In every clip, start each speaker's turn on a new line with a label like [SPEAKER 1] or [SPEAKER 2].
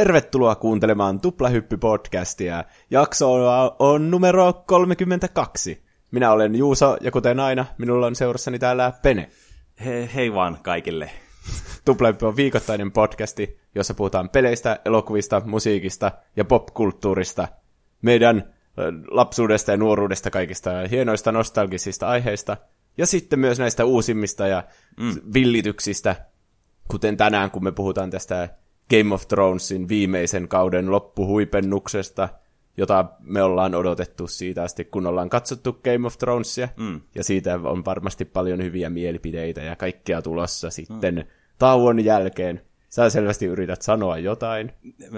[SPEAKER 1] Tervetuloa kuuntelemaan Tuplahyppy-podcastia. Jakso on numero 32. Minä olen Juuso, ja kuten aina, minulla on seurassani täällä Pene.
[SPEAKER 2] He, hei vaan kaikille.
[SPEAKER 1] Tuplahyppy on viikoittainen podcasti, jossa puhutaan peleistä, elokuvista, musiikista ja popkulttuurista. Meidän lapsuudesta ja nuoruudesta kaikista hienoista nostalgisista aiheista. Ja sitten myös näistä uusimmista ja mm. villityksistä, kuten tänään, kun me puhutaan tästä Game of Thronesin viimeisen kauden loppuhuipennuksesta, jota me ollaan odotettu siitä asti, kun ollaan katsottu Game of Thronesia. Mm. Ja siitä on varmasti paljon hyviä mielipideitä ja kaikkea tulossa sitten mm. tauon jälkeen. Sä selvästi yrität sanoa jotain.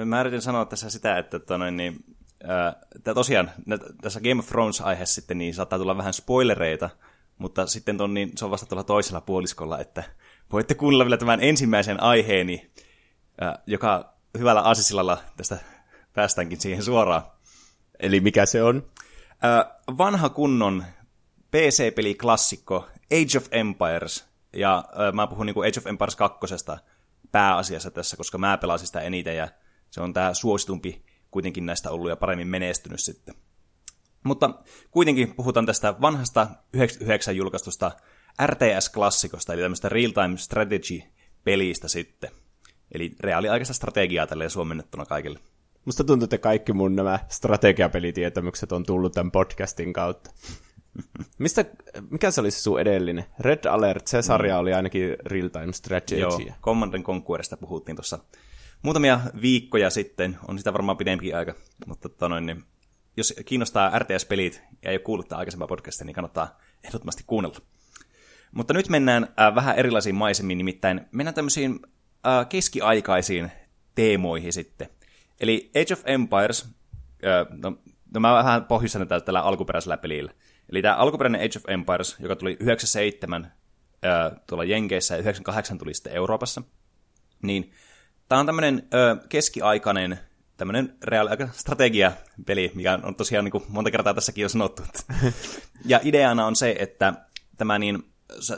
[SPEAKER 2] Mä yritin sanoa tässä sitä, että tota noin, niin, äh, tosiaan tässä Game of Thrones-aiheessa sitten niin saattaa tulla vähän spoilereita, mutta sitten ton, niin, se on vasta tuolla toisella puoliskolla, että voitte kuunnella vielä tämän ensimmäisen aiheeni, joka hyvällä aasisilalla tästä päästäänkin siihen suoraan.
[SPEAKER 1] Eli mikä se on?
[SPEAKER 2] Vanha kunnon PC-peli-klassikko Age of Empires. Ja mä puhun niin Age of Empires 2 pääasiassa tässä, koska mä pelasin sitä eniten ja se on tämä suositumpi kuitenkin näistä ollut ja paremmin menestynyt sitten. Mutta kuitenkin puhutaan tästä vanhasta 99 julkaistusta RTS-klassikosta, eli tämmöistä real-time strategy-pelistä sitten. Eli reaaliaikaista strategiaa tälleen suomennettuna kaikille.
[SPEAKER 1] Musta tuntuu, että kaikki mun nämä strategiapelitietämykset on tullut tämän podcastin kautta. Mistä, mikä se oli se sun edellinen? Red Alert, se sarja oli ainakin real-time strategy.
[SPEAKER 2] Joo, Command Conquerista puhuttiin tuossa muutamia viikkoja sitten, on sitä varmaan pidempikin aika, mutta tota noin, niin jos kiinnostaa RTS-pelit ja ei ole kuullut aikaisempaa podcastia, niin kannattaa ehdottomasti kuunnella. Mutta nyt mennään äh, vähän erilaisiin maisemiin, nimittäin mennään tämmöisiin äh, keskiaikaisiin teemoihin sitten. Eli Age of Empires, äh, no, no mä vähän pohjustan tällä, tällä alkuperäisellä pelillä. Eli tämä alkuperäinen Age of Empires, joka tuli 97 äh, tuolla Jenkeissä ja 98 tuli sitten Euroopassa, niin tämä on tämmöinen äh, keskiaikainen tämmöinen reaali strategiapeli, mikä on tosiaan niin kuin monta kertaa tässäkin jo sanottu. ja ideana on se, että tämä niin,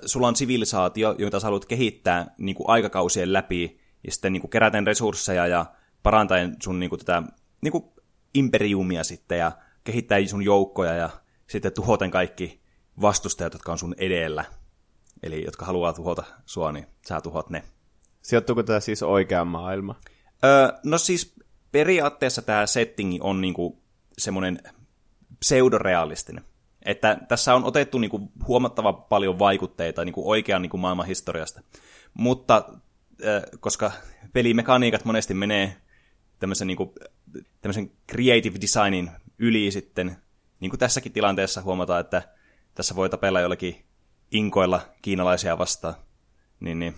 [SPEAKER 2] sulla on sivilisaatio, jota sä haluat kehittää niin kuin aikakausien läpi, ja sitten niin kuin keräten resursseja ja parantaen sun niin kuin tätä niin kuin imperiumia sitten, ja kehittää sun joukkoja, ja sitten tuhoten kaikki vastustajat, jotka on sun edellä. Eli jotka haluaa tuhota sua, niin sä tuhot ne.
[SPEAKER 1] Sijoittuuko tämä siis oikea maailma?
[SPEAKER 2] Öö, no siis periaatteessa tämä settingi on niinku semmoinen pseudorealistinen. Että tässä on otettu niinku huomattava paljon vaikutteita niinku oikean niinku maailman historiasta. Mutta koska pelimekaniikat monesti menee tämmöisen, niinku, tämmöisen creative designin yli sitten, niin kuin tässäkin tilanteessa huomataan, että tässä voi tapella jollakin inkoilla kiinalaisia vastaan, niin, niin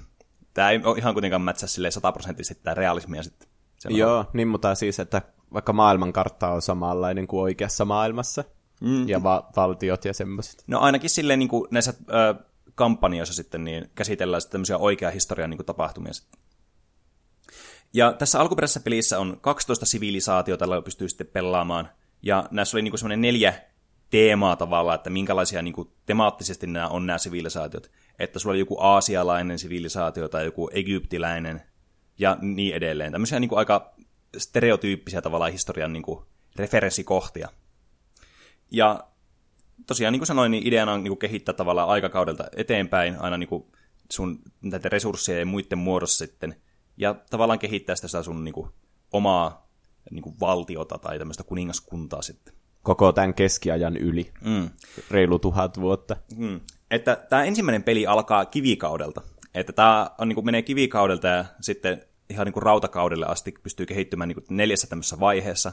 [SPEAKER 2] tämä ei ole ihan kuitenkaan mätsä silleen sataprosenttisesti tämä realismia sitten.
[SPEAKER 1] Joo, on... niin mutta siis, että vaikka maailmankartta on samanlainen kuin oikeassa maailmassa, mm. ja va- valtiot ja semmoiset.
[SPEAKER 2] No ainakin silleen niin kuin näissä ö, kampanjoissa sitten niin käsitellään sitten tämmöisiä oikea historian niin kuin tapahtumia sitten. Ja tässä alkuperäisessä pelissä on 12 sivilisaatiota, joilla pystyy sitten pelaamaan, ja näissä oli niin kuin semmoinen neljä teemaa tavallaan, että minkälaisia niin kuin, temaattisesti nämä on nämä sivilisaatiot. Että sulla oli joku aasialainen sivilisaatio tai joku egyptiläinen ja niin edelleen. Tämmöisiä niin kuin aika stereotyyppisiä tavallaan historian niin kuin referenssikohtia. Ja tosiaan niin kuin sanoin, niin ideana on niin kuin kehittää tavallaan aikakaudelta eteenpäin aina niin kuin sun näiden resursseja ja muiden muodossa sitten. Ja tavallaan kehittää sitä sun niin kuin, omaa niin kuin valtiota tai tämmöistä kuningaskuntaa sitten.
[SPEAKER 1] Koko tämän keskiajan yli. Mm. Reilu tuhat vuotta. Mm.
[SPEAKER 2] Että tämä ensimmäinen peli alkaa kivikaudelta. Että tämä on, niin kuin menee kivikaudelta ja sitten ihan niin kuin rautakaudelle asti pystyy kehittymään niin kuin neljässä tämmöisessä vaiheessa.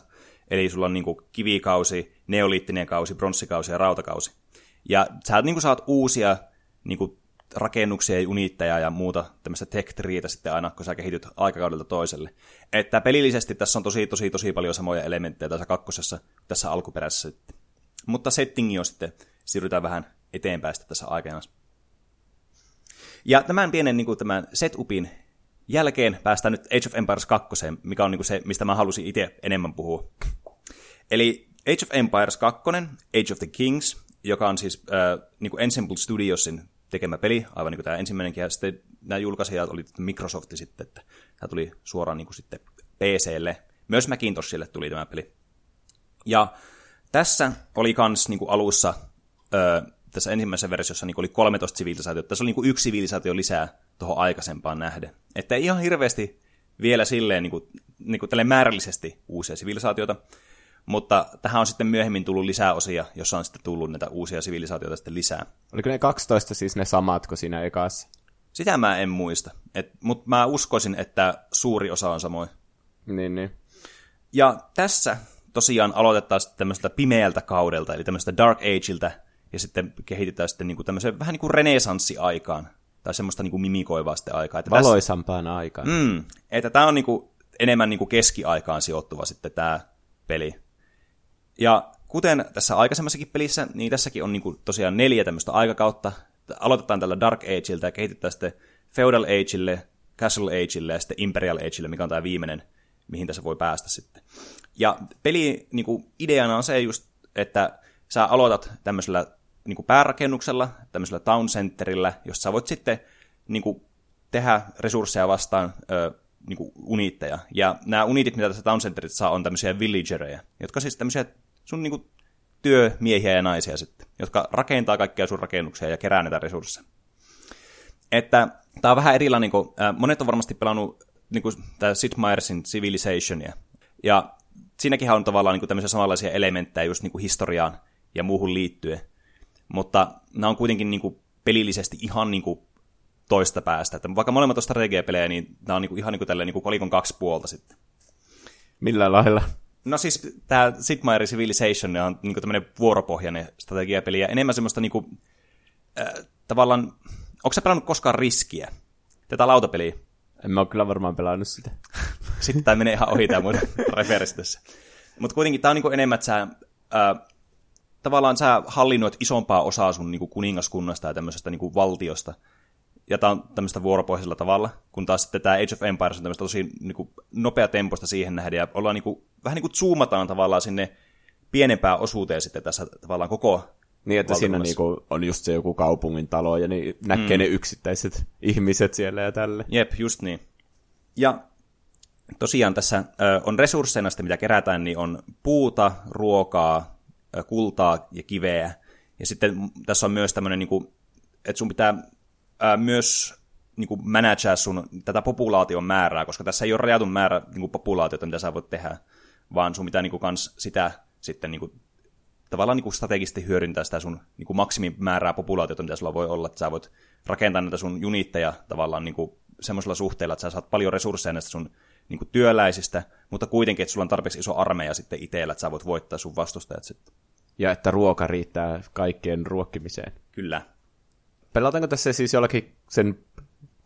[SPEAKER 2] Eli sulla on niin kuin kivikausi, neoliittinen kausi, bronssikausi ja rautakausi. Ja sä niin kuin saat uusia niin kuin rakennuksia ja unitteja ja muuta tämmöistä tech sitten aina, kun sä kehityt aikakaudelta toiselle. Että pelillisesti tässä on tosi, tosi, tosi paljon samoja elementtejä tässä kakkosessa, tässä alkuperäisessä. Mutta settingi on sitten, siirrytään vähän eteenpäin tässä aikana. Ja tämän pienen niin kuin, tämän setupin jälkeen päästään nyt Age of Empires 2, mikä on niin kuin se, mistä mä halusin itse enemmän puhua. Eli Age of Empires 2, Age of the Kings, joka on siis äh, niin kuin Ensemble Studiosin tekemä peli, aivan niin kuin tämä ensimmäinenkin, ja sitten nämä julkaisijat oli Microsoft sitten, että tämä tuli suoraan niin kuin sitten PClle. Myös Macintoshille tuli tämä peli. Ja tässä oli kans niin kuin alussa, öö, tässä ensimmäisessä versiossa niin oli 13 sivilisaatiota. Tässä oli niin kuin yksi sivilisaatio lisää tuohon aikaisempaan nähden. Että ihan hirveästi vielä silleen niin kuin, niin kuin määrällisesti uusia sivilisaatioita, mutta tähän on sitten myöhemmin tullut lisää osia, jossa on sitten tullut näitä uusia sivilisaatioita sitten lisää.
[SPEAKER 1] Oliko ne 12 siis ne samat kuin siinä ekassa?
[SPEAKER 2] Sitä mä en muista, mutta mä uskoisin, että suuri osa on samoin.
[SPEAKER 1] Niin, niin.
[SPEAKER 2] Ja tässä tosiaan aloitetaan sitten tämmöistä pimeältä kaudelta, eli tämmöistä Dark Ageilta, ja sitten kehitetään sitten niin kuin tämmöiseen vähän niin kuin renesanssiaikaan, tai semmoista niin kuin mimikoivaa sitten aikaa. Että
[SPEAKER 1] Valoisampaan tässä, aikaan.
[SPEAKER 2] Mm, että tämä on niin kuin enemmän niin kuin keskiaikaan sijoittuva sitten tämä peli. Ja kuten tässä aikaisemmassakin pelissä, niin tässäkin on niin kuin tosiaan neljä tämmöistä aikakautta. Aloitetaan tällä Dark Ageilta ja kehitetään sitten Feudal Ageille, Castle Ageille ja sitten Imperial Ageille, mikä on tämä viimeinen, mihin tässä voi päästä sitten. Ja peli niin kuin ideana on se just, että sä aloitat tämmöisellä niin kuin päärakennuksella, tämmöisellä town centerillä, jossa voit sitten niin kuin, tehdä resursseja vastaan ö, niin kuin uniitteja. Ja nämä uniitit, mitä tässä town centerissa saa, on tämmöisiä villagereja, jotka siis tämmöisiä sun niin kuin, työmiehiä ja naisia sitten, jotka rakentaa kaikkia sun rakennuksia ja kerää näitä resursseja. Että tämä on vähän erilainen, niin kuin, monet on varmasti pelannut niin kuin, tämä Sid Meiersin Civilizationia, ja siinäkin on tavallaan niin kuin, tämmöisiä samanlaisia elementtejä just niin kuin historiaan ja muuhun liittyen, mutta nämä on kuitenkin niin kuin, pelillisesti ihan niin kuin, toista päästä. Että vaikka molemmat on strategiapelejä, niin nämä on niin kuin, ihan niin kuin, tälleen, niin kuin kolikon kaksi puolta sitten.
[SPEAKER 1] Millä lailla?
[SPEAKER 2] No siis tämä Sid Meier's Civilization on niin tämmöinen vuoropohjainen strategiapeli ja enemmän semmoista niin kuin, äh, tavallaan, onko sä pelannut koskaan riskiä? Tätä lautapeliä?
[SPEAKER 1] En mä ole kyllä varmaan pelannut sitä.
[SPEAKER 2] Sitten tämä menee ihan ohi tämä mun referenssi tässä. Mutta kuitenkin tämä on niin enemmän, että sä, äh, tavallaan sä hallinnoit isompaa osaa sun niin kuin kuningaskunnasta ja tämmöisestä niin kuin valtiosta. Ja tämä on tämmöistä vuoropohjaisella tavalla, kun taas sitten tämä Age of Empires on tämmöistä tosi niin kuin, nopea temposta siihen nähden, ja ollaan niin kuin, vähän niin kuin zoomataan tavallaan sinne pienempään osuuteen sitten tässä tavallaan koko
[SPEAKER 1] niin, että siinä niinku on just se joku kaupungin talo, ja niin näkee mm. ne yksittäiset ihmiset siellä ja tälle.
[SPEAKER 2] Jep, just niin. Ja tosiaan tässä ö, on resursseina sitten, mitä kerätään, niin on puuta, ruokaa, kultaa ja kiveä. Ja sitten tässä on myös tämmöinen, niin kuin, että sun pitää ää, myös niin kuin managea sun tätä populaation määrää, koska tässä ei ole rajatun määrä niin kuin populaatiota, mitä sä voit tehdä, vaan sun pitää niin kuin, kans sitä sitten niin kuin, tavallaan niin kuin strategisesti hyödyntää sitä sun niin kuin maksimimäärää populaatiota, mitä sulla voi olla, että sä voit rakentaa näitä sun junitteja tavallaan niin kuin semmoisella suhteella, että sä saat paljon resursseja näistä sun niin kuin työläisistä, mutta kuitenkin, että sulla on tarpeeksi iso armeija sitten itsellä, että sä voit voittaa sun vastustajat sitten.
[SPEAKER 1] Ja että ruoka riittää kaikkien ruokkimiseen.
[SPEAKER 2] Kyllä.
[SPEAKER 1] Pelataanko tässä siis jollakin sen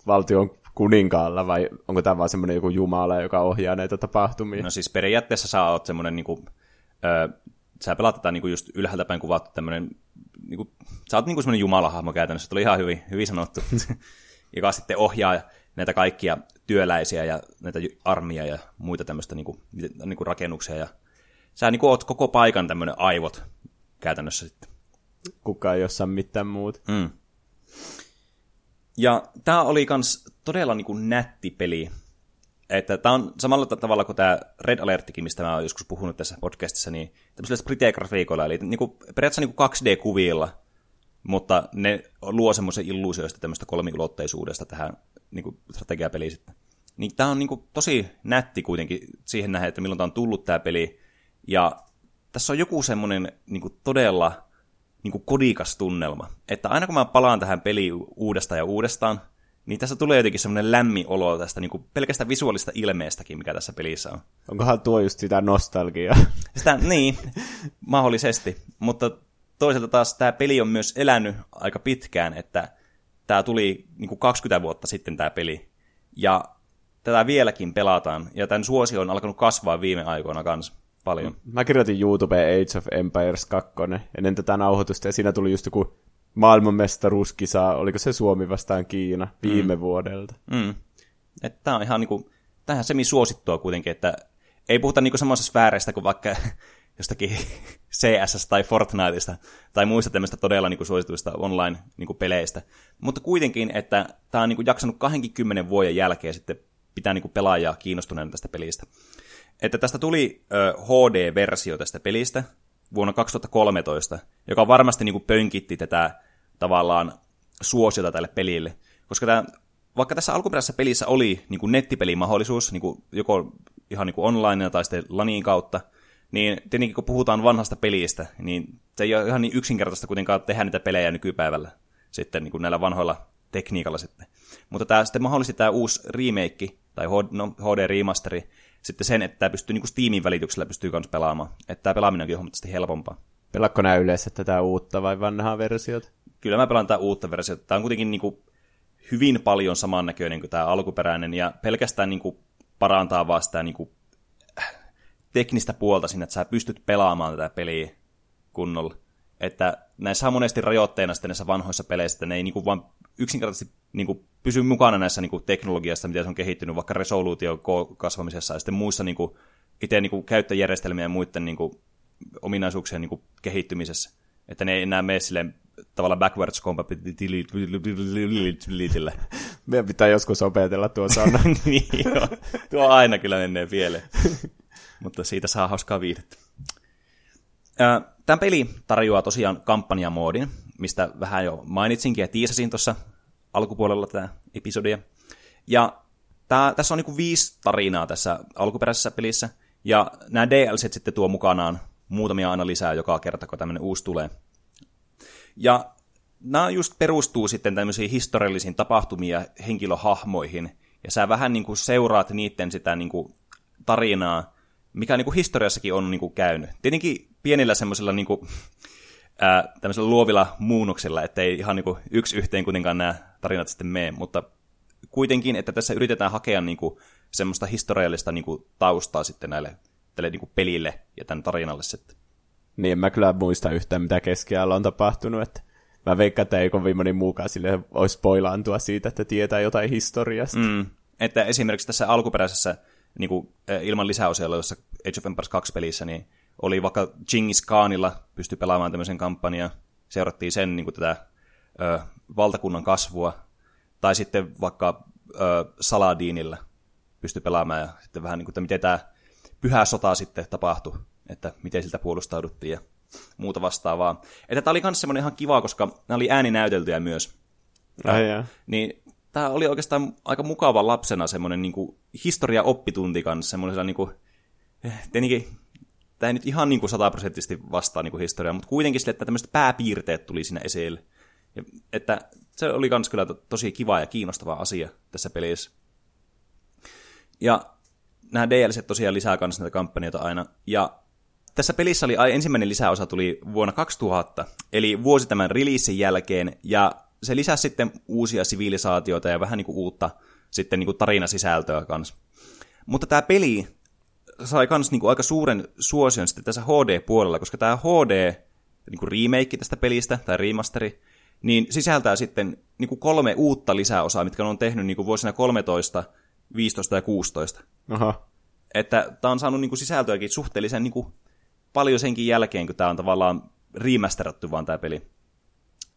[SPEAKER 1] valtion kuninkaalla, vai onko tämä vaan semmoinen joku jumala, joka ohjaa näitä tapahtumia?
[SPEAKER 2] No siis periaatteessa sä oot semmoinen, niin kuin, ö, sä pelaat tätä niin kuin just ylhäältä päin kuvattu tämmöinen, niin kuin, sä oot niin kuin semmoinen jumalahahmo käytännössä, oli ihan hyvin, hyvin sanottu, joka sitten ohjaa näitä kaikkia työläisiä ja näitä armia ja muita tämmöistä niin kuin, niin kuin rakennuksia. Ja sä niin kuin, oot koko paikan tämmöinen aivot käytännössä sitten.
[SPEAKER 1] Kukaan ei jossain mitään muuta.
[SPEAKER 2] Mm. Ja tämä oli kans todella niin kuin nätti peli. Että tämä on samalla tavalla kuin tämä Red Alerttikin, mistä mä oon joskus puhunut tässä podcastissa, niin tämmöisellä sprite-grafiikoilla, eli niin kuin, periaatteessa niin kuin 2D-kuvilla, mutta ne luo semmoisen illuusioista tämmöistä kolmiulotteisuudesta tähän niin kuin strategiapeliin sitten. Niin tämä on niin kuin, tosi nätti kuitenkin siihen nähdä, että milloin tämä on tullut tämä peli, ja tässä on joku semmoinen niin kuin todella niin kuin kodikas tunnelma. Että aina kun mä palaan tähän peliin uudestaan ja uudestaan, niin tässä tulee jotenkin semmoinen lämmin olo tästä niin kuin pelkästä visuaalista ilmeestäkin, mikä tässä pelissä on.
[SPEAKER 1] Onkohan tuo just sitä nostalgiaa?
[SPEAKER 2] Sitä, niin, mahdollisesti. Mutta toisaalta taas tämä peli on myös elänyt aika pitkään, että tämä tuli niin kuin 20 vuotta sitten tämä peli. Ja tätä vieläkin pelataan, ja tämän suosio on alkanut kasvaa viime aikoina kanssa paljon.
[SPEAKER 1] Mä kirjoitin YouTubeen Age of Empires 2 ennen tätä nauhoitusta, ja siinä tuli just joku maailmanmestaruuskisa, oliko se Suomi vastaan Kiina viime mm. vuodelta.
[SPEAKER 2] Mm. Että tämä on ihan niinku, tähän semi-suosittua kuitenkin, että ei puhuta niinku samassa sfääreistä kuin vaikka jostakin CS tai Fortniteista tai muista tämmöistä todella niinku suosituista online-peleistä. Mutta kuitenkin, että tämä on niinku jaksanut 20 vuoden jälkeen sitten pitää niin kuin pelaajaa kiinnostuneena tästä pelistä. Että tästä tuli ö, HD-versio tästä pelistä vuonna 2013, joka varmasti niin kuin pönkitti tätä tavallaan suosiota tälle pelille. Koska tämä, vaikka tässä alkuperäisessä pelissä oli niin kuin nettipelimahdollisuus, niin kuin joko ihan niin kuin online tai sitten LANin kautta, niin tietenkin kun puhutaan vanhasta pelistä, niin se ei ole ihan niin yksinkertaista kuitenkaan tehdä niitä pelejä nykypäivällä sitten niin kuin näillä vanhoilla tekniikalla sitten. Mutta tämä sitten mahdollisti tämä uusi remake tai no, HD-remasteri sitten sen, että tämä pystyy niin kuin Steamin välityksellä pystyy myös pelaamaan. Että tämä pelaaminen onkin huomattavasti helpompaa.
[SPEAKER 1] Pelakko nämä yleensä tätä uutta vai vanhaa versiota?
[SPEAKER 2] Kyllä mä pelaan tätä uutta versiota. Tämä on kuitenkin niin kuin hyvin paljon samannäköinen kuin tämä alkuperäinen ja pelkästään niin kuin parantaa vaan sitä niin kuin teknistä puolta sinne, että sä pystyt pelaamaan tätä peliä kunnolla. Että näissä on monesti rajoitteena sitten näissä vanhoissa peleissä, että ne ei niinku vaan yksinkertaisesti niinku pysy mukana näissä niinku teknologiassa, mitä se on kehittynyt, vaikka resoluutio kasvamisessa ja sitten muissa niinku, itse niinku käyttöjärjestelmien ja muiden niinku, ominaisuuksien niinku, kehittymisessä. Että ne ei enää mene silleen tavallaan backwards compatibility
[SPEAKER 1] Meidän pitää joskus opetella tuo sana.
[SPEAKER 2] niin, joo. Tuo aina kyllä menee pieleen. Mutta siitä saa hauskaa viihdettä. Tämä peli tarjoaa tosiaan kampanjamoodin, mistä vähän jo mainitsinkin ja tiisasin tuossa alkupuolella tätä episodia. Ja tää, tässä on niinku viisi tarinaa tässä alkuperäisessä pelissä, ja nämä DLC sitten tuo mukanaan muutamia aina lisää joka kerta, kun tämmöinen uusi tulee. Ja nämä just perustuu sitten tämmöisiin historiallisiin tapahtumiin ja henkilöhahmoihin, ja sä vähän niin kuin seuraat niiden sitä niin kuin tarinaa, mikä niin kuin historiassakin on niin kuin käynyt. Tietenkin pienillä semmoisilla niin kuin, ää, tämmöisillä luovilla muunnoksilla, ettei ihan niin kuin yksi yhteen kuitenkaan nämä tarinat sitten mene, mutta kuitenkin, että tässä yritetään hakea niin kuin semmoista historiallista niin kuin taustaa sitten näille tälle niin kuin pelille ja tämän tarinalle sitten.
[SPEAKER 1] Niin, en mä kyllä muista yhtään, mitä keskiajalla on tapahtunut, että mä veikkaan, että ei kovin moni muukaan sille olisi spoilaantua siitä, että tietää jotain historiasta.
[SPEAKER 2] Mm. Että esimerkiksi tässä alkuperäisessä niin kuin, ilman lisäosia, jossa Age of Empires 2 pelissä, niin oli vaikka Genghis Khanilla pysty pelaamaan tämmöisen kampanjan, seurattiin sen niin kuin tätä ö, valtakunnan kasvua, tai sitten vaikka ö, Saladinilla pysty pelaamaan, ja sitten vähän niin kuin, että miten tämä pyhä sota sitten tapahtui, että miten siltä puolustauduttiin ja muuta vastaavaa. Että tämä oli myös semmoinen ihan kiva, koska nämä oli ääninäyteltyjä myös.
[SPEAKER 1] Ai
[SPEAKER 2] Niin tämä oli oikeastaan aika mukava lapsena semmoinen niin historia-oppitunti kanssa, semmoisella niin kuin, eh, tietenkin tämä ei nyt ihan niin kuin sataprosenttisesti vastaa niin kuin historiaa, mutta kuitenkin sille, että tämmöiset pääpiirteet tuli siinä esille. Ja, että se oli myös kyllä tosi kiva ja kiinnostava asia tässä pelissä. Ja nämä DLC tosiaan lisää myös näitä kampanjoita aina. Ja tässä pelissä oli ensimmäinen lisäosa tuli vuonna 2000, eli vuosi tämän releasin jälkeen, ja se lisäsi sitten uusia sivilisaatioita ja vähän niin kuin uutta sitten niin kuin tarinasisältöä kanssa. Mutta tämä peli sai myös niin kuin aika suuren suosion sitten tässä HD-puolella, koska tämä HD niin kuin remake tästä pelistä, tai remasteri, niin sisältää sitten niin kuin kolme uutta lisäosaa, mitkä on tehnyt niin kuin vuosina 13, 15 ja 16.
[SPEAKER 1] Aha.
[SPEAKER 2] Että tämä on saanut niin kuin sisältöäkin suhteellisen niin kuin paljon senkin jälkeen, kun tämä on tavallaan remasterattu vaan tämä peli.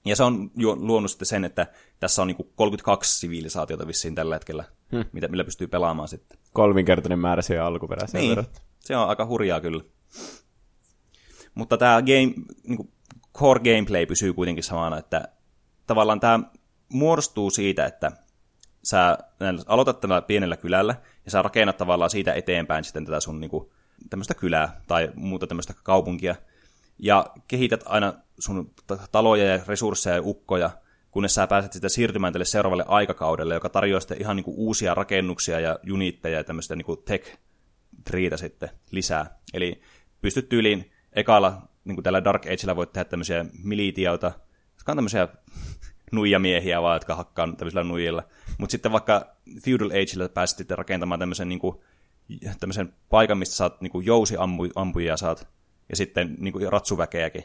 [SPEAKER 2] Ja se on luonut sitten sen, että tässä on niinku 32 sivilisaatiota vissiin tällä hetkellä, hmm. mitä, millä pystyy pelaamaan sitten.
[SPEAKER 1] Kolminkertainen määrä siihen alkuperäiseen
[SPEAKER 2] niin, verrattuna. se on aika hurjaa kyllä. Mutta tämä game, niinku core gameplay pysyy kuitenkin samana, että tavallaan tämä muodostuu siitä, että sä aloitat tällä pienellä kylällä, ja sä rakennat tavallaan siitä eteenpäin sitten tätä sun niinku, tämmöistä kylää tai muuta tämmöistä kaupunkia, ja kehität aina sun taloja ja resursseja ja ukkoja, kunnes sä pääset sitten siirtymään tälle seuraavalle aikakaudelle, joka tarjoaa sitten ihan niinku uusia rakennuksia ja unitteja ja tämmöistä niinku tech triitä sitten lisää. Eli pystyt tyyliin ekalla, niin kuin tällä Dark Agella voit tehdä tämmöisiä militioita, jotka on tämmöisiä nuijamiehiä vaan, jotka hakkaa tämmöisillä nuijilla. Mutta sitten vaikka Feudal Agella pääsit sitten rakentamaan tämmöisen, niin kuin, tämmöisen paikan, mistä saat niin kuin jousiampujia saat ja sitten niin kuin ratsuväkeäkin.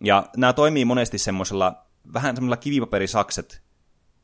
[SPEAKER 2] Ja nämä toimii monesti semmoisella vähän semmoisella kivipaperisakset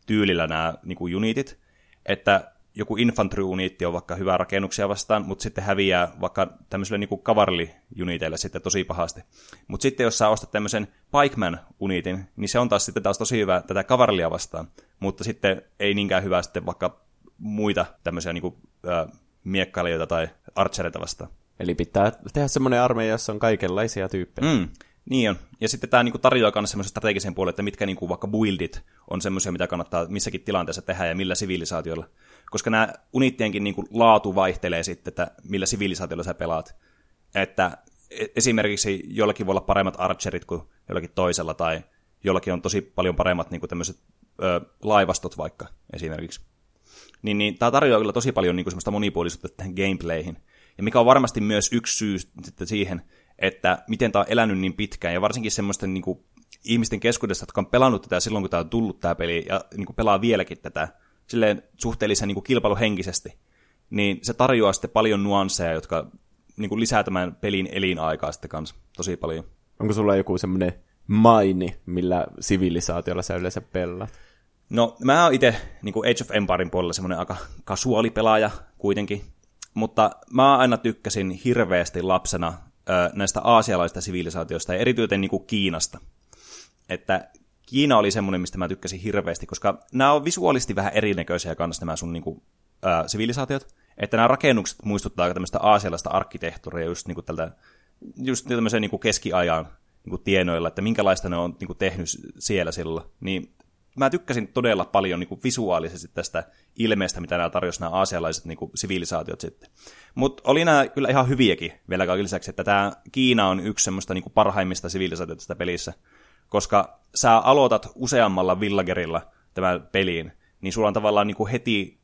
[SPEAKER 2] tyylillä nämä niin kuin unitit, että joku infantry-uniitti on vaikka hyvää rakennuksia vastaan, mutta sitten häviää vaikka tämmöiselle niin kuin kavarli-uniteille sitten tosi pahasti. Mutta sitten jos sä ostat tämmöisen Pikeman-uniitin, niin se on taas sitten taas tosi hyvä tätä kavarlia vastaan, mutta sitten ei niinkään hyvä sitten vaikka muita tämmöisiä niin kuin, äh, miekkailijoita tai archereita vastaan.
[SPEAKER 1] Eli pitää tehdä semmoinen armeija, jossa on kaikenlaisia tyyppejä.
[SPEAKER 2] Mm, niin on. Ja sitten tämä niinku tarjoaa myös semmoisen strategisen puolen, että mitkä niinku vaikka buildit on semmoisia, mitä kannattaa missäkin tilanteessa tehdä ja millä sivilisaatioilla. Koska nämä unittienkin niinku laatu vaihtelee sitten, että millä sivilisaatiolla sä pelaat. Että e- esimerkiksi jollakin voi olla paremmat archerit kuin jollakin toisella, tai jollakin on tosi paljon paremmat niinku tämmöiset ö, laivastot vaikka esimerkiksi. Niin, niin tämä tarjoaa kyllä tosi paljon niinku semmoista monipuolisuutta tähän gameplayhin. Ja mikä on varmasti myös yksi syy sitten siihen, että miten tämä on elänyt niin pitkään, ja varsinkin semmoisten niin kuin, ihmisten keskuudessa, jotka on pelannut tätä silloin, kun tämä on tullut tämä peli, ja niin kuin, pelaa vieläkin tätä silleen suhteellisen niin kuin, kilpailuhenkisesti, niin se tarjoaa sitten paljon nuansseja, jotka niin kuin, lisää tämän pelin elinaikaa sitten kanssa tosi paljon.
[SPEAKER 1] Onko sulla joku semmoinen maini, millä sivilisaatiolla sä yleensä pelaat?
[SPEAKER 2] No, mä oon itse niin Age of Empirein puolella semmoinen aika kasuaalipelaaja kuitenkin, mutta mä aina tykkäsin hirveästi lapsena näistä aasialaisista sivilisaatioista ja erityisen niin kuin Kiinasta. Että Kiina oli semmoinen, mistä mä tykkäsin hirveästi, koska nämä on visuaalisesti vähän erinäköisiä kanssa nämä sun niin kuin, ää, sivilisaatiot. Että nämä rakennukset muistuttaa tämmöistä aasialaista arkkitehtuuria just niin kuin tältä, just tämmöisen niin kuin keskiajan niin kuin tienoilla, että minkälaista ne on niin kuin tehnyt siellä silloin. Niin mä tykkäsin todella paljon niin kuin visuaalisesti tästä ilmeestä, mitä nämä tarjosi nämä aasialaiset niin kuin sivilisaatiot sitten. Mutta oli nämä kyllä ihan hyviäkin vielä kaiken lisäksi, että tämä Kiina on yksi semmoista niin kuin parhaimmista sivilisaatioita tästä pelissä, koska sä aloitat useammalla villagerilla tämän peliin, niin sulla on tavallaan niin kuin heti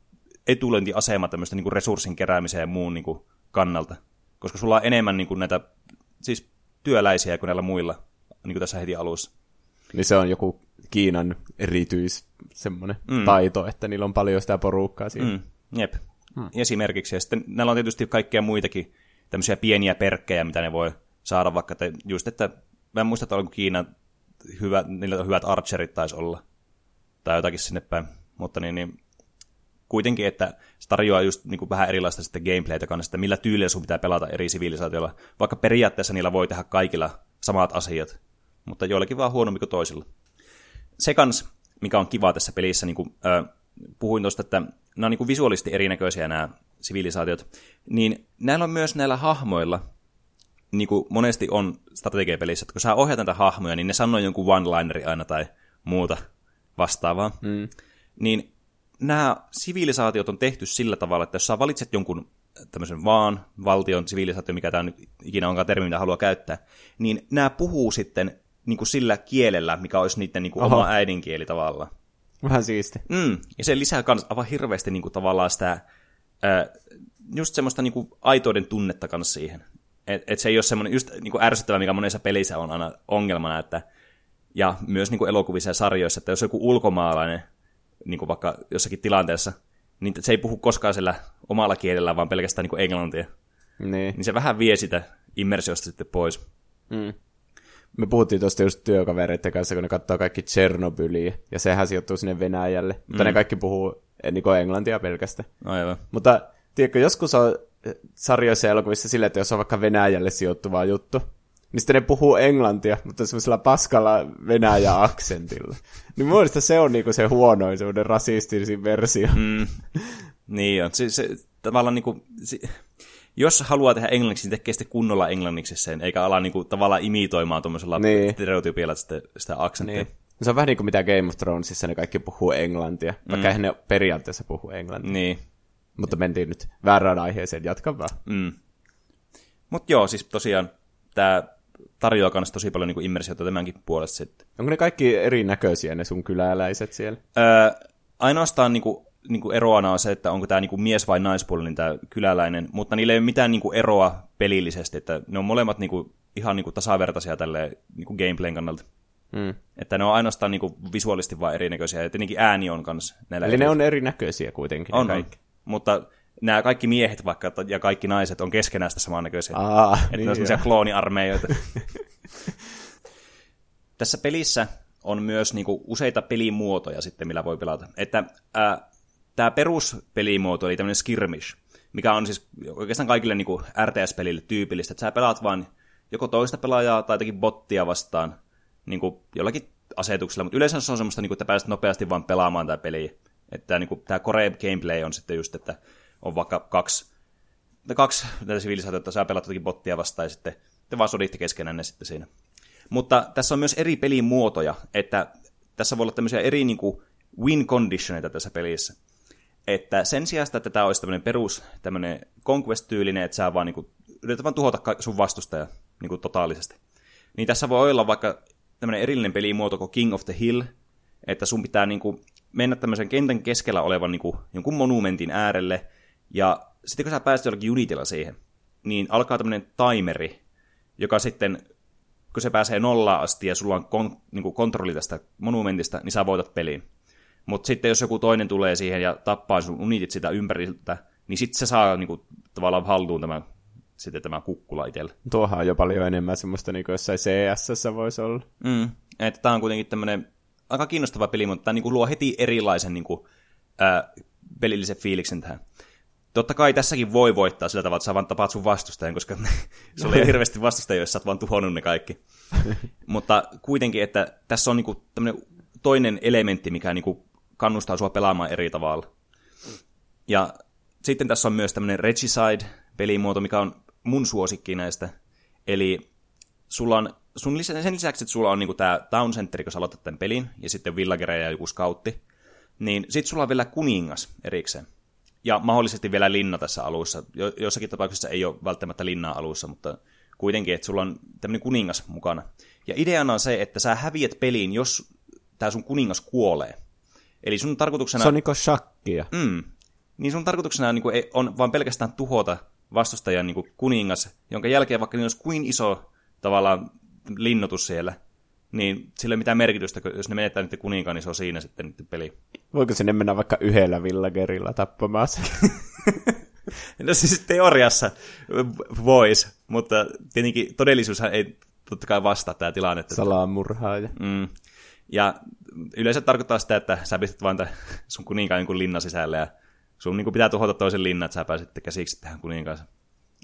[SPEAKER 2] etulentiasema tämmöistä niin kuin resurssin keräämiseen ja muun niin kuin kannalta, koska sulla on enemmän niin kuin näitä siis työläisiä kuin näillä muilla niin kuin tässä heti alussa.
[SPEAKER 1] Niin se on joku Kiinan erityis semmoinen mm. taito, että niillä on paljon sitä porukkaa siinä. Mm.
[SPEAKER 2] Jep. Hmm. Esimerkiksi. Ja sitten näillä on tietysti kaikkea muitakin tämmöisiä pieniä perkkejä, mitä ne voi saada, vaikka te, just, että mä en muista, että onko Kiina hyvä, niillä on hyvät archerit taisi olla, tai jotakin sinne päin, mutta niin, niin kuitenkin, että se tarjoaa just niin kuin vähän erilaista sitten gameplaytä kanssa, että millä tyylillä sun pitää pelata eri sivilisaatioilla, vaikka periaatteessa niillä voi tehdä kaikilla samat asiat, mutta joillakin vaan huonommin kuin toisilla. Se kans, mikä on kiva tässä pelissä, niin kuin, äh, puhuin tuosta, että nämä on niin kuin visuaalisesti erinäköisiä nämä sivilisaatiot, niin näillä on myös näillä hahmoilla, niin kuin monesti on strategiapelissä, että kun sä ohjaat näitä hahmoja, niin ne sanoo jonkun one-lineri aina tai muuta vastaavaa. Mm. Niin nämä sivilisaatiot on tehty sillä tavalla, että jos sä valitset jonkun tämmöisen vaan valtion sivilisaatio, mikä tämä nyt ikinä onkaan termi, mitä haluaa käyttää, niin nämä puhuu sitten niin kuin sillä kielellä, mikä olisi niiden niin kuin oma äidinkieli tavallaan.
[SPEAKER 1] Vähän siisti.
[SPEAKER 2] Mm, ja se lisää kans aivan hirveästi niin kuin, tavallaan sitä, ää, just semmoista niin kuin, aitoiden tunnetta kanssa siihen. Että et se ei ole semmoinen just niin kuin ärsyttävä, mikä monessa pelissä on aina ongelmana, että ja myös niin kuin elokuvissa ja sarjoissa, että jos joku ulkomaalainen, niin kuin vaikka jossakin tilanteessa, niin se ei puhu koskaan sillä omalla kielellä, vaan pelkästään niin kuin englantia.
[SPEAKER 1] Niin.
[SPEAKER 2] niin se vähän vie sitä immersiosta sitten pois.
[SPEAKER 1] Mm me puhuttiin tuosta just työkavereiden kanssa, kun ne katsoo kaikki Tsernobyliä, ja sehän sijoittuu sinne Venäjälle, mutta mm. ne kaikki puhuu eh, niin englantia pelkästään.
[SPEAKER 2] Aivan.
[SPEAKER 1] Mutta tiedätkö, joskus on eh, sarjoissa ja elokuvissa silleen, että jos on vaikka Venäjälle sijoittuva juttu, niin sitten ne puhuu englantia, mutta semmoisella paskalla Venäjä-aksentilla. niin mun se on niinku se huonoin, semmoinen rasistisin versio.
[SPEAKER 2] Mm. Niin on. Se, se, tavallaan niinku, se, jos haluaa tehdä englanniksi, niin tekee sitten kunnolla englanniksi sen, eikä ala niinku tavallaan imitoimaan tuommoisella niin. stereotypialla sitä, sitä aksenttia. Niin.
[SPEAKER 1] Se on vähän niin kuin mitä Game of Thronesissa ne kaikki puhuu englantia, vaikka mm. ne periaatteessa puhuu englantia.
[SPEAKER 2] Niin.
[SPEAKER 1] Mutta mentiin nyt väärään aiheeseen, jatka vaan.
[SPEAKER 2] Mm. Mutta joo, siis tosiaan tämä tarjoaa myös tosi paljon niin immersiota tämänkin puolesta sitten.
[SPEAKER 1] Onko ne kaikki erinäköisiä ne sun kyläläiset siellä?
[SPEAKER 2] Öö, ainoastaan niin kuin niin kuin eroana on se, että onko tämä niin kuin mies- vai naispuolinen tämä kyläläinen, mutta niillä ei ole mitään niin kuin eroa pelillisesti, että ne on molemmat niin kuin, ihan niin kuin tasavertaisia tälle niin kuin gameplayn kannalta. Mm. Että ne on ainoastaan niin kuin visuaalisesti vain erinäköisiä, ja tietenkin ääni on kanssa
[SPEAKER 1] Eli eri... ne on erinäköisiä kuitenkin.
[SPEAKER 2] On, kaikki. mutta nämä kaikki miehet vaikka ja kaikki naiset on keskenään sitä samannäköisiä.
[SPEAKER 1] Aa,
[SPEAKER 2] että niin ne on semmoisia klooniarmeijoita. Tässä pelissä on myös niinku useita pelimuotoja sitten, millä voi pelata. Että ää, tämä peruspelimuoto, eli tämmöinen skirmish, mikä on siis oikeastaan kaikille niin kuin RTS-pelille tyypillistä, että sä pelaat vain joko toista pelaajaa tai jotakin bottia vastaan niin kuin jollakin asetuksella, mutta yleensä se on semmoista, niin kuin, että pääset nopeasti vaan pelaamaan tämä peli Että niin kuin, tämä core gameplay on sitten just, että on vaikka kaksi, kaksi tätä sivilisaatiota, sä pelat jotakin bottia vastaan ja sitten te vaan soditte keskenään ne sitten siinä. Mutta tässä on myös eri pelimuotoja, että tässä voi olla tämmöisiä eri niin kuin, win conditioneita tässä pelissä. Että sen sijaan, että tämä olisi tämmöinen perus, tämmöinen conquest-tyylinen, että sä vaan niin kuin, yrität vaan tuhota sun vastustaja niin kuin totaalisesti. Niin tässä voi olla vaikka tämmöinen erillinen pelimuoto kuin King of the Hill, että sun pitää niin kuin, mennä tämmöisen kentän keskellä olevan niin kuin, jonkun monumentin äärelle, ja sitten kun sä pääset jollakin unitilla siihen, niin alkaa tämmöinen timeri, joka sitten, kun se pääsee nollaan asti ja sulla on kon, niin kuin kontrolli tästä monumentista, niin sä voitat peliin. Mutta sitten jos joku toinen tulee siihen ja tappaa sun unitit sitä ympäriltä, niin sitten se saa niin kuin, tavallaan haltuun tämän, sitten tämä kukkula itselle.
[SPEAKER 1] Tuohan on jo paljon enemmän semmoista, niin kuin jossain CS voisi olla.
[SPEAKER 2] Mm. Että tämä on kuitenkin tämmöinen aika kiinnostava peli, mutta tämä niin kuin luo heti erilaisen niin kuin, ää, pelillisen fiiliksen tähän. Totta kai tässäkin voi voittaa sillä tavalla, että sä vaan tapaat sun vastustajan, koska se oli hirveästi vastustajia, jos sä oot vaan tuhonnut ne kaikki. Mutta kuitenkin, että tässä on niinku tämmöinen toinen elementti, mikä niinku kannustaa sua pelaamaan eri tavalla. Ja sitten tässä on myös tämmöinen Regicide-pelimuoto, mikä on mun suosikki näistä. Eli sulla on, sun lisä, sen lisäksi, että sulla on niinku tämä Town Center, kun sä aloitat tämän pelin, ja sitten villagereja ja joku scoutti, niin sitten sulla on vielä kuningas erikseen. Ja mahdollisesti vielä linna tässä alussa. Jo, jossakin tapauksessa ei ole välttämättä linnaa alussa, mutta kuitenkin, että sulla on tämmöinen kuningas mukana. Ja ideana on se, että sä häviät peliin, jos tämä sun kuningas kuolee. Eli sun tarkoituksena...
[SPEAKER 1] Se on niinku shakkia.
[SPEAKER 2] Mm. Niin sun tarkoituksena on, niin kuin, on vaan pelkästään tuhota vastustajan niin kuin kuningas, jonka jälkeen vaikka niin olisi kuin iso tavallaan linnoitus siellä, niin sillä ei ole mitään merkitystä, jos ne menettää niiden kuninkaan, niin se on siinä sitten niiden peli.
[SPEAKER 1] Voiko sinne mennä vaikka yhdellä villagerilla tappamaan se?
[SPEAKER 2] no siis teoriassa voisi, mutta tietenkin todellisuushan ei totta kai vastaa tämä tilanne.
[SPEAKER 1] Salamurhaaja.
[SPEAKER 2] Mm. Ja yleensä tarkoittaa sitä, että sä pistät vain sun kuninkaan jonkun linnan sisälle ja sun niin pitää tuhota toisen linnan, että sä pääset käsiksi tähän kuninkaan.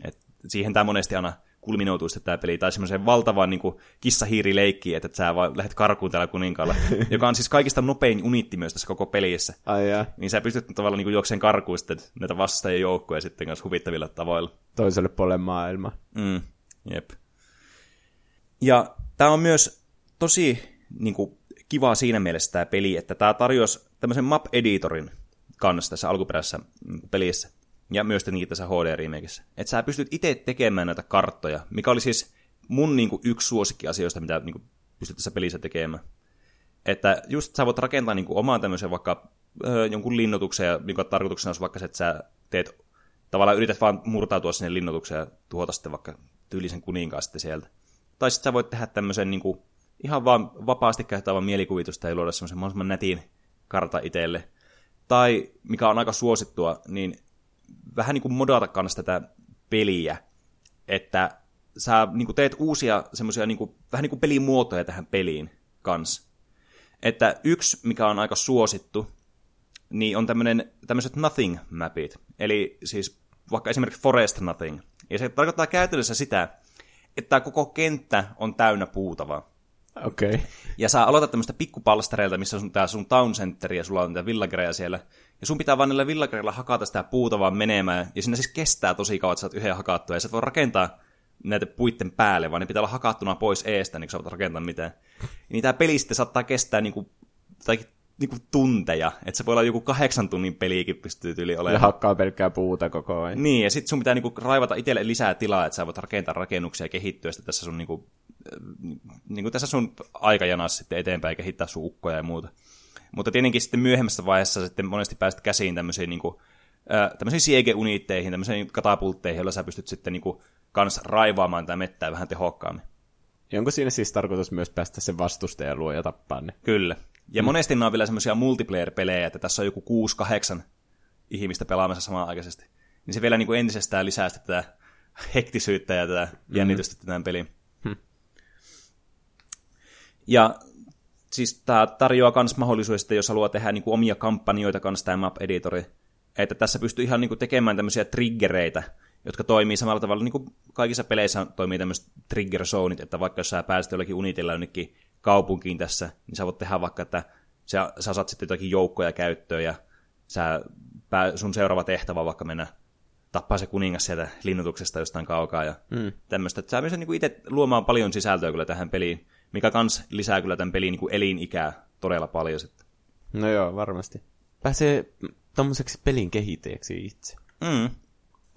[SPEAKER 2] Et siihen tämä monesti aina kulminoituu sitten tämä peli, tai semmoiseen valtavaan niin kissahiirileikkiin, että sä vaan lähdet karkuun täällä kuninkaalla, joka on siis kaikista nopein unitti myös tässä koko pelissä.
[SPEAKER 1] Ai jaa.
[SPEAKER 2] Niin sä pystyt tavallaan niin juokseen karkuun sitten näitä vastustajien joukkoja sitten kanssa huvittavilla tavoilla.
[SPEAKER 1] Toiselle puolelle maailmaa.
[SPEAKER 2] Mm, jep. Ja tämä on myös tosi niin kuin, kiva siinä mielessä tämä peli, että tämä tarjosi tämmöisen map-editorin kanssa tässä alkuperäisessä mm, pelissä ja myös tietenkin tässä HD-remakeissa. Että sä pystyt itse tekemään näitä karttoja, mikä oli siis mun niin kuin, yksi suosikki asioista, mitä niin kuin, pystyt tässä pelissä tekemään. Että just sä voit rakentaa niin kuin, omaan tämmöisen vaikka öö, jonkun linnoituksen, ja tarkoituksena olisi vaikka se, että sä teet, tavallaan yrität vaan murtautua sinne linnoitukseen ja tuhota sitten vaikka tyylisen kuninkaan sitten sieltä. Tai sitten sä voit tehdä tämmöisen niin kuin, ihan vaan vapaasti käyttävän mielikuvitusta ja luoda semmoisen mahdollisimman netin karta itselle. Tai, mikä on aika suosittua, niin vähän niin kuin modata kanssa tätä peliä, että sä niin kuin teet uusia semmoisia niin vähän niin kuin pelimuotoja tähän peliin kanssa. Että yksi, mikä on aika suosittu, niin on tämmöiset nothing-mapit. Eli siis vaikka esimerkiksi Forest Nothing. Ja se tarkoittaa käytännössä sitä, että koko kenttä on täynnä puutavaa.
[SPEAKER 1] Okei. Okay.
[SPEAKER 2] Ja sä aloitat tämmöistä pikkupalstareilta, missä on tää sun town center ja sulla on niitä villagereja siellä. Ja sun pitää vaan niillä villagereilla hakata sitä puuta vaan menemään. Ja siinä siis kestää tosi kauan, että sä oot yhden hakattua. Ja sä voi rakentaa näitä puitten päälle, vaan ne pitää olla hakattuna pois eestä, niin sä voit rakentaa mitään. Niin tää peli sitten saattaa kestää niinku, tai niinku tunteja. Että se voi olla joku kahdeksan tunnin peliikin pystyy yli olemaan.
[SPEAKER 1] Ja hakkaa pelkkää puuta koko ajan.
[SPEAKER 2] Niin, ja sitten sun pitää niinku raivata itselle lisää tilaa, että sä voit rakentaa rakennuksia ja kehittyä sitten tässä sun niinku niin kuin tässä sun aikajanassa sitten eteenpäin ja kehittää sun ukkoja ja muuta. Mutta tietenkin sitten myöhemmässä vaiheessa sitten monesti pääset käsiin tämmöisiin, niin kuin, tämmöisiin siege-uniitteihin, tämmöisiin katapultteihin, joilla sä pystyt sitten niin kuin, kans raivaamaan tätä mettää vähän tehokkaammin.
[SPEAKER 1] Ja onko siinä siis tarkoitus myös päästä sen vastustajan luo ja tappaa ne?
[SPEAKER 2] Kyllä. Ja mm. monesti nämä on vielä semmoisia multiplayer-pelejä, että tässä on joku 6-8 ihmistä pelaamassa samanaikaisesti. Niin se vielä niin kuin entisestään lisää tätä hektisyyttä ja tätä mm. jännitystä tämän pelin. Ja siis tämä tarjoaa myös mahdollisuuden, jos haluaa tehdä niin kuin omia kampanjoita kanssa tämä map-editori, että tässä pystyy ihan niin kuin tekemään tämmöisiä triggereitä, jotka toimii samalla tavalla, niin kuin kaikissa peleissä toimii tämmöiset trigger zoneit, että vaikka jos sä pääset jollakin unitilla jonnekin kaupunkiin tässä, niin sä voit tehdä vaikka, että sä, sä saat sitten jotakin joukkoja käyttöön ja sä, pää, sun seuraava tehtävä on vaikka mennä tappaa se kuningas sieltä linnutuksesta jostain kaukaa ja mm. tämmöistä. Sä pystyt niin itse luomaan paljon sisältöä kyllä tähän peliin, mikä kans lisää kyllä tämän pelin niin elinikää todella paljon sitten.
[SPEAKER 1] No joo, varmasti. Pääsee tommoseksi pelin kehittäjäksi itse.
[SPEAKER 2] Mm.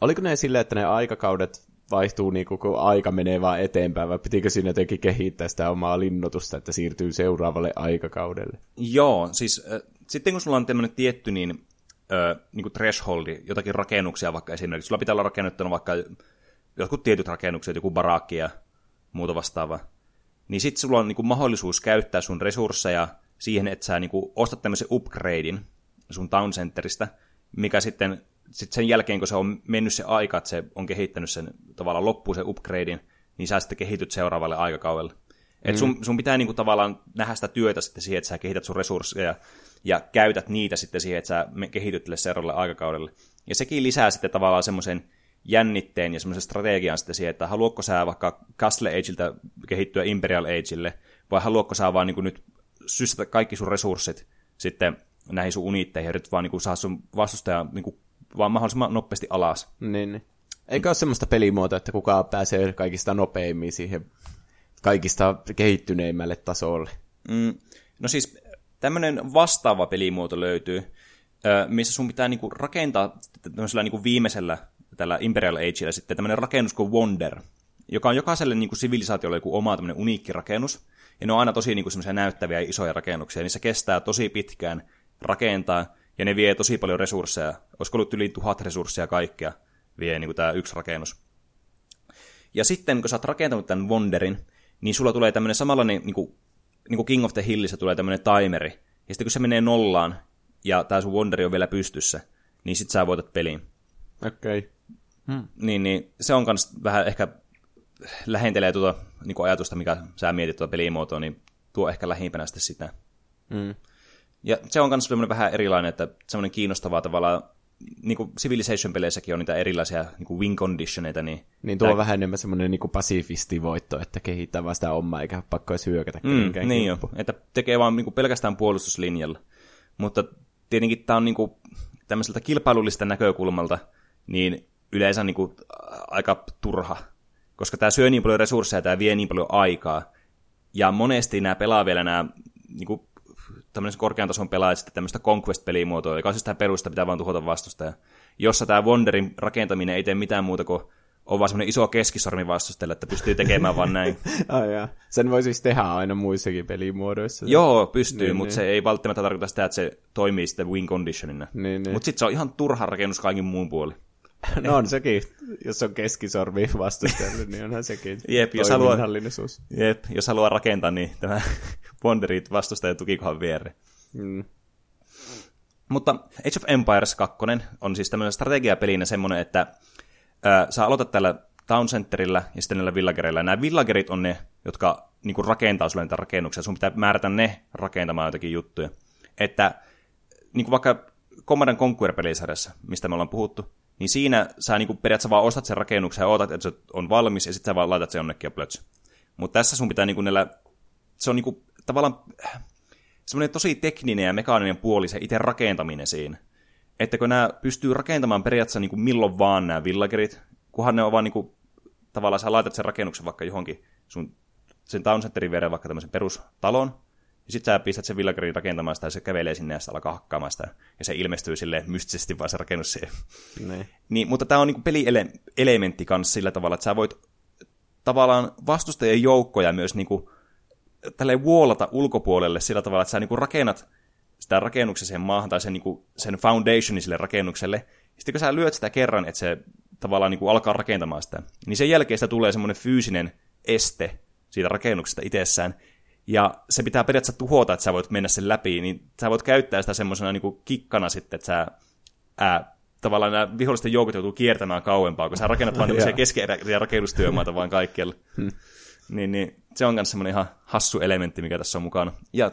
[SPEAKER 1] Oliko ne silleen, että ne aikakaudet vaihtuu niin kun aika menee vaan eteenpäin, vai pitikö siinä jotenkin kehittää sitä omaa linnoitusta, että siirtyy seuraavalle aikakaudelle?
[SPEAKER 2] Joo, siis äh, sitten kun sulla on tämmöinen tietty niin, äh, niin thresholdi, jotakin rakennuksia vaikka esimerkiksi, sulla pitää olla rakennettuna vaikka jotkut tietyt rakennukset, joku barakki ja muuta vastaavaa, niin sitten sulla on niin kuin mahdollisuus käyttää sun resursseja siihen, että sä niin kuin ostat tämmöisen upgradein sun town centeristä, mikä sitten sit sen jälkeen, kun se on mennyt se aika, että se on kehittänyt sen tavallaan loppuun sen upgradein, niin sä sitten kehityt seuraavalle aikakaudelle. Mm. Et sun, sun pitää niinku tavallaan nähdä sitä työtä sitten siihen, että sä kehität sun resursseja ja käytät niitä sitten siihen, että sä kehityt seuraavalle aikakaudelle. Ja sekin lisää sitten tavallaan semmoisen jännitteen ja semmoisen strategian sitten siihen, että haluatko sä vaikka Castle Ageilta kehittyä Imperial Ageille, vai haluatko sä vaan niin nyt sysätä kaikki sun resurssit sitten näihin sun uniitteihin ja yrität vaan niin saa sun vastustajan niin vaan mahdollisimman nopeasti alas.
[SPEAKER 1] Niin, niin. Eikä ole semmoista pelimuotoa, että kuka pääsee kaikista nopeimmin siihen kaikista kehittyneimmälle tasolle.
[SPEAKER 2] Mm, no siis tämmöinen vastaava pelimuoto löytyy, missä sun pitää niinku rakentaa tämmöisellä niinku viimeisellä tällä Imperial Ageilla sitten tämmöinen rakennus kuin Wonder, joka on jokaiselle niinku sivilisaatiolle joku oma tämmöinen uniikki rakennus. Ja ne on aina tosi niinku semmoisia näyttäviä isoja rakennuksia, niissä kestää tosi pitkään rakentaa, ja ne vie tosi paljon resursseja. Olisiko ollut yli tuhat resursseja kaikkea vie niin tämä yksi rakennus. Ja sitten, kun sä oot rakentanut tämän Wonderin, niin sulla tulee tämmöinen samanlainen, niin kuin, niin kuin King of the Hillissä tulee tämmöinen timeri. Ja sitten kun se menee nollaan, ja tämä sun Wonderi on vielä pystyssä, niin sit sä voitat peliin.
[SPEAKER 1] Okei. Okay.
[SPEAKER 2] Hmm. Niin, niin se on kans vähän ehkä lähentelee tuota niin ajatusta, mikä sä mietit tuota pelimuotoa, niin tuo ehkä lähimpänä sitten sitä.
[SPEAKER 1] Hmm.
[SPEAKER 2] Ja se on myös vähän erilainen, että semmoinen kiinnostavaa tavallaan, niin kuin Civilization-peleissäkin on niitä erilaisia niin kuin win conditioneita. Niin,
[SPEAKER 1] niin tuo on vähän enemmän semmoinen niin pasifistivoitto, että kehittää vaan sitä omaa, eikä pakko edes hyökätä
[SPEAKER 2] mm, Niin jo, että tekee vaan niin kuin pelkästään puolustuslinjalla. Mutta tietenkin tämä on niin kuin, tämmöiseltä kilpailullista näkökulmalta, niin yleensä niin kuin, aika turha, koska tämä syö niin paljon resursseja, tämä vie niin paljon aikaa, ja monesti nämä pelaa vielä nämä niin kuin, tämmöisen korkean tason pelaajat sitten tämmöistä Conquest-pelimuotoa, joka on siis tämä perusta, pitää vaan tuhota vastustaja, jossa tämä Wonderin rakentaminen ei tee mitään muuta kuin on vaan semmoinen iso keskisormi vastustajalla, että pystyy tekemään vaan näin.
[SPEAKER 1] Ai jaa. Sen voi siis tehdä aina muissakin pelimuodoissa.
[SPEAKER 2] Joo, pystyy, niin, mutta niin. se ei välttämättä tarkoita sitä, että se toimii sitten win conditionina.
[SPEAKER 1] Niin, niin.
[SPEAKER 2] Mutta sitten se on ihan turha rakennus kaikin muun puoli.
[SPEAKER 1] No on sekin, jos on keskisormi vastustajalle, niin onhan sekin
[SPEAKER 2] Jep, jos haluaa, jep, jos haluaa rakentaa, niin tämä Wanderit vastustajan tukikohan viereen.
[SPEAKER 1] Mm.
[SPEAKER 2] Mutta Age of Empires 2 on siis tämmöinen strategiapelinä semmoinen, että ää, sä aloitat tällä Town Centerillä ja sitten näillä villagereilla. Nämä villagerit on ne, jotka niinku rakentaa sulle niitä rakennuksia. Sun pitää määrätä ne rakentamaan jotakin juttuja. Että niinku vaikka Command Conquer-pelisarjassa, mistä me ollaan puhuttu, niin siinä sä niinku periaatteessa vaan ostat sen rakennuksen ja ootat, että se on valmis, ja sitten sä vaan laitat sen jonnekin ja plöts. Mutta tässä sun pitää niinku näillä, se on niinku tavallaan semmoinen tosi tekninen ja mekaaninen puoli se itse rakentaminen siinä. Että kun nämä pystyy rakentamaan periaatteessa niinku milloin vaan nämä villagerit, kunhan ne on vaan niinku, tavallaan sä laitat sen rakennuksen vaikka johonkin sun sen town centerin vaikka tämmöisen perustalon, ja sitten sä pistät sen villagerin rakentamaan sitä, ja se kävelee sinne ja sitä alkaa hakkaamaan sitä, ja se ilmestyy sille mystisesti vaan se rakennus siihen.
[SPEAKER 1] Ne.
[SPEAKER 2] Niin, mutta tämä on niinku pelielementti kanssa sillä tavalla, että sä voit tavallaan vastustajien joukkoja myös niinku, tälleen vuolata ulkopuolelle sillä tavalla, että sä niinku rakennat sitä rakennuksen siihen maahan tai sen, niinku, sen foundationin sille rakennukselle. Ja sitten kun sä lyöt sitä kerran, että se tavallaan niinku alkaa rakentamaan sitä, niin sen jälkeen sitä tulee semmoinen fyysinen este siitä rakennuksesta itsessään, ja se pitää periaatteessa tuhota, että sä voit mennä sen läpi, niin sä voit käyttää sitä semmoisena niin kikkana sitten, että sä ää, tavallaan nämä vihollisten joukot joutuu kiertämään kauempaa, kun sä rakennat vaan tämmöisiä keskeeräisiä rakennustyömaita vaan kaikkialle. Hmm. Niin, niin, se on myös semmoinen ihan hassu elementti, mikä tässä on mukana. Ja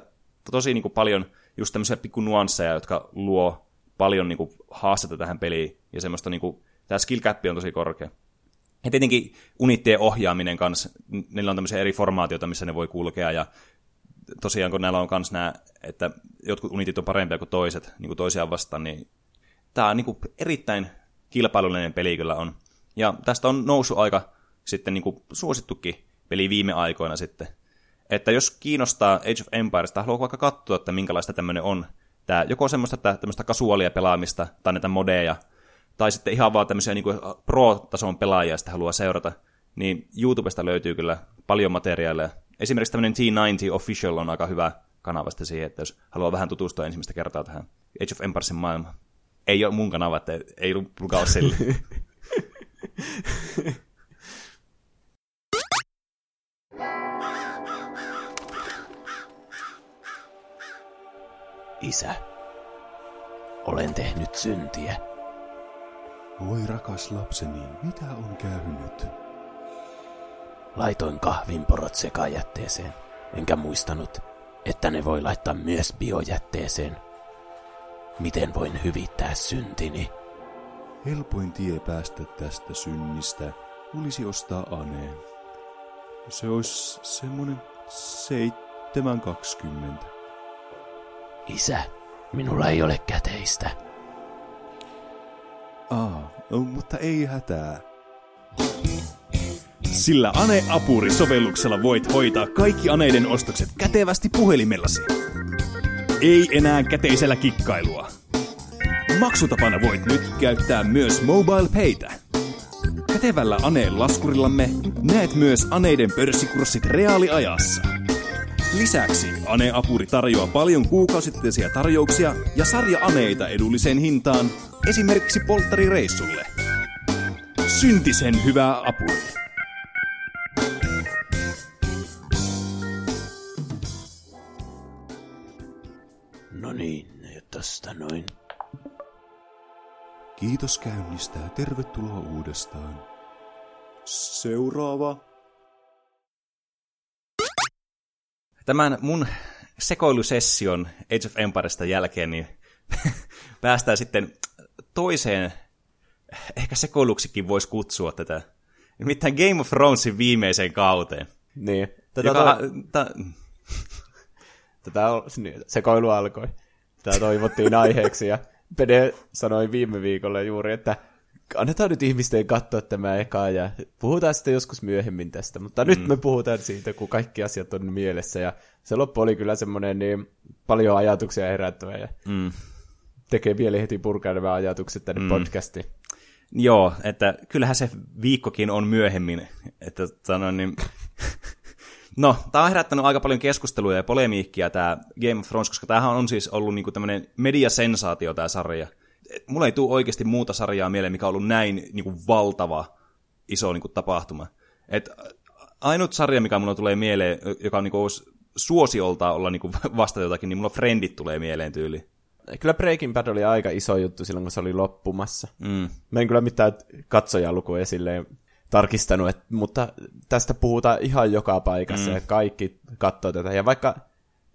[SPEAKER 2] tosi niin kuin paljon just tämmöisiä pikku nuansseja, jotka luo paljon niin kuin, haastetta tähän peliin, ja semmoista niin kuin, tämä skill cap on tosi korkea. Ja tietenkin unittien ohjaaminen kanssa, niillä on tämmöisiä eri formaatioita, missä ne voi kulkea, ja tosiaan kun näillä on myös nämä, että jotkut unitit on parempia kuin toiset, niin kuin toisiaan vastaan, niin tämä on niin kuin erittäin kilpailullinen peli kyllä on. Ja tästä on noussut aika sitten niin kuin suosittukin peli viime aikoina sitten. Että jos kiinnostaa Age of Empires, tai haluaa vaikka katsoa, että minkälaista tämmöinen on, tämä joko semmoista tämmöistä kasuaalia pelaamista, tai näitä modeja, tai sitten ihan vaan tämmöisiä niin pro-tason pelaajia sitä haluaa seurata, niin YouTubesta löytyy kyllä paljon materiaalia. Esimerkiksi tämmöinen T90 Official on aika hyvä kanava siihen, että jos haluaa vähän tutustua ensimmäistä kertaa tähän Age of Empiresin maailmaan. Ei ole mun kanava, että ei lukaa sille.
[SPEAKER 1] Isä, olen tehnyt syntiä.
[SPEAKER 3] Oi rakas lapseni, mitä on käynyt?
[SPEAKER 1] Laitoin kahvinporot sekajätteeseen, enkä muistanut, että ne voi laittaa myös biojätteeseen. Miten voin hyvittää syntini?
[SPEAKER 3] Helpoin tie päästä tästä synnistä olisi ostaa Aneen. Se olisi semmonen 720.
[SPEAKER 1] Isä, minulla ei ole käteistä.
[SPEAKER 3] Aa, mutta ei hätää.
[SPEAKER 4] Sillä Ane-apuri-sovelluksella voit hoitaa kaikki Aneiden ostokset kätevästi puhelimellasi. Ei enää käteisellä kikkailua. Maksutapana voit nyt käyttää myös Mobile Paytä. Kätevällä Aneen laskurillamme näet myös Aneiden pörssikurssit reaaliajassa. Lisäksi Ane-apuri tarjoaa paljon kuukausittaisia tarjouksia ja sarja-aneita edulliseen hintaan, esimerkiksi polttarireissulle. Syntisen hyvää apuri.
[SPEAKER 1] No niin, tosta noin.
[SPEAKER 3] Kiitos käynnistä ja tervetuloa uudestaan. Seuraava.
[SPEAKER 2] Tämän mun sekoilusession Age of Empiresta jälkeen niin päästään sitten toiseen, ehkä sekoiluksikin voisi kutsua tätä, nimittäin Game of Thronesin viimeiseen kauteen.
[SPEAKER 1] Niin. Tätä,
[SPEAKER 2] Joka,
[SPEAKER 1] to...
[SPEAKER 2] ta,
[SPEAKER 1] Tätä on, niin, sekoilu alkoi. Tätä toivottiin aiheeksi ja Pede sanoi viime viikolla juuri, että annetaan nyt ihmisten katsoa tämä eka ja puhutaan sitten joskus myöhemmin tästä, mutta mm. nyt me puhutaan siitä, kun kaikki asiat on mielessä ja se loppu oli kyllä semmoinen niin paljon ajatuksia herättävä ja mm. Tekee vielä heti nämä ajatukset tänne mm. podcastiin.
[SPEAKER 2] Joo, että kyllähän se viikkokin on myöhemmin, että sanon, niin No, tämä on herättänyt aika paljon keskustelua ja polemiikkia tämä Game of Thrones, koska tämähän on siis ollut niinku tämmöinen mediasensaatio tämä sarja. Mulla ei tule oikeasti muuta sarjaa mieleen, mikä on ollut näin niinku valtava iso niinku tapahtuma. Et ainut sarja, mikä mulla tulee mieleen, joka on niinku suosiolta olla niinku vasta jotakin, niin mulla Friendit tulee mieleen tyyli.
[SPEAKER 1] Kyllä Breaking Bad oli aika iso juttu silloin, kun se oli loppumassa. Mm. Mä en kyllä mitään katsojaluku esille tarkistanut, että, mutta tästä puhutaan ihan joka paikassa mm. ja kaikki katsoo tätä. Ja vaikka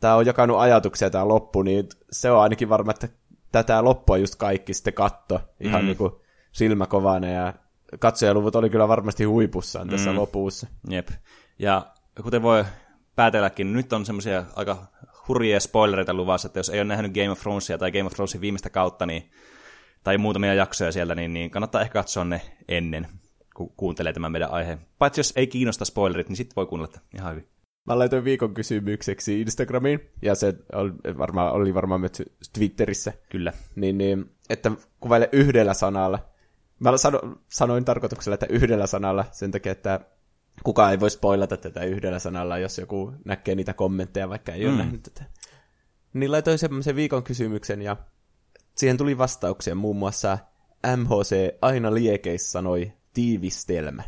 [SPEAKER 1] tämä on jakanut ajatuksia tämä loppu, niin se on ainakin varma, että tätä loppua just kaikki sitten katto ihan mm. niin kuin silmäkovana ja katsojaluvut oli kyllä varmasti huipussaan tässä mm. lopussa.
[SPEAKER 2] Jep. Ja kuten voi päätelläkin, nyt on semmoisia aika hurjia spoilereita luvassa, että jos ei ole nähnyt Game of Thronesia tai Game of Thronesin viimeistä kautta, niin, tai muutamia jaksoja sieltä, niin, niin kannattaa ehkä katsoa ne ennen ku- kuuntelee tämän meidän aiheen. Paitsi jos ei kiinnosta spoilerit, niin sitten voi kuunnella ihan hyvin.
[SPEAKER 1] Mä laitoin viikon kysymykseksi Instagramiin, ja se oli varmaan, oli varmaan myös Twitterissä.
[SPEAKER 2] Kyllä.
[SPEAKER 1] Niin, niin että kuvaile yhdellä sanalla. Mä sano, sanoin tarkoituksella, että yhdellä sanalla, sen takia, että kukaan ei voi spoilata tätä yhdellä sanalla, jos joku näkee niitä kommentteja, vaikka ei mm. ole nähnyt tätä. Niin laitoin semmoisen viikon kysymyksen, ja siihen tuli vastauksia. Muun muassa MHC aina liekeissä sanoi tiivistelmä.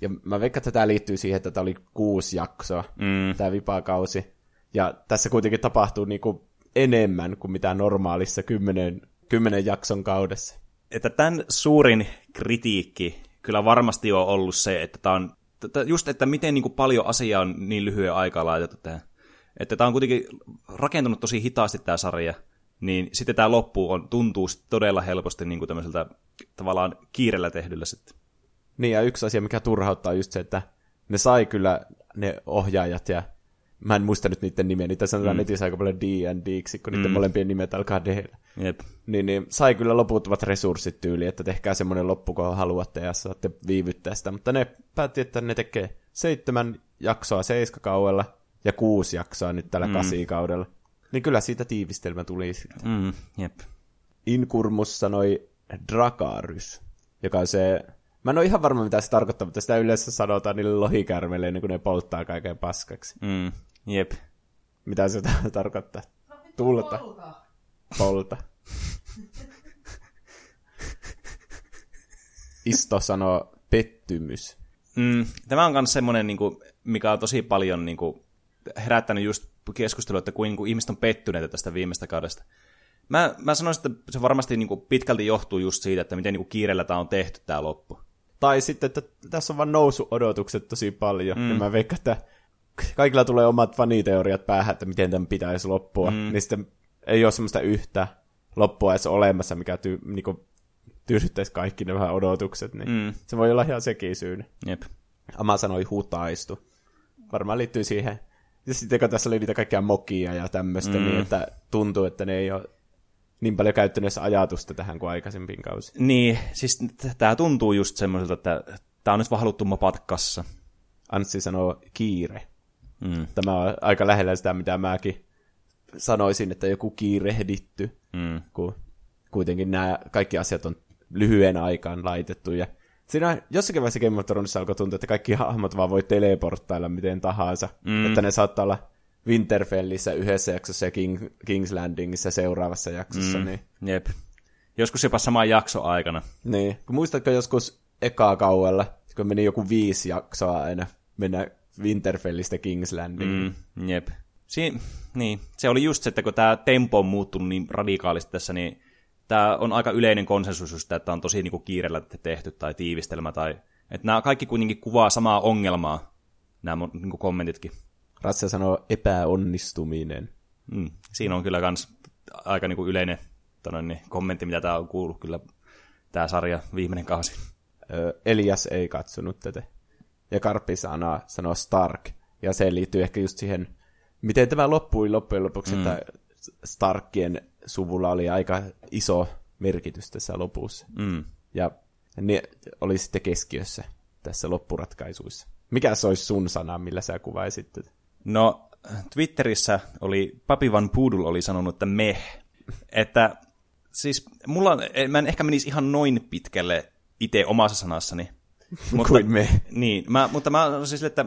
[SPEAKER 1] Ja mä veikkaan, että tämä liittyy siihen, että tämä oli kuusi jaksoa, mm. tämä vipakausi. Ja tässä kuitenkin tapahtuu niinku enemmän kuin mitä normaalissa kymmenen, kymmenen jakson kaudessa.
[SPEAKER 2] Että tämän suurin kritiikki kyllä varmasti on ollut se, että tämä on just, että miten niin kuin paljon asiaa on niin lyhyen aikaa laitettu tähän. Että tämä on kuitenkin rakentunut tosi hitaasti tämä sarja, niin sitten tämä loppu on, tuntuu todella helposti niin kuin tämmöiseltä tavallaan kiirellä tehdyllä sitten.
[SPEAKER 1] Niin, ja yksi asia, mikä turhauttaa just se, että ne sai kyllä ne ohjaajat ja mä en muista nyt niiden nimiä, niitä sanotaan mm. netissä aika paljon D&Diksi, kun niiden
[SPEAKER 2] Mm.
[SPEAKER 1] molempien nimet alkaa d
[SPEAKER 2] Jep.
[SPEAKER 1] niin, niin sai kyllä loputtomat resurssit tyyliin, että tehkää semmoinen loppu, kun haluatte ja saatte viivyttää sitä. Mutta ne päätti, että ne tekee seitsemän jaksoa seiskakaudella ja kuusi jaksoa nyt tällä mm. kasikaudella. Niin kyllä siitä tiivistelmä tuli sitten.
[SPEAKER 2] Mm, jep.
[SPEAKER 1] Inkurmus sanoi Dracarys, joka on se... Mä en ole ihan varma, mitä se tarkoittaa, mutta sitä yleensä sanotaan niille lohikärmeille, ennen kuin ne polttaa kaiken paskaksi.
[SPEAKER 2] Mm, jep.
[SPEAKER 1] Mitä se tarkoittaa? Tulta. Polta. Isto sanoo pettymys.
[SPEAKER 2] Mm, tämä on myös semmoinen, niin kuin, mikä on tosi paljon niin kuin, herättänyt just keskustelua, että kuin, niin kuin ihmiset on pettyneitä tästä viimeistä kaudesta. Mä, mä sanoisin, että se varmasti niin kuin, pitkälti johtuu just siitä, että miten niin kuin, kiireellä tämä on tehty tämä loppu.
[SPEAKER 1] Tai sitten, että tässä on vaan nousu odotukset tosi paljon. Mm. Ja mä veikkaan, että kaikilla tulee omat faniteoriat päähän, että miten tämän pitäisi loppua. Mm. Niin sitten ei ole semmoista yhtä loppua edes olemassa, mikä ty, niinku, tyydyttäisi kaikki nämä odotukset. Niin
[SPEAKER 2] Mm.
[SPEAKER 1] Se voi olla ihan sekin syyn.
[SPEAKER 2] Jep.
[SPEAKER 1] Ama sanoi hutaistu. Varmaan liittyy siihen. Ja sitten kun tässä oli niitä kaikkia mokia ja tämmöistä, mm. niin että tuntuu, että ne ei ole niin paljon käyttänyt ajatusta tähän kuin aikaisempiin kausi.
[SPEAKER 2] Niin, siis tämä tuntuu just semmoiselta, että tämä on nyt vaan haluttu mopata kassa.
[SPEAKER 1] Anssi sanoo kiire.
[SPEAKER 2] Mm.
[SPEAKER 1] Tämä on aika lähellä sitä, mitä mäkin sanoisin, että joku kiirehditty,
[SPEAKER 2] Mm.
[SPEAKER 1] kun kuitenkin nämä kaikki asiat on lyhyen aikaan laitettu. Ja siinä jossakin vaiheessa Game of Thronesissa alkoi tuntua, että kaikki hahmot vaan voi teleporttailla miten tahansa. Mm. Että ne saattaa olla Winterfellissä yhdessä jaksossa ja King, King's Landingissa seuraavassa jaksossa. Mm. Niin,
[SPEAKER 2] Jep. Joskus jopa saman jakso aikana.
[SPEAKER 1] niin. Kun muistatko joskus ekaa kauella, kun meni joku viisi jaksoa aina mennä Winterfellistä King's Landingiin.
[SPEAKER 2] Mm, jep. Si- niin, se oli just se, että kun tämä tempo on muuttunut niin radikaalisti tässä, niin tämä on aika yleinen konsensus just, että on tosi niinku kiireellä tehty tai tiivistelmä. Tai, että nämä kaikki kuitenkin kuvaa samaa ongelmaa, nämä niinku kommentitkin.
[SPEAKER 1] Rasse sanoo epäonnistuminen.
[SPEAKER 2] Mm. Siinä on kyllä kans aika niinku yleinen tanoin, niin, kommentti, mitä tämä on kuullut kyllä tämä sarja viimeinen kausi.
[SPEAKER 1] Elias ei katsonut tätä. Ja Karppi sanoo, sanoo Stark. Ja se liittyy ehkä just siihen, miten tämä loppui loppujen lopuksi, mm. että Starkien suvulla oli aika iso merkitys tässä lopussa.
[SPEAKER 2] Mm.
[SPEAKER 1] Ja ne oli sitten keskiössä tässä loppuratkaisuissa. Mikä se olisi sun sana, millä sä kuvaisit?
[SPEAKER 2] No, Twitterissä oli, Papi Van Poodle oli sanonut, että meh. Että siis mulla, on- mä en ehkä menisi ihan noin pitkälle itse omassa sanassani. Mutta,
[SPEAKER 1] Kuin me.
[SPEAKER 2] Niin, mä, mutta mä sanoisin sille, että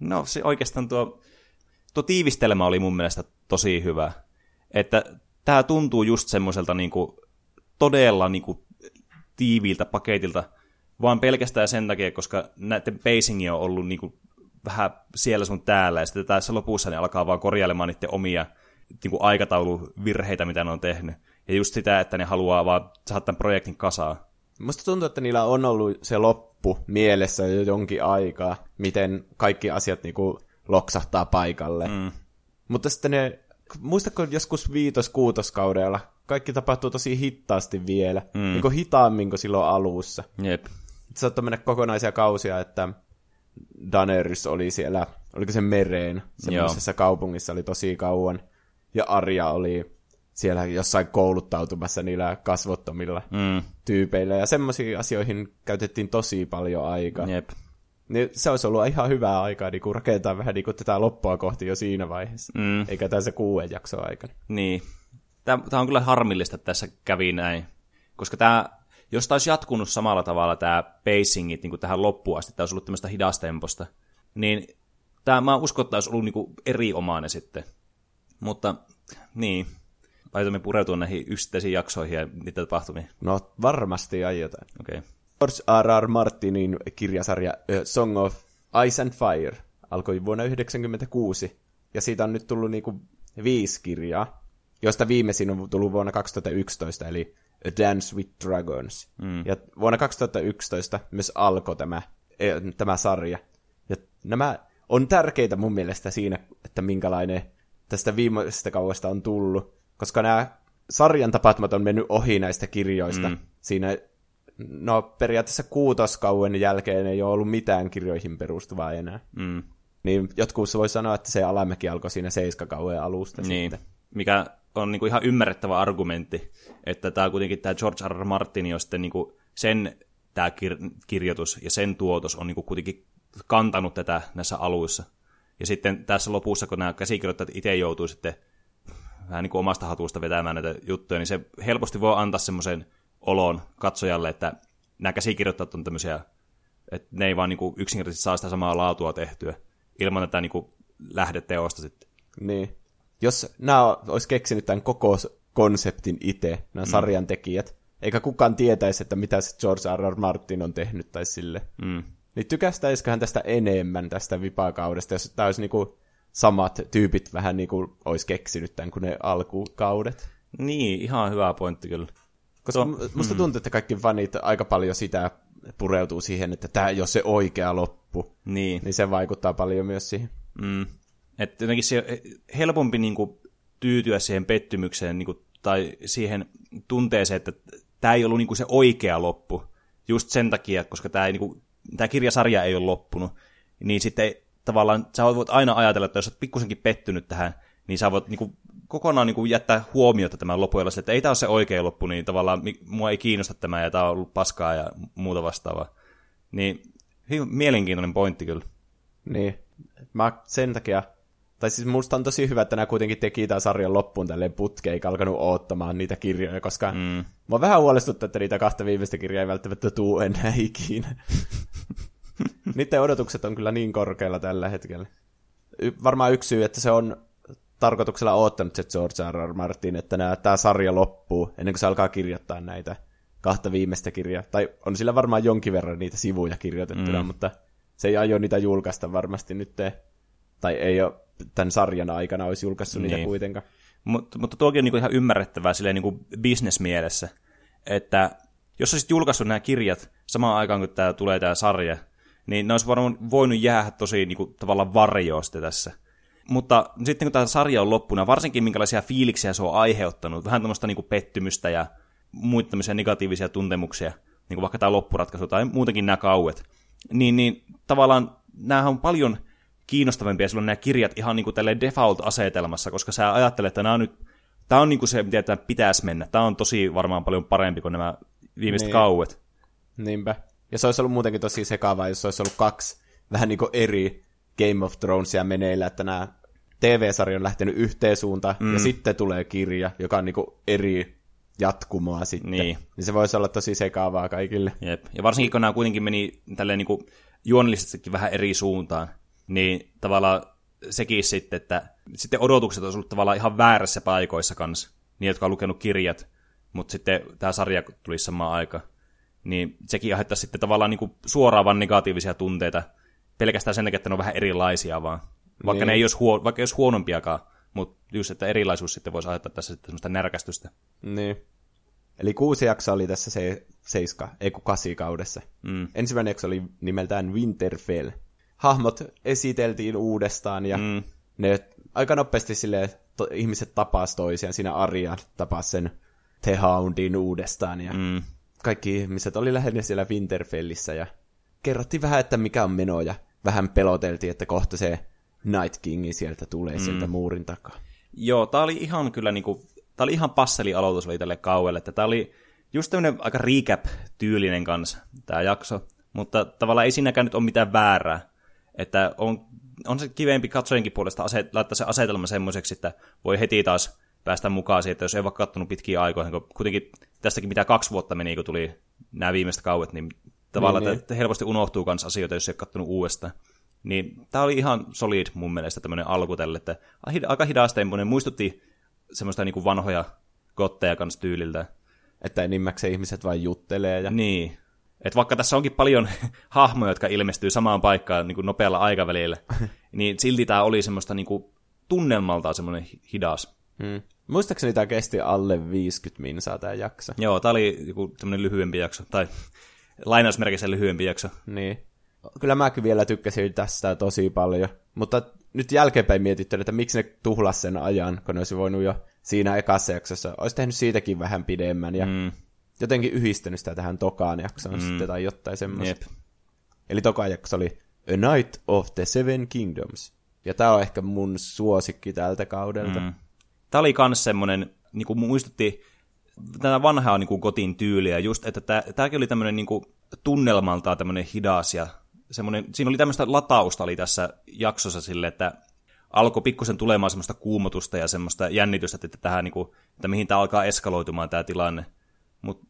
[SPEAKER 2] no se oikeastaan tuo, tuo tiivistelmä oli mun mielestä tosi hyvä. Että tämä tuntuu just semmoiselta niinku, todella niinku, tiiviiltä paketilta, vaan pelkästään sen takia, koska näiden pacing on ollut niinku, vähän siellä sun täällä, ja sitten tässä lopussa ne alkaa vaan korjailemaan niiden omia niinku, aikatauluvirheitä, mitä ne on tehnyt. Ja just sitä, että ne haluaa vaan saada tämän projektin kasaan.
[SPEAKER 1] Musta tuntuu, että niillä on ollut se loppu mielessä jo jonkin aikaa, miten kaikki asiat niinku loksahtaa paikalle. Mm. Mutta sitten ne, muistatko joskus viitos-kuutoskaudella, kaikki tapahtuu tosi hitaasti vielä, mm. niin kuin hitaammin kuin silloin alussa.
[SPEAKER 2] Jep.
[SPEAKER 1] Saattoi mennä kokonaisia kausia, että Daenerys oli siellä, oliko se mereen, semmoisessa kaupungissa oli tosi kauan, ja Arja oli siellä jossain kouluttautumassa niillä kasvottomilla
[SPEAKER 2] Mm.
[SPEAKER 1] tyypeillä, ja semmoisiin asioihin käytettiin tosi paljon aikaa.
[SPEAKER 2] Jep.
[SPEAKER 1] Niin se olisi ollut ihan hyvää aikaa niin rakentaa vähän niin kuin tätä loppua kohti jo siinä vaiheessa,
[SPEAKER 2] Mm.
[SPEAKER 1] eikä tässä kuuden jakson aikana.
[SPEAKER 2] Niin. Tämä on kyllä harmillista, että tässä kävi näin. Koska tämä, jos tämä olisi jatkunut samalla tavalla tämä pacingit niin kuin tähän loppuun asti, tämä olisi ollut tämmöistä hidastemposta, niin tämä, mä uskon, että tämä olisi ollut niin kuin erinomainen sitten. Mutta niin, laitamme pureutua näihin yksittäisiin jaksoihin ja niitä tapahtumiin.
[SPEAKER 1] No varmasti aiotaan.
[SPEAKER 2] Okei. Okay.
[SPEAKER 1] George R. R. Martinin kirjasarja A Song of Ice and Fire alkoi vuonna 1996, ja siitä on nyt tullut niinku viisi kirjaa, josta viimeisin on tullut vuonna 2011, eli A Dance with Dragons. Mm. Ja vuonna 2011 myös alkoi tämä, eh, tämä sarja. Ja nämä on tärkeitä mun mielestä siinä, että minkälainen tästä viimeisestä kauesta on tullut, koska nämä sarjan tapahtumat on mennyt ohi näistä kirjoista. Mm. Siinä no periaatteessa kuutoskauen jälkeen ei ole ollut mitään kirjoihin perustuvaa enää.
[SPEAKER 2] Mm.
[SPEAKER 1] Niin jotkut voi sanoa, että se alamäki alkoi siinä seiskakauden alusta
[SPEAKER 2] Niin,
[SPEAKER 1] sitten.
[SPEAKER 2] mikä on niinku ihan ymmärrettävä argumentti, että tämä kuitenkin tämä George R. R. Martin, jo sitten niinku sen tämä kir- kirjoitus ja sen tuotos on niinku kuitenkin kantanut tätä näissä aluissa. Ja sitten tässä lopussa, kun nämä käsikirjoittajat itse joutuu sitten vähän niin kuin omasta hatusta vetämään näitä juttuja, niin se helposti voi antaa semmoisen olon katsojalle, että nämä käsikirjoittajat on tämmöisiä, että ne ei vaan niin kuin yksinkertaisesti saa sitä samaa laatua tehtyä ilman tätä niin kuin lähdeteosta sitten.
[SPEAKER 1] Niin. Jos nämä olisi keksinyt tämän koko konseptin itse, nämä mm. sarjan tekijät, eikä kukaan tietäisi, että mitä se George R. R. Martin on tehnyt tai sille.
[SPEAKER 2] Mm.
[SPEAKER 1] Niin tykästäisiköhän tästä enemmän tästä vipakaudesta, jos tämä olisi niinku samat tyypit vähän niinku olisi keksinyt tämän kuin ne alkukaudet.
[SPEAKER 2] Niin, ihan hyvä pointti kyllä.
[SPEAKER 1] Koska
[SPEAKER 2] Tuo-
[SPEAKER 1] musta tuntuu, että kaikki fanit aika paljon sitä pureutuu siihen, että tämä ei ole se oikea loppu.
[SPEAKER 2] Niin.
[SPEAKER 1] Niin se vaikuttaa paljon myös siihen.
[SPEAKER 2] Mm. Että jotenkin se helpompi niinku tyytyä siihen pettymykseen niinku, tai siihen tunteeseen, että tämä ei ollut niinku se oikea loppu. Just sen takia, koska tämä niinku, tää kirjasarja ei ole loppunut. Niin sitten tavallaan sä voit aina ajatella, että jos olet pikkusenkin pettynyt tähän, niin sä voit niinku, kokonaan niinku jättää huomiota tämän loppujen että ei tämä ole se oikea loppu, niin tavallaan mua ei kiinnosta tämä ja tämä on ollut paskaa ja muuta vastaavaa. Niin hyvin mielenkiintoinen pointti kyllä.
[SPEAKER 1] Niin. Mä sen takia, tai siis musta on tosi hyvä, että nämä kuitenkin teki tämän sarjan loppuun tälleen putkeen, eikä alkanut oottamaan niitä kirjoja, koska mm. mä vähän huolestuttaa, että niitä kahta viimeistä kirjaa ei välttämättä tuu enää ikinä. Niiden odotukset on kyllä niin korkealla tällä hetkellä. Y- varmaan yksi syy, että se on tarkoituksella oottanut se George R. R. Martin, että nää, tämä sarja loppuu ennen kuin se alkaa kirjoittaa näitä kahta viimeistä kirjaa. Tai on sillä varmaan jonkin verran niitä sivuja kirjoitettuna, mm. mutta se ei aio niitä julkaista varmasti nyt. Tai ei ole tämän sarjan aikana olisi julkaissut niin. niitä kuitenkaan.
[SPEAKER 2] Mutta, mutta tuokin on niinku ihan ymmärrettävää silleen niinku bisnesmielessä, että jos olisit julkaissut nämä kirjat samaan aikaan, kun tämä tulee tämä sarja, niin ne olisi varmaan voinut jäädä tosi niinku, tavallaan varjoon sitten tässä. Mutta sitten kun tämä sarja on loppuna, varsinkin minkälaisia fiiliksiä se on aiheuttanut, vähän tämmöistä niinku pettymystä ja muita tämmöisiä negatiivisia tuntemuksia, niin kuin vaikka tämä loppuratkaisu tai muutenkin nämä kauet, niin, niin tavallaan nämä on paljon kiinnostavampia silloin nämä kirjat ihan niin kuin tälle default-asetelmassa, koska sä ajattelet, että nämä on nyt, tämä on niin kuin se, mitä tämä pitäisi mennä. Tämä on tosi varmaan paljon parempi kuin nämä viimeiset
[SPEAKER 1] Niin.
[SPEAKER 2] kauet.
[SPEAKER 1] Niinpä. Ja se olisi ollut muutenkin tosi sekavaa, jos olisi ollut kaksi vähän niin kuin eri Game of Thronesia meneillä, että nämä TV-sarja on lähtenyt yhteen suuntaan, mm. ja sitten tulee kirja, joka on niin kuin eri jatkumoa sitten.
[SPEAKER 2] Niin.
[SPEAKER 1] niin se voisi olla tosi sekavaa kaikille.
[SPEAKER 2] Jep. Ja varsinkin kun nämä kuitenkin meni tälleen niin kuin juonellisestikin vähän eri suuntaan, niin tavallaan sekin sitten, että sitten odotukset olisi ollut tavallaan ihan väärässä paikoissa kanssa, niin jotka on lukenut kirjat, mutta sitten tämä sarja tuli samaan aikaan. Niin sekin aiheuttaa sitten tavallaan niin kuin suoraan vaan negatiivisia tunteita, pelkästään sen takia, että ne on vähän erilaisia vaan. Vaikka
[SPEAKER 1] Niin.
[SPEAKER 2] ne ei olisi, huo- vaikka ei olisi huonompiakaan, mutta just, että erilaisuus sitten voisi aiheuttaa tässä sitten semmoista närkästystä.
[SPEAKER 1] Niin. Eli kuusi jaksoa oli tässä se seiska, ei kun kasi kaudessa.
[SPEAKER 2] Mm.
[SPEAKER 1] Ensimmäinen jakso oli nimeltään Winterfell. Hahmot esiteltiin uudestaan ja
[SPEAKER 2] Mm.
[SPEAKER 1] ne aika nopeasti sille to, ihmiset tapas toisiaan. Siinä Arya tapas sen The Houndin uudestaan ja
[SPEAKER 2] Mm.
[SPEAKER 1] Kaikki ihmiset oli lähinnä siellä Winterfellissä ja kerrottiin vähän, että mikä on meno ja vähän peloteltiin, että kohta se Night Kingi sieltä tulee mm. sieltä muurin takaa.
[SPEAKER 2] Joo, tää oli ihan kyllä niinku, tää oli ihan passeli aloitus oli tälle kauelle, että tää oli just tämmönen aika recap-tyylinen kanssa, tää jakso, mutta tavallaan ei siinäkään nyt ole mitään väärää, että on, on se kivempi katsojenkin puolesta aset, laittaa se asetelma semmoiseksi, että voi heti taas päästä mukaan siitä, että jos ei vaikka kattonut pitkiä aikoihin, kun kuitenkin tästäkin mitä kaksi vuotta meni, kun tuli nämä viimeiset kauet, niin tavallaan
[SPEAKER 1] Niin,
[SPEAKER 2] niin, helposti unohtuu myös asioita, jos ei ole kattonut uudestaan. Niin tämä oli ihan solid mun mielestä tämmöinen alku tälle, että aika hidastempoinen, muistutti semmoista niinku vanhoja gotteja kanssa tyyliltä.
[SPEAKER 1] Että enimmäkseen ihmiset vain juttelee ja
[SPEAKER 2] Niin. Et vaikka tässä onkin paljon hahmoja, jotka ilmestyy samaan paikkaan niin kuin nopealla aikavälillä, niin silti tämä oli semmoista niin kuin tunnelmaltaan semmoinen hi- hidas.
[SPEAKER 1] Mm. Muistaakseni tämä kesti alle 50 minsaa tämä jakso.
[SPEAKER 2] Joo, tämä oli joku tämmöinen lyhyempi jakso, tai lainausmerkissä lyhyempi jakso.
[SPEAKER 1] Niin. Kyllä mäkin vielä tykkäsin tästä tosi paljon. Mutta nyt jälkeenpäin mietittelen, että miksi ne tuhlas sen ajan, kun ne olisi voinut jo siinä ekassa jaksossa. Olisi tehnyt siitäkin vähän pidemmän ja mm. jotenkin yhdistänyt sitä tähän tokaan jaksoon mm. sitten tai jotain semmoista.
[SPEAKER 2] Jep.
[SPEAKER 1] Eli toka jakso oli A Night of the Seven Kingdoms. Ja tää on ehkä mun suosikki tältä kaudelta. Mm.
[SPEAKER 2] Tämä oli kans semmonen, niin kuin muistutti tätä vanhaa niin kuin kotin tyyliä, just, että tää, tääkin oli tämmönen niin kuin tunnelmaltaan tämmönen hidas ja semmonen, siinä oli tämmöistä latausta oli tässä jaksossa sille, että alkoi pikkusen tulemaan semmoista kuumotusta ja semmoista jännitystä, että, tähän, niin kuin, että mihin tämä alkaa eskaloitumaan tämä tilanne. Mutta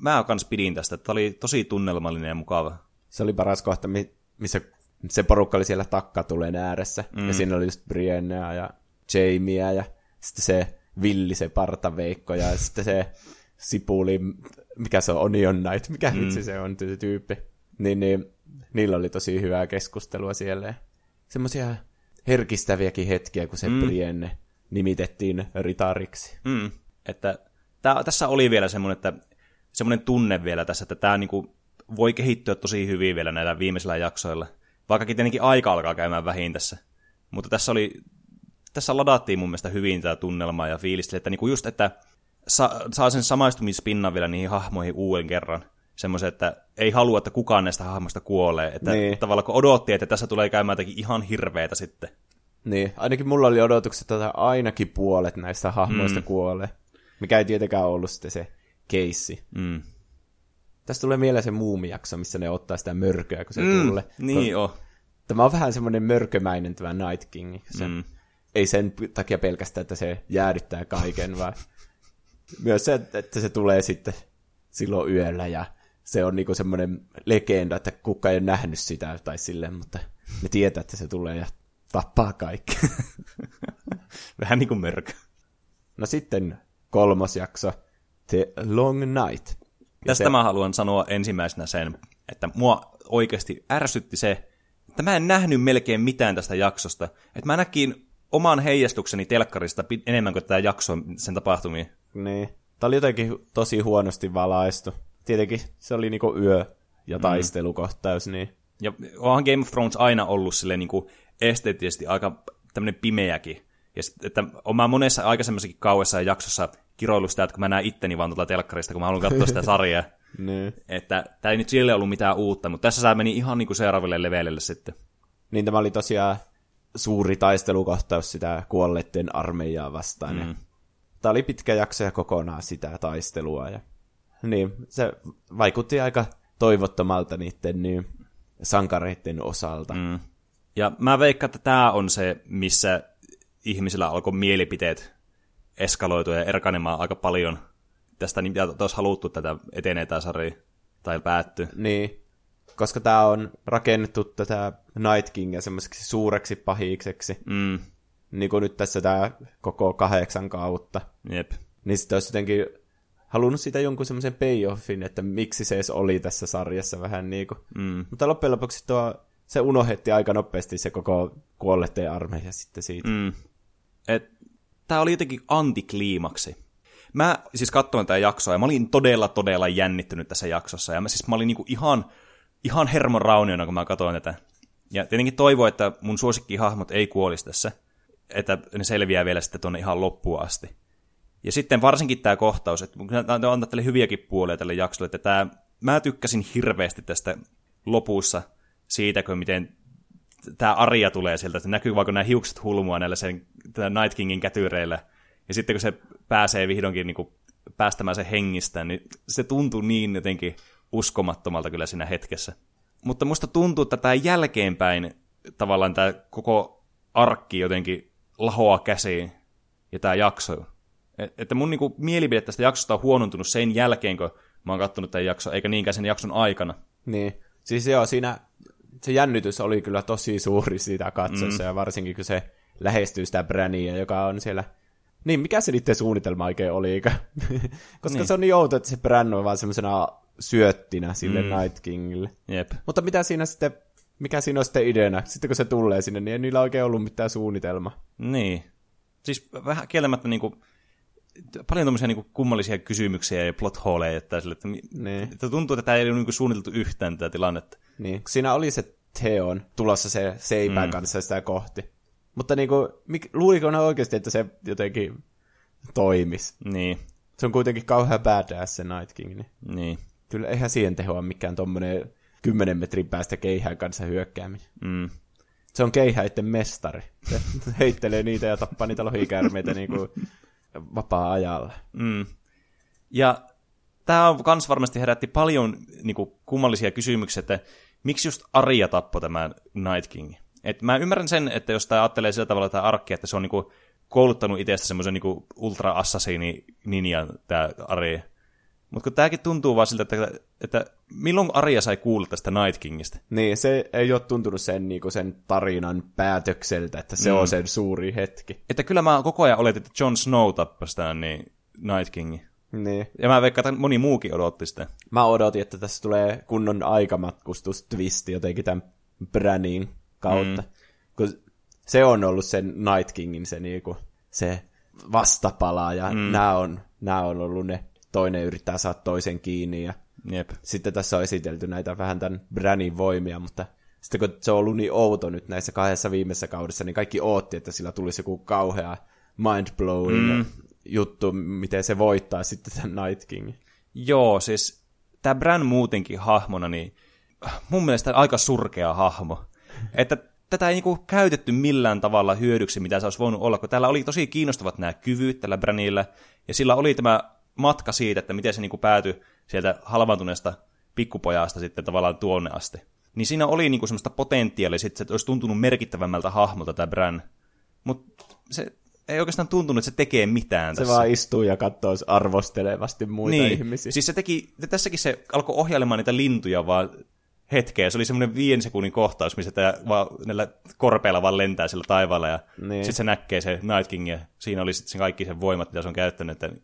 [SPEAKER 2] mä kans pidin tästä, että tämä oli tosi tunnelmallinen ja mukava.
[SPEAKER 1] Se oli paras kohta, missä se porukka oli siellä takkatulen ääressä. Mm. Ja siinä oli just Briennea ja Jamieä ja sitten se Villi, se partaveikko ja sitten se Sipuli, mikä se on, Onion Knight, mikä mm. vitsi se on tyyppi. Niin, niin niillä oli tosi hyvää keskustelua siellä. Semmoisia herkistäviäkin hetkiä, kun se mm. Brienne nimitettiin ritariksi.
[SPEAKER 2] Mm. Että tää, tässä oli vielä semmoinen, että semmoinen tunne vielä tässä, että tämä niinku voi kehittyä tosi hyvin vielä näillä viimeisillä jaksoilla. Vaikkakin tietenkin aika alkaa käymään vähin tässä. Mutta tässä oli, tässä ladattiin mun mielestä hyvin tämä tunnelma ja fiilistä, että niinku just, että sa, saa sen samaistumispinnan vielä niihin hahmoihin uuden kerran. Semmoisen, että ei halua, että kukaan näistä hahmoista kuolee. Että niin. tavallaan kun odotti, että tässä tulee käymään jotakin ihan hirveätä sitten.
[SPEAKER 1] Niin, ainakin mulla oli odotukset, että ainakin puolet näistä hahmoista mm. kuolee. Mikä ei tietenkään ollut sitten se keissi. Mm. Tästä tulee mieleen se muumijakso, missä ne ottaa sitä mörköä, kun se mm, tulee.
[SPEAKER 2] Niin on.
[SPEAKER 1] Tämä on vähän semmoinen mörkömäinen tämä Night King. Se, mm. Ei sen takia pelkästään, että se jäädyttää kaiken, vaan myös se, että se tulee sitten silloin yöllä ja se on niinku semmoinen legenda, että kuka ei ole nähnyt sitä tai silleen, mutta ne tietää, että se tulee ja tappaa kaikki.
[SPEAKER 2] Vähän niin kuin mörkö.
[SPEAKER 1] No sitten kolmas jakso, The Long Night. Ja
[SPEAKER 2] Tästä se... mä haluan sanoa ensimmäisenä sen, että mua oikeasti ärsytti se, että mä en nähnyt melkein mitään tästä jaksosta. Että mä näkin oman heijastukseni telkkarista enemmän kuin tämä jakso sen tapahtumia.
[SPEAKER 1] Niin. Tämä oli jotenkin tosi huonosti valaistu. Tietenkin se oli niinku yö- ja mm. taistelukohtaus, niin...
[SPEAKER 2] Ja onhan Game of Thrones aina ollut sille niinku esteettisesti aika tämmöinen pimeäkin. Ja sit, että olen mä monessa aikaisemmassakin kauessa ja jaksossa kiroillut sitä, että kun mä näen itteni vaan tuolta telkkarista, kun mä haluan katsoa sitä sarjaa.
[SPEAKER 1] niin.
[SPEAKER 2] Että tämä ei nyt sille ollut mitään uutta, mutta tässä sä meni ihan niin kuin seuraaville levelille sitten.
[SPEAKER 1] Niin tämä oli tosiaan suuri taistelukohtaus sitä kuolleiden armeijaa vastaan. Mm. Tämä oli pitkä jakso ja kokonaan sitä taistelua. Ja... Niin, se vaikutti aika toivottomalta niiden niin, sankareiden osalta. Mm.
[SPEAKER 2] Ja mä veikkaan, että tämä on se, missä ihmisillä alkoi mielipiteet eskaloitua ja erkanemaan aika paljon tästä, mitä olisi haluttu tätä etenee tämä sarja tai päättyy.
[SPEAKER 1] Niin, koska tämä on rakennettu tätä Night Kingia semmoiseksi suureksi pahikseksi.
[SPEAKER 2] Mm.
[SPEAKER 1] Niin kuin nyt tässä tämä koko kahdeksan kautta.
[SPEAKER 2] Jep.
[SPEAKER 1] Niin sitten olisi jotenkin halunnut sitä jonkun semmoisen payoffin, että miksi se edes oli tässä sarjassa vähän niin kuin.
[SPEAKER 2] Mm.
[SPEAKER 1] Mutta loppujen lopuksi tuo, se unohdetti aika nopeasti se koko kuolletteen armeija sitten siitä.
[SPEAKER 2] Mm. Et, tää oli jotenkin antikliimaksi. Mä siis katsoin tätä jaksoa ja mä olin todella, todella jännittynyt tässä jaksossa. Ja mä siis mä olin niinku ihan, ihan hermon rauniona, kun mä katsoin tätä. Ja tietenkin toivoin, että mun suosikkihahmot ei kuolisi tässä. Että ne selviää vielä sitten tuonne ihan loppuun asti. Ja sitten varsinkin tämä kohtaus, että tämä antaa tälle hyviäkin puolia tälle jaksolle, että tämä, mä tykkäsin hirveästi tästä lopussa siitä, kun miten tämä Arja tulee sieltä, että näkyy vaikka nämä hiukset hulmua näillä sen Night Kingin kätyreillä. Ja sitten kun se pääsee vihdoinkin niin kuin, päästämään se hengistä, niin se tuntuu niin jotenkin uskomattomalta kyllä siinä hetkessä. Mutta musta tuntuu, että tämä jälkeenpäin tavallaan tämä koko arkki jotenkin lahoaa käsiin ja tämä jakso. Että mun niinku mielipide tästä jaksosta on huonontunut sen jälkeen, kun mä oon kattonut tämän jakson, eikä niinkään sen jakson aikana.
[SPEAKER 1] Niin, siis joo, siinä se jännitys oli kyllä tosi suuri siitä katsossa, mm. ja varsinkin kun se lähestyy sitä Brania, joka on siellä... Niin, mikä se niiden suunnitelma oikein oli? Koska niin. se on niin outo, että se Bran on vaan semmoisena syöttinä sille mm. Night Kingille.
[SPEAKER 2] Jep.
[SPEAKER 1] Mutta mitä siinä sitten, mikä siinä on sitten ideana? Sitten kun se tulee sinne, niin ei niillä oikein ollut mitään suunnitelma.
[SPEAKER 2] Niin. Siis vähän kieltämättä niinku, paljon tuommoisia niinku kummallisia kysymyksiä ja plot holeja, että, sille, että, niin. että tuntuu, että tämä ei ole niinku suunniteltu yhtään tätä tilannetta.
[SPEAKER 1] Niin, siinä oli se Theon tulossa se seipään mm. kanssa sitä kohti. Mutta niinku, mik, luuliko ne oikeasti, että se jotenkin toimis?
[SPEAKER 2] Niin.
[SPEAKER 1] Se on kuitenkin kauhean badass se Night King. Niin.
[SPEAKER 2] niin.
[SPEAKER 1] Kyllä eihän siihen tehoa mikään tommonen kymmenen metrin päästä keihään kanssa hyökkääminen.
[SPEAKER 2] Mm.
[SPEAKER 1] Se on keihäiden mestari. Se heittelee niitä ja tappaa niitä lohikäärmeitä niin kuin vapaa-ajalla.
[SPEAKER 2] Mm. Ja tämä on kans varmasti herätti paljon niin kuin, kummallisia kysymyksiä, että miksi just Arja tappoi tämän Night King? Et mä ymmärrän sen, että jos tämä ajattelee sillä tavalla tämä arkki, että se on niin kuin, kouluttanut itsestä semmoisen niin ultra assassini ninjan tämä Arja. Mutta kun tämäkin tuntuu vaan siltä, että, että milloin Arja sai kuulla tästä Night Kingistä?
[SPEAKER 1] Niin, se ei ole tuntunut sen, niin kuin sen tarinan päätökseltä, että se mm. on sen suuri hetki.
[SPEAKER 2] Että kyllä mä koko ajan oletin, että Jon Snow tappasi tämän niin Night Kingin.
[SPEAKER 1] Niin.
[SPEAKER 2] Ja mä veikkaan, että moni muukin odotti sitä.
[SPEAKER 1] Mä odotin, että tässä tulee kunnon aikamatkustus-twisti jotenkin tämän Branin kautta. Mm. Kun se on ollut sen Night Kingin se, niinku, se vastapala, ja mm. nämä on, nämä on ollut ne, toinen yrittää saada toisen kiinni, ja
[SPEAKER 2] Jep.
[SPEAKER 1] sitten tässä on esitelty näitä vähän tämän Branin voimia, mutta sitten kun se on ollut niin outo nyt näissä kahdessa viimeisessä kaudessa, niin kaikki ootti, että sillä tulisi joku kauhea mind-blowing mm. juttu, miten se voittaa sitten tämän Night King.
[SPEAKER 2] Joo, siis tämä Bran muutenkin hahmona, niin mun mielestä aika surkea hahmo. Että tätä ei niinku käytetty millään tavalla hyödyksi, mitä se olisi voinut olla, kun täällä oli tosi kiinnostavat nämä kyvyt tällä Branilla, ja sillä oli tämä matka siitä, että miten se niinku päätyi sieltä halvaantuneesta pikkupojasta sitten tavallaan tuonne asti. Niin siinä oli niinku semmoista potentiaalia, että olisi tuntunut merkittävämmältä hahmolta tämä Bran. Mutta se ei oikeastaan tuntunut, että se tekee mitään
[SPEAKER 1] Se
[SPEAKER 2] tässä.
[SPEAKER 1] vaan istuu ja katsoo arvostelevasti muita
[SPEAKER 2] niin.
[SPEAKER 1] ihmisiä.
[SPEAKER 2] Siis se teki, tässäkin se alkoi ohjailemaan niitä lintuja vaan hetkeä. Se oli semmoinen viiden sekunnin kohtaus, missä tämä vaan näillä korpeilla vaan lentää sillä taivaalla ja
[SPEAKER 1] Niin.
[SPEAKER 2] sitten se näkee se Night King ja siinä oli sitten se kaikki sen voimat, mitä se on käyttänyt. Että,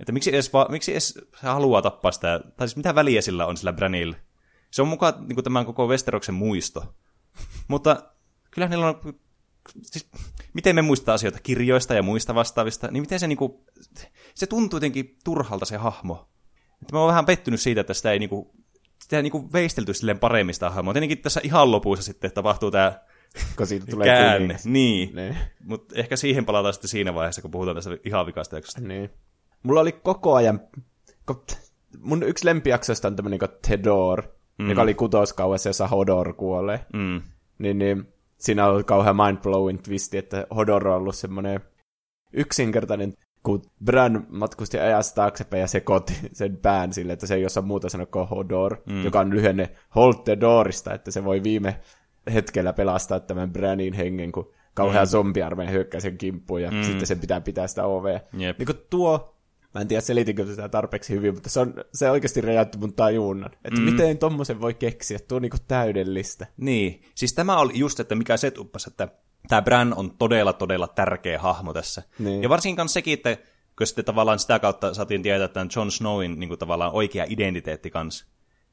[SPEAKER 2] että miksi, edes, va, miksi edes se haluaa tappaa sitä, tai siis mitä väliä sillä on sillä Branilla? Se on mukaan niin kuin tämän koko Westeroksen muisto. Mutta kyllä niillä on, siis, miten me muistaa asioita kirjoista ja muista vastaavista, niin miten se niinku, se tuntuu jotenkin turhalta se hahmo. Että mä oon vähän pettynyt siitä, että sitä ei niinku, sitä ei niinku veistelty silleen paremmin sitä hahmoa. Tietenkin tässä ihan lopussa sitten tapahtuu tämä
[SPEAKER 1] kun siitä tulee
[SPEAKER 2] käänne.
[SPEAKER 1] kuningas.
[SPEAKER 2] Niin.
[SPEAKER 1] Niin.
[SPEAKER 2] Mutta ehkä siihen palataan sitten siinä vaiheessa, kun puhutaan tästä ihan vikasta jaksosta.
[SPEAKER 1] niin. Mulla oli koko ajan... Mun yksi lempijaksoista on tämmönen kuin Tedor, mm. joka oli kutoskauessa, jossa Hodor kuolee.
[SPEAKER 2] Mm.
[SPEAKER 1] Niin, niin siinä on kauhean mind-blowing twisti, että Hodor on ollut semmoinen yksinkertainen, kun Bran matkusti ajassa taaksepäin ja sekoitti sen pään sille, että se ei osaa muuta sanoa kuin Hodor, mm. joka on lyhenne Hold the Doorista, että se voi viime hetkellä pelastaa tämän Branin hengen, kun kauhea mm. zombiarmeen hyökkää sen kimppuun ja mm. sitten sen pitää pitää sitä ovea.
[SPEAKER 2] Jep.
[SPEAKER 1] Niin tuo, mä en tiedä selitinkö sitä tarpeeksi hyvin, mutta se on se oikeasti räjäytti mun tajunnan. Että mm. miten tommosen voi keksiä, tuo on niinku täydellistä.
[SPEAKER 2] Niin, siis tämä oli just, että mikä se tuppasi, että tämä Bran on todella, todella tärkeä hahmo tässä.
[SPEAKER 1] Niin.
[SPEAKER 2] Ja varsinkin kanssa sekin, että kun sitten tavallaan sitä kautta saatiin tietää tämän Jon Snowin niin kuin tavallaan oikea identiteetti kanssa,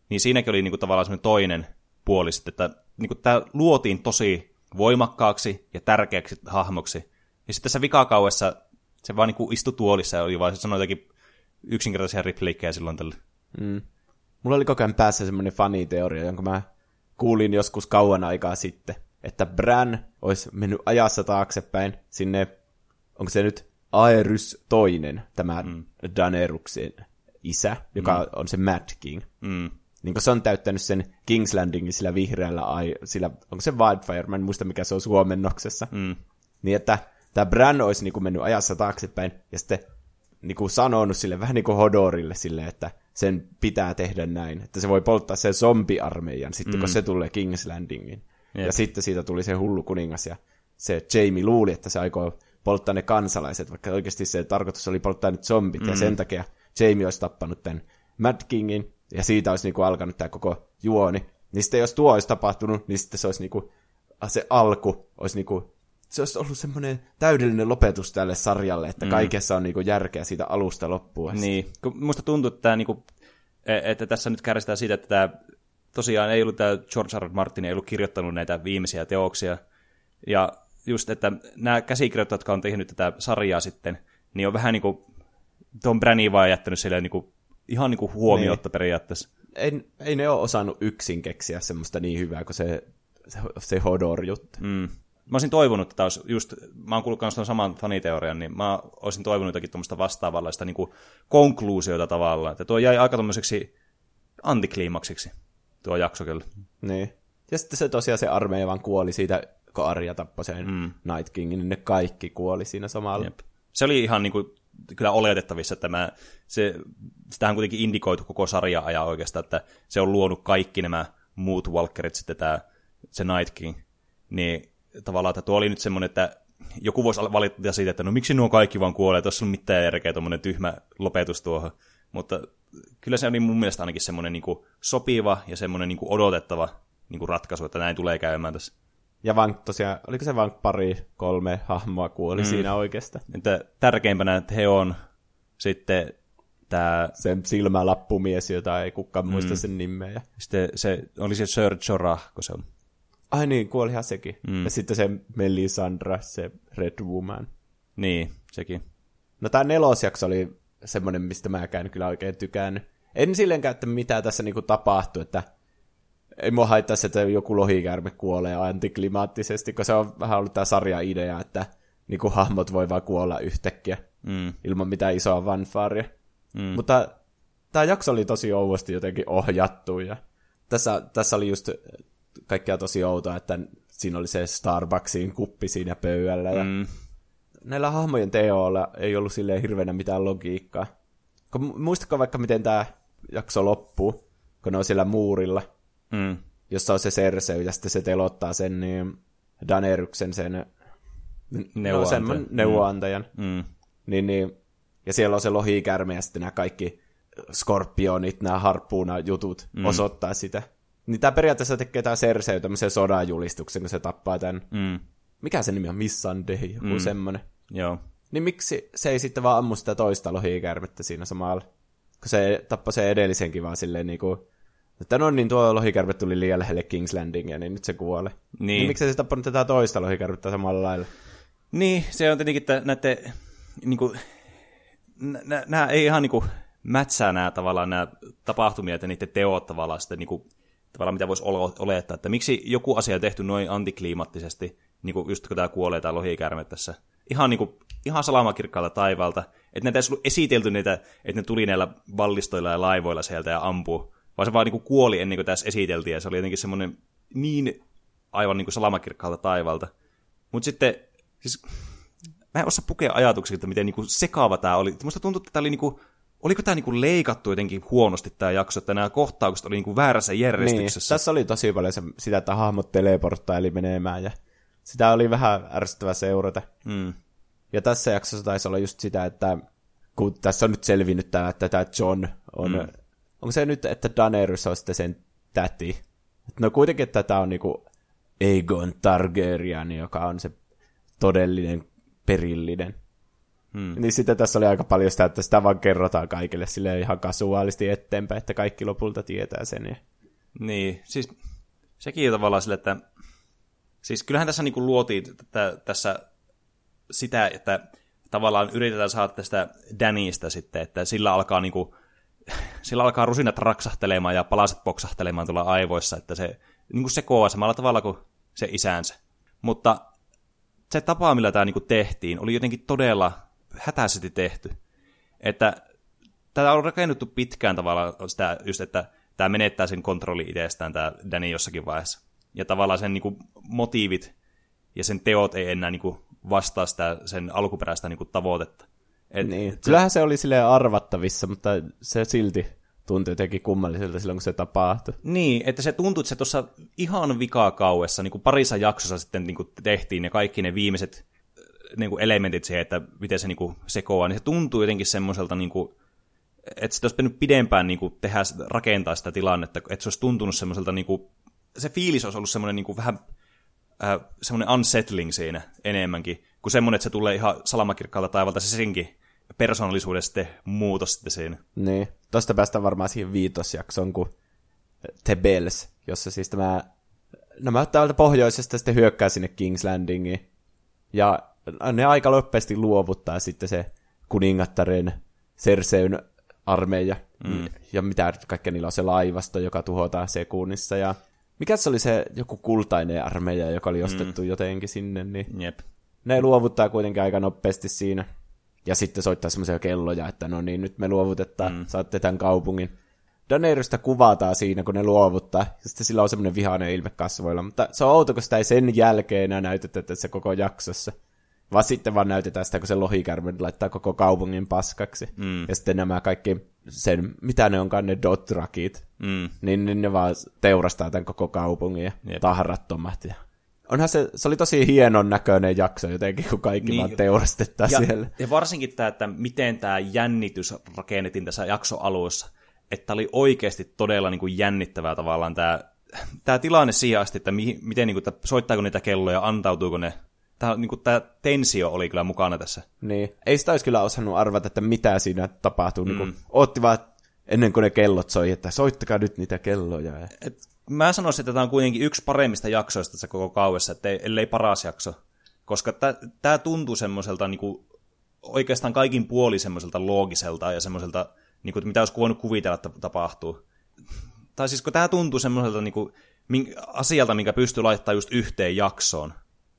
[SPEAKER 2] niin siinäkin oli niin kuin tavallaan semmoinen toinen puoli sitten, että niin kuin tämä luotiin tosi voimakkaaksi ja tärkeäksi hahmoksi. Ja sitten tässä vikakauessa se vaan niin kuin istui tuolissa ja oli vaan se sanoi jotakin yksinkertaisia repliikkejä silloin tällä.
[SPEAKER 1] Mm. Mulla oli koko ajan päässä semmoinen faniteoria, jonka mä kuulin joskus kauan aikaa sitten, että Bran olisi mennyt ajassa taaksepäin sinne, onko se nyt Aerys toinen, tämä mm. Daneruksen isä, joka mm. on se Mad King.
[SPEAKER 2] Mm.
[SPEAKER 1] Niin kun se on täyttänyt sen King's Landingin sillä vihreällä, ai, sillä, onko se Wildfire, mä en muista mikä se on suomennoksessa.
[SPEAKER 2] Mm.
[SPEAKER 1] Niin että tämä Bran olisi niin kuin mennyt ajassa taaksepäin ja sitten niin kuin sanonut sille vähän niin kuin Hodorille sille, että sen pitää tehdä näin. Että se voi polttaa sen zombiarmeijan sitten, mm. kun se tulee King's Landingin.
[SPEAKER 2] Jep.
[SPEAKER 1] Ja sitten siitä tuli se hullu kuningas ja se Jamie luuli, että se aikoo polttaa ne kansalaiset, vaikka oikeasti se tarkoitus oli polttaa nyt zombit, mm. ja sen takia Jamie olisi tappanut tämän Mad Kingin, ja siitä olisi niinku alkanut tämä koko juoni. Niin sitten jos tuo olisi tapahtunut, niin sitten se olisi niinku, se alku olisi niinku, se olisi ollut semmoinen täydellinen lopetus tälle sarjalle, että mm. kaikessa on niinku järkeä siitä alusta loppuun. asti.
[SPEAKER 2] Niin, kun musta tuntuu, että, tämä, niinku, e- että tässä nyt kärsitään siitä, että tämä, tosiaan ei ollut tämä George R. R. Martin ei ollut kirjoittanut näitä viimeisiä teoksia. Ja just, että nämä käsikirjoittajat, jotka on tehnyt tätä sarjaa sitten, niin on vähän niin kuin Tom Branny vaan jättänyt silleen niin kuin, ihan niin kuin huomiotta niin. periaatteessa.
[SPEAKER 1] Ei, ei ne ole osannut yksin keksiä semmoista niin hyvää kuin se, se, se Hodor-juttu.
[SPEAKER 2] Mm. Mä olisin toivonut, että olisi just, mä oon kuullut tuon saman faniteorian, niin mä olisin toivonut jotakin tuommoista vastaavanlaista niin konkluusiota tavallaan. Että tuo jäi aika tuommoiseksi antikliimaksiksi. tuo jakso kyllä.
[SPEAKER 1] Niin. Ja sitten se tosiaan se armeija vaan kuoli siitä, kun Arja tappoi sen mm. Night Kingin, niin ne kaikki kuoli siinä samalla.
[SPEAKER 2] Jep. Se oli ihan niin kuin, kyllä oletettavissa, että mä, se, sitähän on kuitenkin indikoitu koko sarja ajan oikeastaan, että se on luonut kaikki nämä muut Walkerit sitten tämä, se Night King. Niin tavallaan, että tuo oli nyt semmoinen, että joku voisi valittaa siitä, että no miksi nuo kaikki vaan kuolee, tuossa on mitään järkeä tuommoinen tyhmä lopetus tuohon. Mutta kyllä se oli mun mielestä ainakin semmoinen niin sopiva ja semmoinen niin odotettava niin ratkaisu, että näin tulee käymään tässä.
[SPEAKER 1] Ja vaan tosiaan, oliko se vain pari, kolme hahmoa kuoli mm. siinä oikeastaan?
[SPEAKER 2] Että tärkeimpänä että he on sitten tämä...
[SPEAKER 1] Se silmälappumies, jota ei kukaan mm. muista sen nimeä.
[SPEAKER 2] Sitten se, oli se Sir Jorah, kun se on.
[SPEAKER 1] Ai niin, kuolihan sekin. Mm. Ja sitten se Melisandra, se Red Woman.
[SPEAKER 2] Niin, sekin.
[SPEAKER 1] No tämä nelosjakso oli semmoinen, mistä mä käyn kyllä oikein tykännyt. En sillenkään, että mitä tässä niinku tapahtui, että ei mua haittaisi, että joku lohikäärme kuolee antiklimaattisesti, koska se on vähän ollut tämä sarja-idea, että niinku hahmot voi vaan kuolla yhtäkkiä mm. ilman mitään isoa vanfaaria. Mm. Mutta tämä jakso oli tosi ouvosti jotenkin ohjattu ja tässä, tässä oli just kaikkea tosi outoa, että siinä oli se Starbucksin kuppi siinä pöydällä ja mm. näillä hahmojen teoilla ei ollut silleen hirveänä mitään logiikkaa. Muistatko vaikka, miten tämä jakso loppuu, kun ne on siellä muurilla, mm. jossa on se Cersei, ja sitten se telottaa sen niin Daneryksen sen
[SPEAKER 2] neuvoantajan.
[SPEAKER 1] No, neuvoantajan. Mm. mm. Niin, niin, ja siellä on se lohikärme ja sitten nämä kaikki skorpionit, nämä harppuuna jutut mm. osoittaa sitä. Niin tämä periaatteessa tekee tämä Cersei tämmöisen sodajulistuksen, kun se tappaa tämän. Mm. Mikä se nimi on? Missandei, joku mm. semmoinen.
[SPEAKER 2] Joo.
[SPEAKER 1] Niin miksi se ei sitten vaan ammu sitä toista lohikärmettä siinä samalla? Kun se tappoi se edellisenkin vaan silleen niinku, että no niin, tuo lohikärme tuli liian lähelle King's Landingia, niin nyt se kuolee. Niin. niin miksi se tappanut tätä toista lohikärmettä samalla lailla?
[SPEAKER 2] Niin, se on tietenkin, että näette, niinku, nämä ei ihan niinku mätsää nämä tavallaan nämä tapahtumia ja niiden teot tavallaan sitten niinku, tavallaan mitä voisi olettaa, että miksi joku asia on tehty noin antikliimattisesti, niin kuin just kun tämä kuolee tämä lohikärme tässä, ihan, niin kuin, ihan salamakirkkaalta taivaalta, että näitä ei ollut esitelty niitä, että ne tuli näillä ballistoilla ja laivoilla sieltä ja ampuu, vaan se vaan niin kuin kuoli ennen kuin tässä esiteltiin, ja se oli jotenkin semmoinen niin aivan niin kuin salamakirkkaalta taivalta. Mutta sitten, siis mä en osaa pukea ajatuksia, että miten niin kuin sekaava tämä oli. Musta tuntuu, että tämä oli niin kuin oliko tämä niinku leikattu jotenkin huonosti tämä jakso, että nämä kohtaukset oli niinku väärässä järjestyksessä?
[SPEAKER 1] Niin, tässä oli tosi paljon se, sitä, että hahmot teleporttaili menemään ja sitä oli vähän ärsyttävä seurata. Mm. Ja tässä jaksossa taisi olla just sitä, että kun tässä on nyt selvinnyt tämä, että tämä John on, mm. onko se nyt, että Daenerys on sitten sen täti? No kuitenkin, että tämä on niinku Aegon Targaryen, joka on se todellinen perillinen. Hmm. Niin sitten tässä oli aika paljon sitä, että sitä vaan kerrotaan kaikille sille ihan kasuaalisti eteenpäin, että kaikki lopulta tietää sen. Ja...
[SPEAKER 2] Niin, siis sekin tavallaan sille, että siis kyllähän tässä niin kuin luotiin että tässä sitä, että tavallaan yritetään saada tästä Dannystä sitten, että sillä alkaa niin kuin, sillä alkaa rusinat raksahtelemaan ja palaset poksahtelemaan tuolla aivoissa, että se niin kuin sekoaa samalla tavalla kuin se isänsä. Mutta se tapa, millä tämä niin kuin tehtiin, oli jotenkin todella hätäisesti tehty. Että tätä on rakennettu pitkään tavallaan sitä just, että tämä menettää sen kontrolli itsestään, tämä Danny jossakin vaiheessa. Ja tavallaan sen niin kuin, motiivit ja sen teot ei enää niin kuin, vastaa sitä sen alkuperäistä niin kuin, tavoitetta.
[SPEAKER 1] Et, niin. Se... Kyllähän se oli silleen arvattavissa, mutta se silti tuntui jotenkin kummalliselta silloin, kun se tapahtui.
[SPEAKER 2] Niin, että se tuntui, että se tuossa ihan vikaa kauessa, niin kuin parissa jaksossa sitten niin kuin tehtiin, ja kaikki ne viimeiset niin kuin elementit siihen, että miten se niin kuin sekoaa, niin se tuntuu jotenkin semmoiselta, niin kuin, että se olisi pitänyt pidempään niin kuin tehdä, rakentaa sitä tilannetta, että se olisi tuntunut semmoiselta, niin kuin, se fiilis olisi ollut semmoinen niin kuin vähän äh, semmoinen unsettling siinä enemmänkin, kuin semmoinen, että se tulee ihan salamakirkkaalta taivalta se senkin persoonallisuuden sitten muutos sitten siinä.
[SPEAKER 1] Niin, tosta päästään varmaan siihen viitosjaksoon, kun The Bells, jossa siis tämä nämä täältä pohjoisesta sitten hyökkää sinne King's Landingiin. Ja ne aika loppeasti luovuttaa sitten se kuningattaren Serseyn armeija. Mm. Ja mitä kaikkea niillä on se laivasto, joka tuhotaan sekunnissa. Ja mikä se oli se joku kultainen armeija, joka oli ostettu mm. jotenkin sinne. Niin
[SPEAKER 2] Jep.
[SPEAKER 1] Ne luovuttaa kuitenkin aika nopeasti siinä. Ja sitten soittaa semmoisia kelloja, että no niin, nyt me luovutetaan, mm. saatte tämän kaupungin. Daenerys'tä kuvataan siinä, kun ne luovuttaa, ja sitten sillä on semmoinen vihainen ilme kasvoilla, mutta se on outo, kun sitä ei sen jälkeen enää näytetä tässä koko jaksossa. Vaan sitten vaan näytetään sitä, kun se lohikärme laittaa koko kaupungin paskaksi. Mm. Ja sitten nämä kaikki sen, mitä ne onkaan ne dotrakit,
[SPEAKER 2] Mm.
[SPEAKER 1] niin, niin ne vaan teurastaa tämän koko kaupungin ja
[SPEAKER 2] Jep.
[SPEAKER 1] tahrattomat. Ja... Onhan se, se oli tosi hienon näköinen jakso jotenkin, kun kaikki
[SPEAKER 2] Niin.
[SPEAKER 1] vaan teurastetaan
[SPEAKER 2] Ja,
[SPEAKER 1] siellä.
[SPEAKER 2] ja varsinkin tämä, että miten tämä jännitys rakennettiin tässä jakson alussa. Että oli oikeasti todella niin kuin jännittävää tavallaan tämä, tämä tilanne siihen asti, että mi, miten niin kuin, että soittaako niitä kelloja, antautuuko ne. Tämä, niin kuin, tämä tensio oli kyllä mukana tässä.
[SPEAKER 1] Niin. Ei sitä olisi kyllä osannut arvata, että mitä siinä tapahtuu. Mm. Niin kuin, ootti vaan ennen kuin ne kellot soi, että soittakaa nyt niitä kelloja. Ja...
[SPEAKER 2] Et mä sanoisin, että tämä on kuitenkin yksi paremmista jaksoista tässä koko kauessa, että ellei paras jakso. Koska tämä tuntuu semmoiselta niinku, oikeastaan kaikin puoli semmoiselta loogiselta ja semmoiselta, niinku, että mitä olisi voinut kuvitella, että tapahtuu. Tai siis kun tämä tuntuu semmoiselta niinku, mink, asialta, minkä pystyy laittamaan just yhteen jaksoon.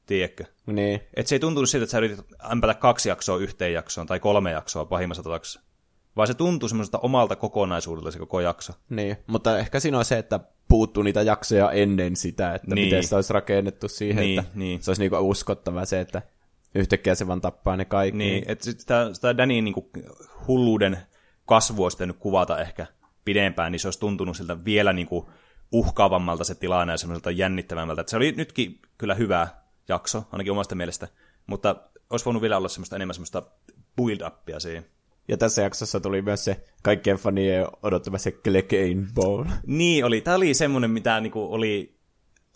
[SPEAKER 2] Tiedätkö?
[SPEAKER 1] Niin.
[SPEAKER 2] Et se ei tuntunut siltä, että sä yritit ämpätä kaksi jaksoa yhteen jaksoon tai kolme jaksoa pahimmassa tapauksessa. Vaan se tuntuu semmoiselta omalta kokonaisuudelta se koko jakso.
[SPEAKER 1] Niin, mutta ehkä siinä on se, että puuttuu niitä jaksoja ennen sitä, että
[SPEAKER 2] Niin.
[SPEAKER 1] miten sitä olisi rakennettu siihen,
[SPEAKER 2] Niin,
[SPEAKER 1] että
[SPEAKER 2] niin.
[SPEAKER 1] se olisi niinku uskottava se, että yhtäkkiä se vaan tappaa ne kaikki.
[SPEAKER 2] Niin, että sit sitä, sitä Danin niin hulluuden kasvua olisi pitänyt kuvata ehkä pidempään, niin se olisi tuntunut siltä vielä niin kuin uhkaavammalta se tilanne ja semmoiselta jännittävämmältä. Et se oli nytkin kyllä hyvä jakso, ainakin omasta mielestä, mutta olisi voinut vielä olla semmoista enemmän semmoista build-upia siihen.
[SPEAKER 1] Ja tässä jaksossa tuli myös se kaikkien fanien odottama se Clegane Ball.
[SPEAKER 2] Niin oli, tämä oli semmoinen, mitä niinku oli,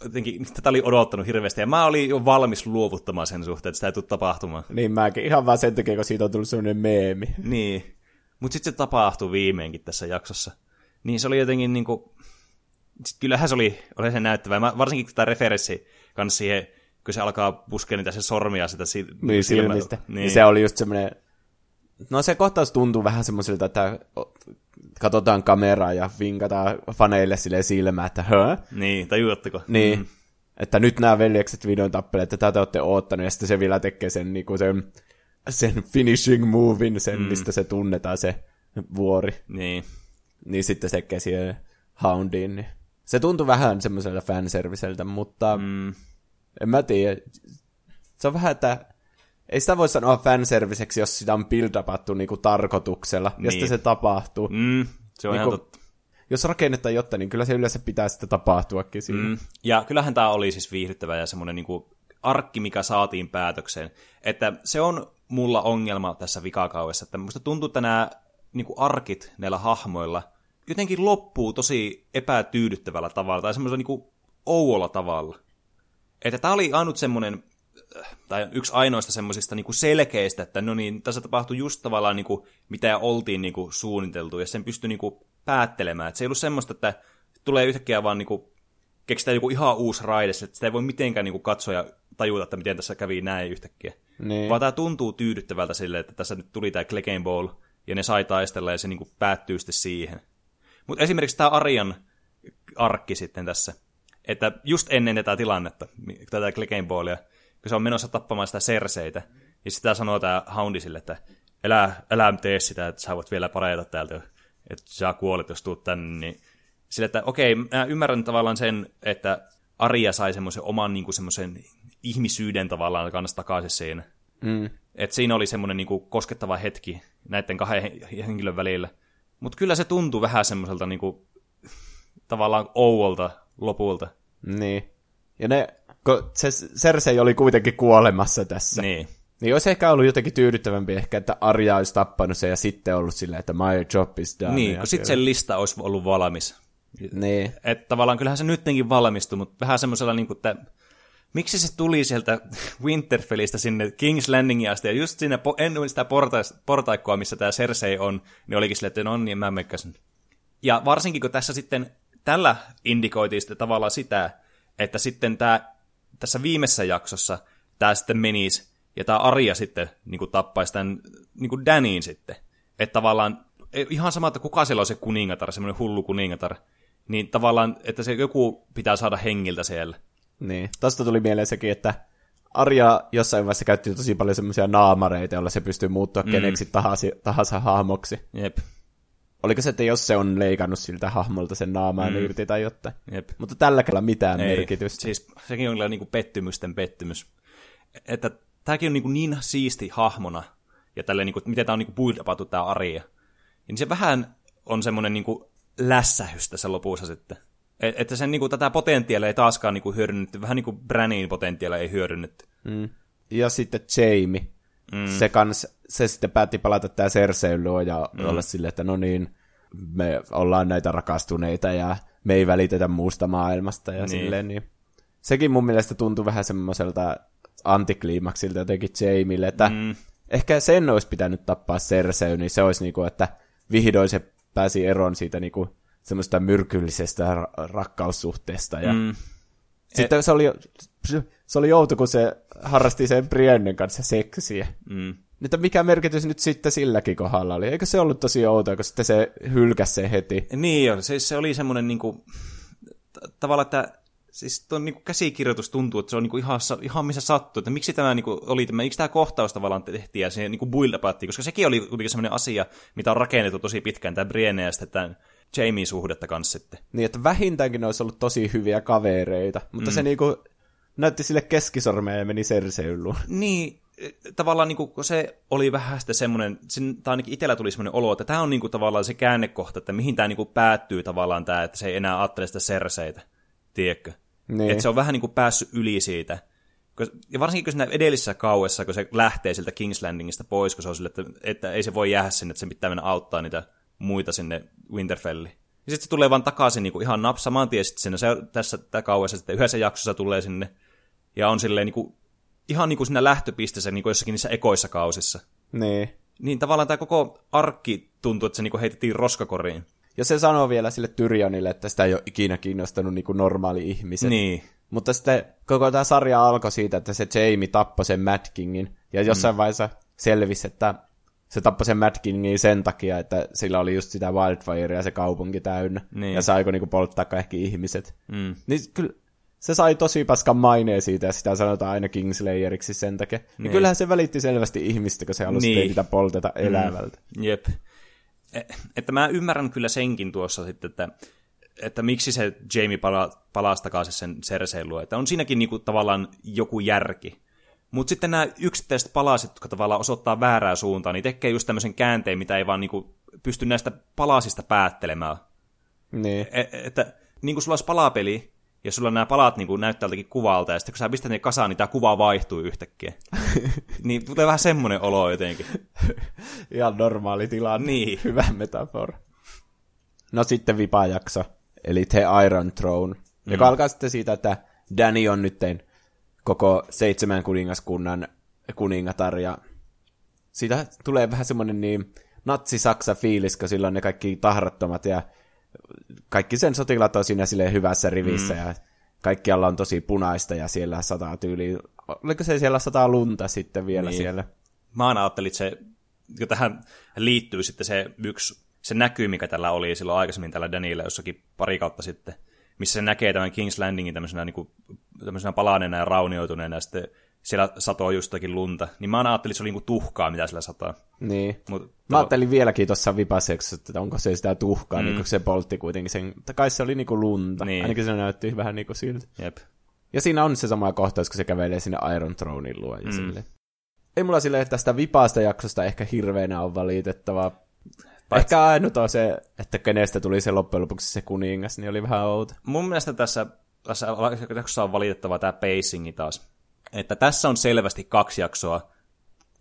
[SPEAKER 2] jotenkin, tätä oli odottanut hirveästi, ja mä olin jo valmis luovuttamaan sen suhteen, että sitä ei tule tapahtumaan.
[SPEAKER 1] Niin mäkin, ihan vaan sen takia, kun siitä on tullut semmoinen meemi.
[SPEAKER 2] Niin. Mutta sitten se tapahtui viimeinkin tässä jaksossa. Niin se oli jotenkin niinku... Kyllähän se oli, oli se näyttävää. Mä, varsinkin tämä referenssi kanssa siihen, kun se alkaa puskea niitä se sormia sitä si-
[SPEAKER 1] Niin, silmistä.
[SPEAKER 2] Niin.
[SPEAKER 1] Niin. se oli just semmoinen... No se kohtaus tuntuu vähän semmoiselta, että katsotaan kameraa ja vinkataan faneille sille silmää, että hö?
[SPEAKER 2] Niin, tajuatteko?
[SPEAKER 1] Niin, mm. että nyt nämä veljekset videon tappelee, että tätä olette oottanut, ja sitten se vielä tekee sen, niinku sen, sen finishing movin, sen, mm. mistä se tunnetaan se vuori.
[SPEAKER 2] Niin.
[SPEAKER 1] Niin sitten se tekee siihen houndiin. Niin. Se tuntui vähän semmoiselta fanserviseltä, mutta mm. En mä tiedä. Se on vähän, että ei sitä voi sanoa fanserviseksi, jos sitä on build-upattu niinku tarkoituksella, ja
[SPEAKER 2] Niin.
[SPEAKER 1] sitten se tapahtuu.
[SPEAKER 2] Mm, se on
[SPEAKER 1] Niin
[SPEAKER 2] ihan totta.
[SPEAKER 1] Jos rakennetaan jotta, niin kyllä se yleensä pitää sitten tapahtuakin siinä.
[SPEAKER 2] Mm. Ja kyllähän tämä oli siis viihdyttävä ja semmoinen niinku arkki, mikä saatiin päätökseen. Että se on mulla ongelma tässä vikakaudessa, että musta tuntuu, että nämä niinku arkit näillä hahmoilla jotenkin loppuu tosi epätyydyttävällä tavalla tai semmoisella niinku ouolla tavalla. Että tämä oli ainut semmoinen, tai yksi ainoista semmoisista niinku selkeistä, että no niin, tässä tapahtui just tavallaan niinku, mitä oltiin niinku suunniteltu, ja sen pystyi niinku päättelemään. Et se ei ollut semmoista, että tulee yhtäkkiä vaan niinku, keksitään joku ihan uusi raide, että sitä ei voi mitenkään niinku katsoa ja tajuta, että miten tässä kävi näin yhtäkkiä.
[SPEAKER 1] Niin.
[SPEAKER 2] Vaan tämä tuntuu tyydyttävältä silleen, että tässä nyt tuli tämä Clegane Ball, ja ne sai taistella, ja se niinku päättyy sitten siihen. Mutta esimerkiksi tämä Arian arkki sitten tässä, että just ennen tätä tilannetta, tätä Clegane Ballia, kun se on menossa tappamaan sitä Serseitä, ja sitä sanoo tämä Houndi sille, että älä, älä tee sitä, että sä voit vielä pareta täältä, että sä kuolet, jos tuut tänne, niin sille, että okei, mä ymmärrän tavallaan sen, että Aria sai semmoisen oman niin semmoisen ihmisyyden tavallaan kanssa takaisin siinä.
[SPEAKER 1] Mm.
[SPEAKER 2] Et siinä oli semmoinen niinku koskettava hetki näiden kahden he- henkilön välillä. Mutta kyllä se tuntuu vähän semmoiselta niinku, tavallaan ouolta lopulta.
[SPEAKER 1] Niin. Ja ne, kun se Cersei oli kuitenkin kuolemassa tässä.
[SPEAKER 2] Niin.
[SPEAKER 1] Niin olisi ehkä ollut jotenkin tyydyttävämpi ehkä, että Arja olisi tappanut sen ja sitten ollut silleen, että my job is done.
[SPEAKER 2] Niin, kun sitten
[SPEAKER 1] kyllä.
[SPEAKER 2] se lista olisi ollut valmis.
[SPEAKER 1] Niin.
[SPEAKER 2] Että tavallaan kyllähän se nyttenkin valmistui, mutta vähän semmoisella, niin kuin, että miksi se tuli sieltä Winterfellistä sinne King's Landingin asti, ja just siinä po- ennen sitä porta- portaikkoa, missä tämä Cersei on, niin olikin silleen, että no niin, mä mekkäsin. Ja varsinkin kun tässä sitten, tällä indikoitiin sitten tavallaan sitä, että sitten tämä, tässä viimeisessä jaksossa tämä sitten menisi, ja tämä Arja sitten niin kuin tappaisi tämän niin kuin Daniin sitten. Että tavallaan, ei- ihan sama, että kuka siellä on se kuningatar, semmoinen hullu kuningatar, niin tavallaan, että se joku pitää saada hengiltä siellä.
[SPEAKER 1] Niin. Tosta tuli mieleen sekin, että Arja jossain vaiheessa käytti tosi paljon semmoisia naamareita, joilla se pystyy muuttua mm. keneksi tahansa, tahansa hahmoksi.
[SPEAKER 2] Jep.
[SPEAKER 1] Oliko se, että jos se on leikannut siltä hahmolta sen naamaan mm. irti tai jotain.
[SPEAKER 2] Jep.
[SPEAKER 1] Mutta tällä kerralla mitään
[SPEAKER 2] Ei,
[SPEAKER 1] merkitystä.
[SPEAKER 2] Siis sekin on kyllä niin kuin pettymysten pettymys. Että tämäkin on niin, kuin niin siisti hahmona, ja tälleen, niin kuin, miten tämä on niin build upattu tämä Aria. Niin se vähän on semmoinen niin kuin lässähys tässä lopussa sitten. Et, että sen niin kuin, tätä potentiaalia ei taaskaan niin kuin hyödynnetty, vähän niin kuin Branin potentiaalia ei hyödynnetty.
[SPEAKER 1] Mm. Ja sitten Jamie. Mm. Se, kans, se sitten päätti palata tää Cersei luo ja mm. olla silleen, että no niin, me ollaan näitä rakastuneita ja me ei välitetä muusta maailmasta ja niin. silleen. Niin. Sekin mun mielestä tuntui vähän semmoiselta antikliimaksilta jotenkin Jamille, että mm. ehkä sen olisi pitänyt tappaa Cersei, niin se olisi niinku, että vihdoin se pääsi eroon siitä niinku semmoista myrkyllisestä ra- rakkaussuhteesta ja mm. sitten se oli, se oli outo, kun se harrasti sen Briennen kanssa seksiä.
[SPEAKER 2] Mm.
[SPEAKER 1] Että mikä merkitys nyt sitten silläkin kohdalla oli? Eikö se ollut tosi outoa, kun sitten se hylkäsi sen heti?
[SPEAKER 2] Niin jo, se, se oli semmoinen niinku, tavallaan, että siis tuon niinku käsikirjoitus tuntuu, että se on niinku ihan, ihan missä sattuu, että miksi tämä niinku oli tämä, miksi tämä kohtaus tavallaan tehtiin ja se niinku build koska sekin oli kuitenkin semmoinen asia, mitä on rakennettu tosi pitkään, tämä Brienne ja sitten tämän Jamie suhdetta kanssa sitten.
[SPEAKER 1] Niin, että vähintäänkin ne olisi ollut tosi hyviä kavereita, mutta mm. se niinku näytti sille keskisormea ja meni Cerseiluun.
[SPEAKER 2] Niin, tavallaan niin kuin, se oli vähän sitten semmoinen, tai ainakin itsellä tuli semmoinen olo, että tämä on niin kuin, tavallaan se käännekohta, että mihin tämä niin kuin, päättyy tavallaan tämä, että se ei enää ajattele sitä Cerseitä, tiedätkö?
[SPEAKER 1] Niin.
[SPEAKER 2] Että se on vähän niin kuin, päässyt yli siitä. Ja varsinkin kun siinä edellisessä kauessa, kun se lähtee sieltä King's Landingista pois, kun se on sille, että, että ei se voi jäädä sinne, että se pitää mennä auttaa niitä muita sinne Winterfelliin. Ja sitten se tulee vaan takaisin niin kuin ihan naps saman tien sitten sinne. Se tässä tämä kauessa sitten yhdessä jaksossa tulee sinne. Ja on silleen niin kuin, ihan niin kuin siinä lähtöpisteessä niin kuin jossakin niissä ekoissa kausissa.
[SPEAKER 1] Niin.
[SPEAKER 2] Niin tavallaan tämä koko arkki tuntuu, että se niin kuin heitettiin roskakoriin.
[SPEAKER 1] Ja se sanoo vielä sille Tyrionille, että sitä ei ole ikinä kiinnostanut niin kuin normaali ihmiset.
[SPEAKER 2] Niin.
[SPEAKER 1] Mutta sitten koko tämä sarja alkoi siitä, että se Jamie tappoi sen Mad Kingin. Ja jossain mm. vaiheessa selvisi, että se tappoi sen Mad Kingin sen takia, että sillä oli just sitä wildfirea se kaupunki täynnä.
[SPEAKER 2] Niin.
[SPEAKER 1] Ja saiko niinku polttaa kaikki ihmiset.
[SPEAKER 2] Mm.
[SPEAKER 1] Niin kyllä se sai tosi paskan maineen siitä, ja sitä sanotaan aina Kingslayeriksi sen takia. Niin.
[SPEAKER 2] Niin.
[SPEAKER 1] kyllähän se välitti selvästi ihmistä, kun se halusi
[SPEAKER 2] Niin.
[SPEAKER 1] niitä polteta elävältä.
[SPEAKER 2] Jep. E- Että mä ymmärrän kyllä senkin tuossa sitten, että, että miksi se Jamie pala, palasi takaisin sen Cersein luo. Että on siinäkin niinku tavallaan joku järki. Mutta sitten nämä yksittäiset palasit, jotka tavallaan osoittaa väärää suuntaan, niin tekee just tämmöisen käänteen, mitä ei vaan niinku pysty näistä palasista päättelemään.
[SPEAKER 1] Niin.
[SPEAKER 2] E- että niin kuin sulla olisi palapeli, ja sulla nämä palat niin kuin näyttää jotakin kuvalta, ja sitten kun sä pistät ne kasaan, niin tämä kuva vaihtuu yhtäkkiä. niin tulee vähän semmoinen olo jotenkin.
[SPEAKER 1] Ihan normaali tilanne.
[SPEAKER 2] Niin.
[SPEAKER 1] Hyvä metafora. No sitten vipajakso, eli The Iron Throne, mm. joka alkaa sitten siitä, että Danny on nyt koko seitsemän kuningaskunnan kuningatar, ja siitä tulee vähän semmoinen niin natsi-saksa fiilis, kun sillä on ne kaikki tahrattomat, ja kaikki sen sotilaat on siinä silleen hyvässä rivissä, mm. ja kaikkialla on tosi punaista, ja siellä sataa tyyli, oliko se siellä sataa lunta sitten vielä
[SPEAKER 2] Niin.
[SPEAKER 1] siellä?
[SPEAKER 2] Mä aina ajattelin, että se, jo tähän liittyy sitten se yksi, se näkyy, mikä tällä oli silloin aikaisemmin tällä Danilla jossakin pari kautta sitten, missä se näkee tämän King's Landingin tämmöisenä, niin kuin, tämmöisenä palaneena ja raunioituneena, ja sitten siellä satoo just jotakin lunta. Niin mä ajattelin, että se oli niin kuin tuhkaa, mitä siellä sataa.
[SPEAKER 1] Niin.
[SPEAKER 2] Mut,
[SPEAKER 1] Mä ajattelin vieläkin tuossa vipaseksi, että onko se sitä tuhkaa, mm. niin kuin se poltti kuitenkin sen, kai se oli niinku lunta,
[SPEAKER 2] Niin.
[SPEAKER 1] niin. ainakin se näytti vähän niinku siltä.
[SPEAKER 2] Jep.
[SPEAKER 1] Ja siinä on se sama kohtaus, kun se kävelee sinne Iron Thronein luo ja mm. sille. Ei mulla sille tästä vipaasta jaksosta ehkä hirveänä on valitettavaa.
[SPEAKER 2] Paitsi-
[SPEAKER 1] Ehkä ainut on se, että kenestä tuli se loppujen lopuksi se kuningas, niin oli vähän outo.
[SPEAKER 2] Mun mielestä tässä, tässä jaksossa on valitettava tämä pacingi taas. Että tässä on selvästi kaksi jaksoa,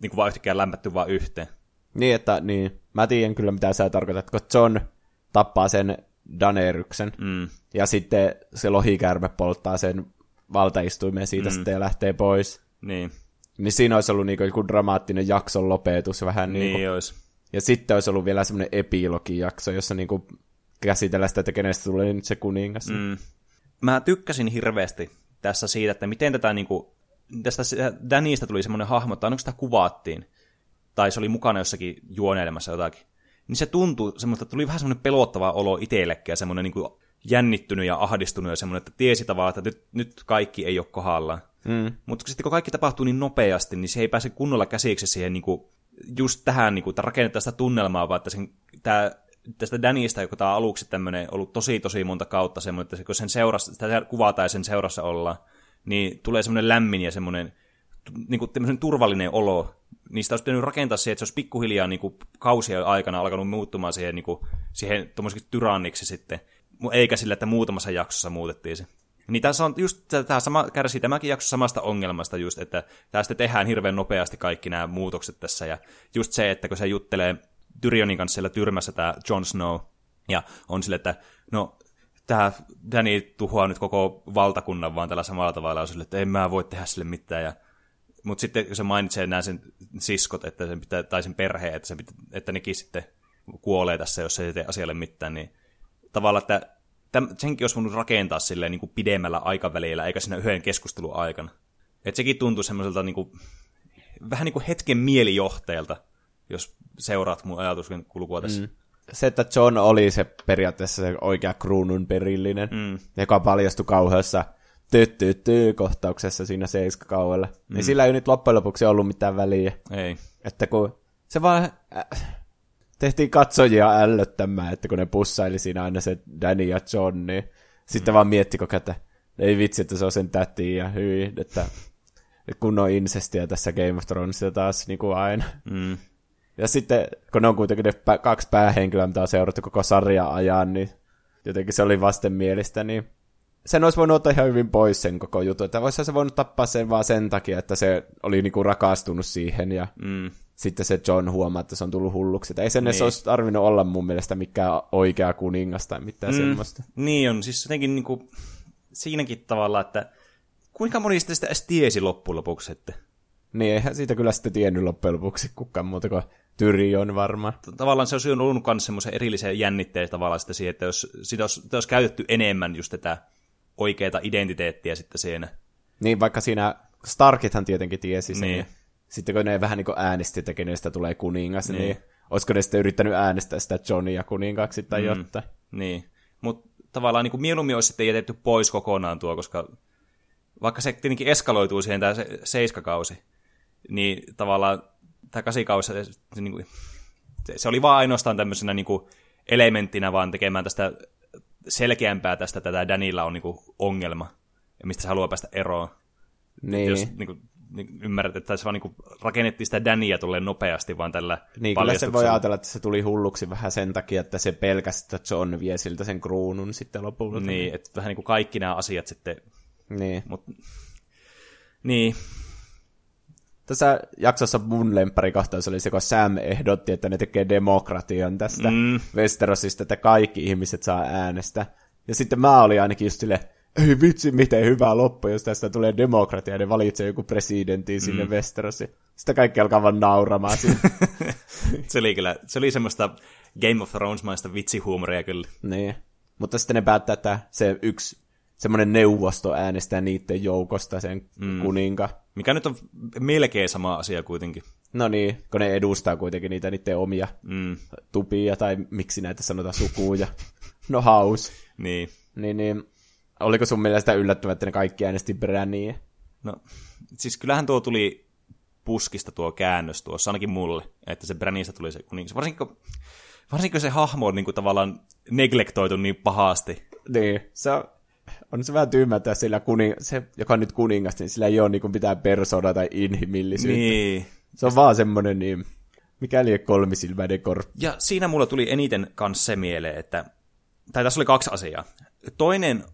[SPEAKER 2] niin kuin vaan yhtäkkiä lämpätty vaan yhteen.
[SPEAKER 1] Niin, että niin, mä tiedän kyllä mitä sä tarkoitat, kun John tappaa sen Daneryksen,
[SPEAKER 2] Mm.
[SPEAKER 1] ja sitten se lohikärme polttaa sen valtaistuimen siitä mm. sitten ja lähtee pois.
[SPEAKER 2] Niin,
[SPEAKER 1] Niin siinä olisi ollut niinku joku dramaattinen jakson lopetus vähän
[SPEAKER 2] niin, niin olisi.
[SPEAKER 1] Ja sitten olisi ollut vielä semmoinen epilogijakso, jossa niinku käsitellään sitä, että kenestä tulee nyt se kuningas. Mm.
[SPEAKER 2] Mä tykkäsin hirveästi tässä siitä, että miten tätä niinku, tästä Danista tuli semmoinen hahmo, tai onko sitä kuvattiin, tai se oli mukana jossakin juoneilemassa jotakin. Niin se tuntui semmoista, että tuli vähän semmoinen pelottava olo itsellekin, ja semmoinen niinku jännittynyt ja ahdistunut, ja semmoinen, että tiesi tavallaan, että nyt, nyt kaikki ei ole kohdallaan.
[SPEAKER 1] Mm.
[SPEAKER 2] Mutta sitten kun kaikki tapahtuu niin nopeasti, niin se ei pääse kunnolla käsiksi siihen niinku, just tähän, niinku, että rakennetaan sitä tunnelmaa, vaan että sen, tämä tästä Danista, joka tämä aluksi tämmöinen ollut tosi tosi monta kautta semmoinen, että kun sen seurassa, sitä kuvataan ja sen seurassa ollaan, niin tulee semmoinen lämmin ja semmoinen niin kuin turvallinen olo. Niistä olisi pitänyt rakentaa siihen, että se olisi pikkuhiljaa niin kuin kausien aikana alkanut muuttumaan siihen, niin kuin, siihen tyranniksi sitten, eikä sillä, että muutamassa jaksossa muutettiin se. Niin tässä on just tämä sama, kärsii tämäkin jakso samasta ongelmasta just, että tästä tehdään hirveän nopeasti kaikki nämä muutokset tässä, ja just se, että kun se juttelee Tyrionin kanssa siellä tyrmässä tämä Jon Snow, ja on sille, että no, tämä Danny tuhoaa nyt koko valtakunnan vaan tällä samalla tavalla, ja sille, että en mä voi tehdä sille mitään, ja mutta sitten kun se mainitsee nämä sen siskot, että sen pitää, tai sen perheen, että, sen pitää, että nekin sitten kuolee tässä, jos ei tee asialle mitään, niin tavallaan, että täm, senkin olisi voinut rakentaa silleen niin kuin pidemmällä aikavälillä, eikä siinä yhden keskustelun aikana. Että sekin tuntuu semmoiselta niin kuin, vähän niin kuin hetken mielijohteelta, jos seuraat mun ajatuksen kulkua tässä. Mm.
[SPEAKER 1] Se, että John oli se periaatteessa se oikea kruunun perillinen, mm. joka paljastui kauheassa tyttyy kohtauksessa siinä seiskakaudella. Mm. Niin sillä ei nyt loppujen lopuksi ollut mitään väliä.
[SPEAKER 2] Ei.
[SPEAKER 1] Että kun se vaan äh, tehtiin katsojia ällöttämään, että kun ne pussaili siinä aina se Danny ja John, niin sitten mm. vaan mietti koko että ei vitsi, että se on sen täti ja hyi, että kun on insestiä tässä Game of Thronesissa taas niin kuin aina. Mm. Ja sitten, kun ne on kuitenkin ne pä- kaksi päähenkilöä, mitä on seurattu koko sarja ajan, niin jotenkin se oli vastenmielistä, niin sen olisi voinut ottaa ihan hyvin pois sen koko juttu, että voisi se voinut tappaa sen vaan sen takia, että se oli niinku rakastunut siihen ja mm. sitten se John huomaa, että se on tullut hulluksi. Että ei sen niin. edes olisi tarvinnut olla mun mielestä mikään oikea kuningas tai mitään mm. semmoista.
[SPEAKER 2] Niin on, siis jotenkin niinku, siinäkin tavalla, että kuinka moni sitä edes tiesi loppujen lopuksi, että...
[SPEAKER 1] Niin, eihän siitä kyllä sitten tiennyt loppujen lopuksi kukaan muuta kuin Tyrion varmaan.
[SPEAKER 2] Tavallaan se olisi ollut myös semmoisen erillisen jännitteen tavallaan sitä siihen, että jos sitä olisi, sitä olisi käytetty enemmän just tätä oikeita identiteettiä sitten siinä.
[SPEAKER 1] Niin, vaikka siinä Starkithan tietenkin tiesi sen. Niin. Sitten kun ne vähän niin kuin äänesti, että kenestä tulee kuningas, niin. niin olisiko ne sitten yrittänyt äänestää sitä Johnia kuningaksi tai mm. jotain.
[SPEAKER 2] Niin, mutta tavallaan niin kuin mieluummin olisi sitten jätetty pois kokonaan tuo, koska vaikka se tietenkin eskaloituu siihen tämä se, seiskakausi, niin tavallaan tämä kasikausi, se, se, niin kuin, se oli vaan ainoastaan tämmöisenä niin kuin elementtinä vaan tekemään tästä selkeämpää tästä, että tämä Danilla on niinku ongelma, ja mistä se haluaa päästä eroon.
[SPEAKER 1] Niin.
[SPEAKER 2] Jos niinku, niin ymmärrät, että se vaan niinku rakennettiin sitä Dania tulee nopeasti vaan tällä
[SPEAKER 1] Niin, kyllä se voi ajatella, että se tuli hulluksi vähän sen takia, että se pelkästään John vie siltä sen kruunun sitten lopulta.
[SPEAKER 2] Niin, että vähän niin kuin kaikki nämä asiat sitten...
[SPEAKER 1] Niin.
[SPEAKER 2] Mut, niin,
[SPEAKER 1] tässä jaksossa mun lempparikohtaus oli se, kun Sam ehdotti, että ne tekee demokratian tästä mm. Westerosista, että kaikki ihmiset saa äänestä. Ja sitten mä olin ainakin just silleen, ei vitsi, miten hyvä loppu, jos tästä tulee demokratia, ja ne valitsee joku presidentti sinne mm. Westerosiin. Sitten kaikki alkaa vaan nauramaan
[SPEAKER 2] se oli kyllä, se oli semmoista Game of Thrones-maista vitsihuumoria kyllä.
[SPEAKER 1] Niin. Mutta sitten ne päättää, että se yksi semmoinen neuvosto äänestää niiden joukosta sen mm. kuninka.
[SPEAKER 2] Mikä nyt on melkein sama asia kuitenkin.
[SPEAKER 1] No niin, kun ne edustaa kuitenkin niitä niiden omia mm. tupia, tai miksi näitä sanotaan sukuja. no haus.
[SPEAKER 2] niin.
[SPEAKER 1] Niin, niin. Oliko sun mielestä yllättävää, että ne kaikki äänesti Brannia?
[SPEAKER 2] No, siis kyllähän tuo tuli puskista tuo käännös tuossa, ainakin mulle, että se Brannista tuli se kuningas. Varsinkin kun, varsinkin kun se hahmo on niin kuin tavallaan neglektoitu niin pahasti.
[SPEAKER 1] Niin, se on, on se vähän tyhmä, että sillä kuning, se, joka on nyt kuningas, niin sillä ei ole niin mitään persoonaa tai inhimillisyyttä.
[SPEAKER 2] Niin.
[SPEAKER 1] Se on vaan semmoinen, niin, mikäli kolmisilmäinen korppi.
[SPEAKER 2] Ja siinä mulla tuli eniten kanssa se mieleen, että, tai tässä oli kaksi asiaa. Toinen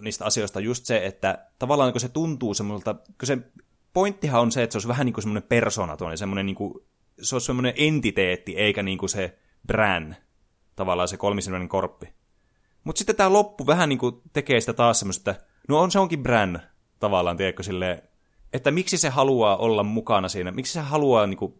[SPEAKER 2] niistä asioista on just se, että tavallaan kun se tuntuu semmoiselta, kun se pointtihan on se, että se olisi vähän niin kuin semmoinen persoonaton, semmoinen niin kuin, se olisi semmoinen entiteetti, eikä niin kuin se brand, tavallaan se kolmisilmäinen korppi. Mutta sitten tämä loppu vähän niin kuin tekee sitä taas semmoista, no on se onkin brand tavallaan, tiedätkö, silleen, että miksi se haluaa olla mukana siinä, miksi se haluaa, niin kuin,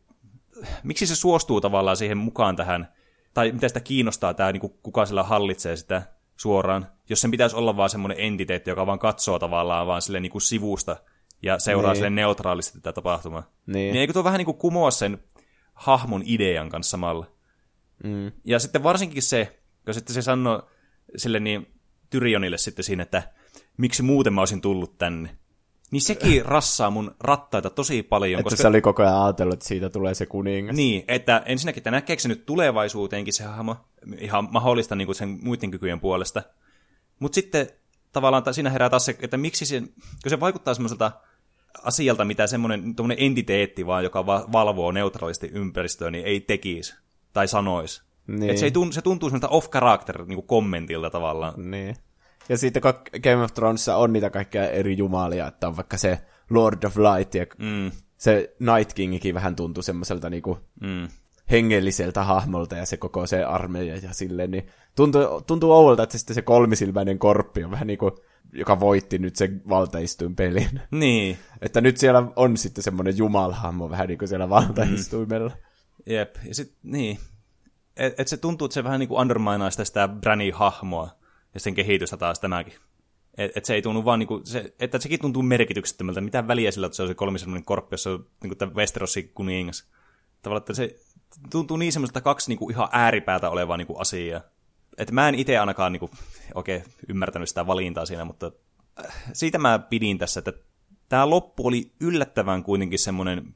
[SPEAKER 2] miksi se suostuu tavallaan siihen mukaan tähän, tai mitä sitä kiinnostaa tämä, niin kuin, kuka sillä hallitsee sitä suoraan, jos sen pitäisi olla vaan semmoinen entiteetti, joka vaan katsoo tavallaan vaan sille niin kuin sivusta ja seuraa niin. sille neutraalisti tätä tapahtumaa.
[SPEAKER 1] Niin.
[SPEAKER 2] niin eikö tuo vähän niin kuin kumoa sen hahmon idean kanssa samalla?
[SPEAKER 1] Mm.
[SPEAKER 2] Ja sitten varsinkin se, kun sitten se sanoo, sille niin Tyrionille sitten siinä, että miksi muuten mä olisin tullut tänne. niin sekin rassaa mun rattaita tosi paljon.
[SPEAKER 1] Että koska... se oli koko ajan ajatellut, että siitä tulee se kuningas.
[SPEAKER 2] Niin, että ensinnäkin, että näkeekö se nyt tulevaisuuteenkin se hahmo, ihan mahdollista niin kuin sen muiden kykyjen puolesta. Mutta sitten tavallaan siinä herää taas se, että miksi se, kun se vaikuttaa semmoiselta asialta, mitä semmoinen entiteetti vaan, joka valvoo neutraalisti ympäristöä, niin ei tekisi tai sanoisi. Niin. Et se, ei tuntu, se tuntuu semmoista off-character niin kommentilta tavallaan.
[SPEAKER 1] Niin. Ja sitten kun Game of Thronesissa on niitä kaikkia eri jumalia, että on vaikka se Lord of Light ja mm. se Night Kingikin vähän tuntuu semmoiselta niinku mm. hengelliseltä hahmolta ja se koko se armeija ja silleen, niin tuntuu, tuntuu oudolta, että sitten se kolmisilmäinen korppi on vähän niinku, joka voitti nyt sen valtaistuin pelin.
[SPEAKER 2] Niin.
[SPEAKER 1] että nyt siellä on sitten semmoinen jumalhahmo vähän niin kuin siellä valtaistuimella. Mm.
[SPEAKER 2] Jep, ja sitten niin. Et, et se tuntuu, että se vähän niin kuin underminaista sitä Branny-hahmoa ja sen kehitystä taas tämäkin. Et, et se ei tunnu vaan niinku, se, että sekin tuntuu merkityksettömältä. Mitä väliä sillä, että se on se kolmisemmoinen korppi, jossa on niinku tämä Westerosin kuningas. Tavallaan, että se tuntuu niin semmoiselta kaksi niinku ihan ääripäätä olevaa niinku asiaa. Että mä en itse ainakaan niinku, oikein ymmärtänyt sitä valintaa siinä, mutta äh, siitä mä pidin tässä, että tämä loppu oli yllättävän kuitenkin semmoinen,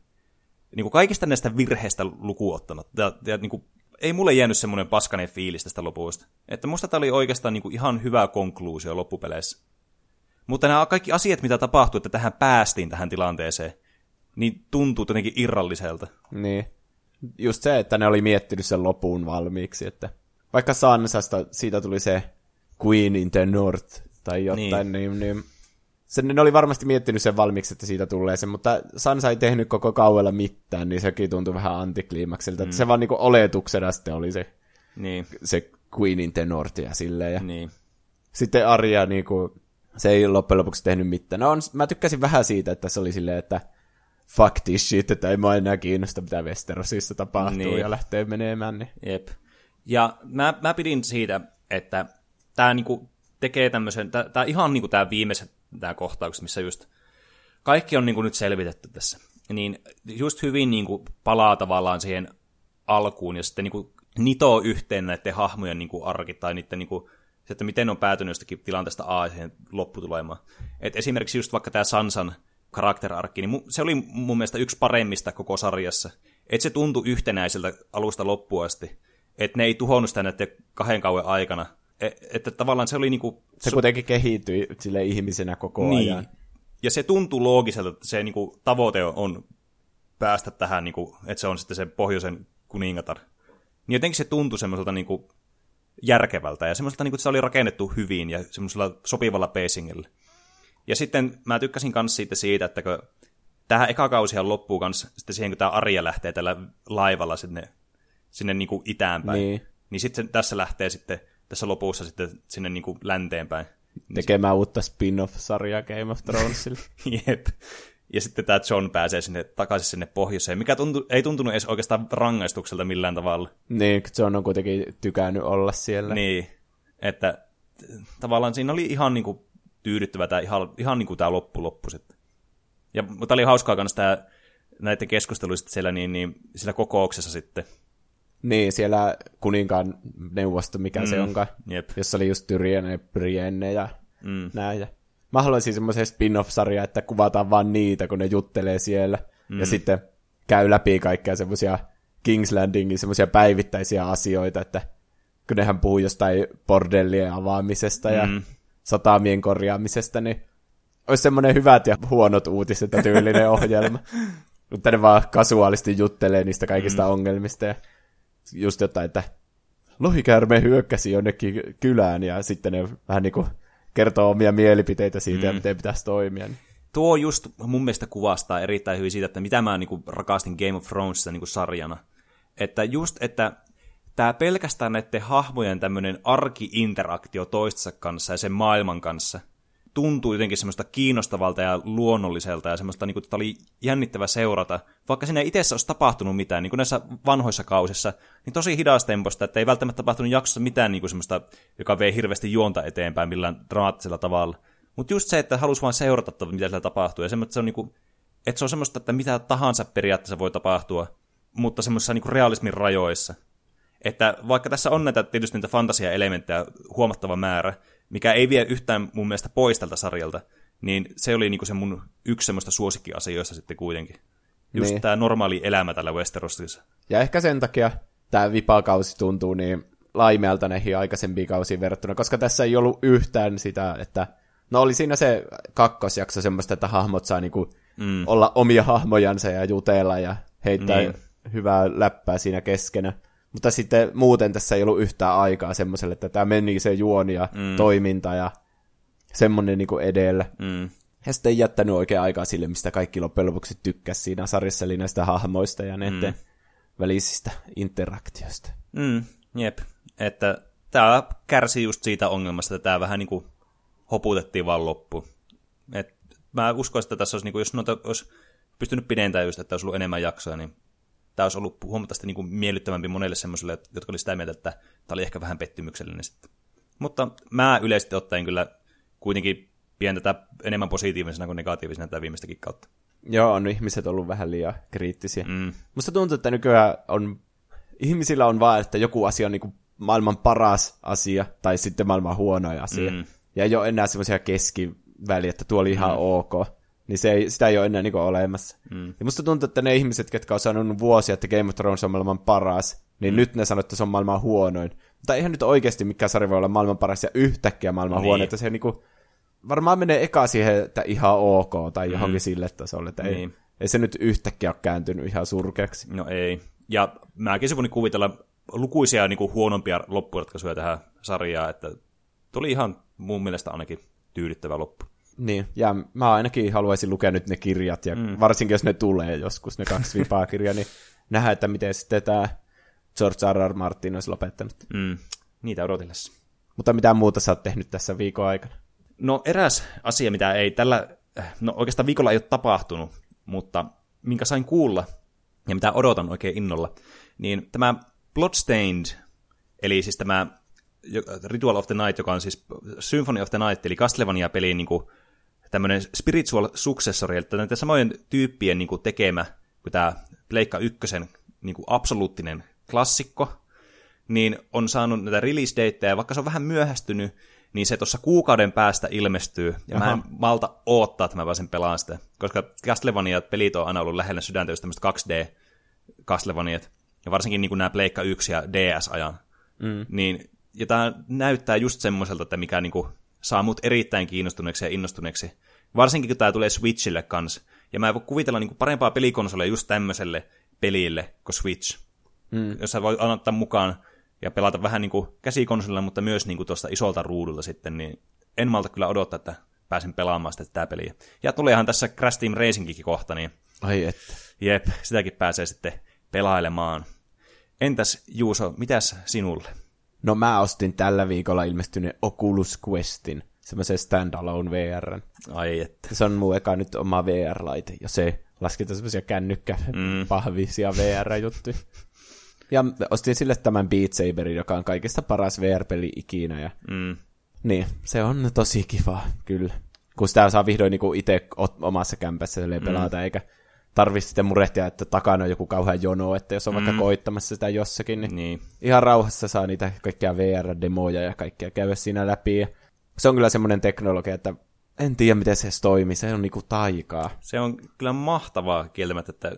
[SPEAKER 2] niin kaikista näistä virheistä lukuottanut. Ja, ja niin kuin ei mulle jäänyt semmoinen paskanen fiilis tästä lopusta. Että musta tämä oli oikeastaan niin kuin ihan hyvä konkluusio loppupeleissä. Mutta nämä kaikki asiat, mitä tapahtui, että tähän päästiin tähän tilanteeseen, niin tuntuu jotenkin irralliselta.
[SPEAKER 1] Niin. Just se, että ne oli miettinyt sen lopun valmiiksi, että vaikka Sansasta siitä tuli se Queen in the North tai jotain, niin, niin, niin sen, ne oli varmasti miettinyt sen valmiiksi, että siitä tulee se, mutta Sansa ei tehnyt koko kauella mitään, niin sekin tuntui vähän antikliimakselta. Mm. Se vaan niinku oletuksena sitten oli se,
[SPEAKER 2] niin.
[SPEAKER 1] se Queen in the North ja silleen. Ja
[SPEAKER 2] niin.
[SPEAKER 1] Sitten Arja niinku, se ei loppujen lopuksi tehnyt mitään. No on, mä tykkäsin vähän siitä, että se oli silleen, että fuck this shit, että ei mua enää kiinnosta, mitä Westerosissa tapahtuu niin. ja lähtee menemään. Niin.
[SPEAKER 2] Jep. Ja mä, mä pidin siitä, että tämä niinku tekee tämmöisen, tämä ihan niinku tämä viimeiset tämä kohtaukset, missä just kaikki on niin kuin nyt selvitetty tässä. Niin just hyvin niin kuin palaa tavallaan siihen alkuun ja sitten niin kuin nitoo yhteen näiden hahmojen niin kuin arki tai niiden niin kuin, se, että miten on päätynyt jostakin tilanteesta A siihen lopputulemaan. Et esimerkiksi just vaikka tämä Sansan karakterarkki, niin se oli mun mielestä yksi paremmista koko sarjassa. Että se tuntui yhtenäiseltä alusta loppuun asti. Että ne ei tuhonnut sitä näiden kahden kauan aikana, että tavallaan se oli niinku...
[SPEAKER 1] Se kuitenkin kehittyi sille ihmisenä koko niin. ajan.
[SPEAKER 2] Ja se tuntuu loogiselta, että se niinku, tavoite on päästä tähän, niinku, että se on sitten se pohjoisen kuningatar. Niin jotenkin se tuntui semmoiselta niinku, järkevältä ja semmoiselta, niinku, että se oli rakennettu hyvin ja semmoisella sopivalla pacingilla. Ja sitten mä tykkäsin myös siitä, siitä että kun tähän eka kausihan loppuu kanssa sitten siihen, kun tämä Arja lähtee tällä laivalla sinne, sinne niinku itäänpäin. Niin. Niin sitten tässä lähtee sitten tässä lopussa sitten sinne niin kuin länteenpäin.
[SPEAKER 1] Tekemään niin uutta spin-off-sarjaa Game of Thronesille.
[SPEAKER 2] Jep. Ja sitten tämä John pääsee sinne takaisin sinne pohjoiseen, mikä tuntu, ei tuntunut edes oikeastaan rangaistukselta millään tavalla.
[SPEAKER 1] Niin, John on kuitenkin tykännyt olla siellä.
[SPEAKER 2] Niin, että tavallaan siinä oli ihan niin kuin tyydyttävä tämä, ihan, ihan niin kuin tämä loppu loppu sitten. Ja, mutta oli hauskaa myös tämä näiden keskusteluista siellä, niin, niin, siellä kokouksessa sitten,
[SPEAKER 1] niin, siellä kuninkaan neuvosto, mikä mm, se onkaan,
[SPEAKER 2] jep.
[SPEAKER 1] jossa oli just Tyrienne ja Brienne ja mm. näin. Ja mä haluaisin semmoisen spin-off-sarja, että kuvataan vaan niitä, kun ne juttelee siellä. Mm. Ja sitten käy läpi kaikkea semmoisia King's Landingin semmoisia päivittäisiä asioita, että kun nehän puhuu jostain bordellien avaamisesta mm. ja satamien korjaamisesta, niin olisi semmoinen hyvät ja huonot uutiset tyylinen ohjelma. Mutta ne vaan kasuaalisti juttelee niistä kaikista mm. ongelmista ja just jotain, että lohikäärme hyökkäsi jonnekin kylään ja sitten ne vähän niin kuin kertoo omia mielipiteitä siitä mm. ja miten pitäisi toimia. Niin.
[SPEAKER 2] Tuo just mun mielestä kuvastaa erittäin hyvin siitä, että mitä mä niin kuin rakastin Game of Thronesissa niin kuin sarjana. Että just, että tämä pelkästään näiden hahmojen tämmöinen arki-interaktio toistensa kanssa ja sen maailman kanssa – tuntuu jotenkin semmoista kiinnostavalta ja luonnolliselta ja semmoista, niin kuin, että oli jännittävä seurata. Vaikka siinä ei itse olisi tapahtunut mitään, niin kuin näissä vanhoissa kausissa, niin tosi hidastemposta, että ei välttämättä tapahtunut jaksossa mitään niin kuin semmoista, joka vei hirveästi juonta eteenpäin millään dramaattisella tavalla. Mutta just se, että halusi vain seurata, mitä siellä tapahtuu, ja semmoista, se on niin kuin, että se on semmoista, että mitä tahansa periaatteessa voi tapahtua, mutta semmoisessa niin realismin rajoissa. Että vaikka tässä on näitä tietysti niitä fantasiaelementtejä huomattava määrä, mikä ei vie yhtään mun mielestä pois tältä sarjalta, Niin se oli niinku se mun yksi semmoista suosikkiasioista sitten kuitenkin. Just
[SPEAKER 1] Niin.
[SPEAKER 2] tämä normaali elämä tällä Westerosissa.
[SPEAKER 1] Ja ehkä sen takia tämä vipakausi tuntuu niin laimealta näihin aikaisempiin kausiin verrattuna, koska tässä ei ollut yhtään sitä, että no oli siinä se kakkosjakso semmoista, että hahmot saa niinku mm. olla omia hahmojansa ja jutella ja heittää
[SPEAKER 2] Niin.
[SPEAKER 1] niin. hyvää läppää siinä keskenä. Mutta sitten muuten tässä ei ollut yhtään aikaa semmoiselle, että tämä meni se juoni ja mm. toiminta ja semmoinen niinku edellä.
[SPEAKER 2] Mm.
[SPEAKER 1] Ja sitten ei jättänyt oikein aikaa sille, mistä kaikki loppujen lopuksi tykkäsi siinä sarjassa, eli näistä hahmoista ja näiden mm. välisistä interaktioista.
[SPEAKER 2] Mm, jep. Että tämä kärsii just siitä ongelmasta, että tämä vähän niin kuin hoputettiin vaan loppuun. Et mä uskoisin, että tässä olisi, niin kuin, jos noita olisi pystynyt pidentämään just, että olisi ollut enemmän jaksoja, niin tämä olisi ollut huomattavasti niin kuin miellyttävämpi monelle semmoiselle, jotka oli sitä mieltä, että tämä oli ehkä vähän pettymyksellinen sitten. Mutta mä yleisesti ottaen kyllä kuitenkin pidän tätä enemmän positiivisena kuin negatiivisena tätä viimeistäkin kautta.
[SPEAKER 1] Joo, on ihmiset ollut vähän liian kriittisiä. Mm. Musta tuntuu, että nykyään on, ihmisillä on vaan, että joku asia on niinku maailman paras asia, tai sitten maailman huonoin asia. Mm. Ja ei ole enää semmoisia keskiväliä, että tuo oli ihan mm. ok. Niin se ei, sitä ei ole enää niinku olemassa. Mm. Ja musta tuntuu, että ne ihmiset, jotka on sanonut vuosia, että Game of Thrones on maailman paras, niin mm. nyt ne sanoo, että se on maailman huonoin. Mutta eihän nyt oikeasti mikään sarja voi olla maailman paras ja yhtäkkiä maailman
[SPEAKER 2] Niin.
[SPEAKER 1] huono, että se niinku, varmaan menee eka siihen, että ihan ok tai johonkin mm. sille tasolle, että
[SPEAKER 2] Niin.
[SPEAKER 1] ei, ei se nyt yhtäkkiä ole kääntynyt ihan surkeaksi.
[SPEAKER 2] No ei. Ja mäkin voin kuvitella lukuisia niin kuin huonompia loppuratkaisuja tähän sarjaan, että tuli ihan mun mielestä ainakin tyydyttävä loppu.
[SPEAKER 1] Niin, ja mä ainakin haluaisin lukea nyt ne kirjat, ja mm. varsinkin jos ne tulee joskus, ne kaksi vipaa kirjaa, niin nähdä, että miten sitten tämä George R. R. Martin olisi lopettanut.
[SPEAKER 2] Mm. Niitä odotellessa.
[SPEAKER 1] Mutta mitä muuta sä oot tehnyt tässä viikon aikana?
[SPEAKER 2] No eräs asia, mitä ei tällä, no oikeastaan viikolla ei ole tapahtunut, mutta minkä sain kuulla ja mitä odotan oikein innolla, niin tämä Bloodstained, eli siis tämä Ritual of the Night, joka on siis Symphony of the Night, eli Castlevania-peliin niin kuin tämmöinen spiritual successori, eli näiden samojen tyyppien niin kuin tekemä kuin tämä Pleikka ykkösen niin kuin absoluuttinen klassikko, niin on saanut näitä release dateja, ja vaikka se on vähän myöhästynyt, niin se tuossa kuukauden päästä ilmestyy, ja Aha. mä en malta odottaa, että mä pääsen pelaamaan sitä, koska Castlevania-pelit on aina ollut lähellä sydäntä, just tämmöiset 2D Castlevaniat, ja varsinkin niin kuin nämä Pleikka 1 ja DS-ajan, mm. niin, ja tämä näyttää just semmoiselta, että mikä niin kuin saa mut erittäin kiinnostuneeksi ja innostuneeksi, varsinkin kun tämä tulee Switchille kanssa, ja mä en voi kuvitella niin kuin parempaa pelikonsolia just tämmöiselle pelille kuin Switch, mm. jos sä voit ottaa mukaan ja pelata vähän niin kuin käsikonsolilla, mutta myös niin kuin tuosta isolta ruudulta sitten, niin en malta kyllä odottaa, että pääsen pelaamaan sitä tätä peliä. Ja tuleehan tässä Crash Team Racingkin kohta, niin
[SPEAKER 1] Ai että.
[SPEAKER 2] jep, sitäkin pääsee sitten pelailemaan. Entäs Juuso, mitäs sinulle?
[SPEAKER 1] No mä ostin tällä viikolla ilmestyneen Oculus Questin, semmoisen standalone VRn.
[SPEAKER 2] Ai että.
[SPEAKER 1] Se on mun eka nyt oma VR-laite, ja se lasketaan semmoisia kännykkäpahvisia VR-juttuja. Ja ostin sille tämän Beat Saberin, joka on kaikista paras VR-peli ikinä. Ja...
[SPEAKER 2] Mm.
[SPEAKER 1] Niin, se on tosi kiva, kyllä. Kun sitä saa vihdoin niinku itse omassa kämpässä mm. pelata, eikä tarvi sitten murehtia, että takana on joku kauhean jono, että jos on mm. vaikka koittamassa sitä jossakin, niin,
[SPEAKER 2] Niin.
[SPEAKER 1] ihan rauhassa saa niitä kaikkia VR-demoja ja kaikkea käydä siinä läpi. Ja se on kyllä semmoinen teknologia, että en tiedä, miten se toimii. Se on niinku taikaa.
[SPEAKER 2] Se on kyllä mahtavaa kieltämättä, että,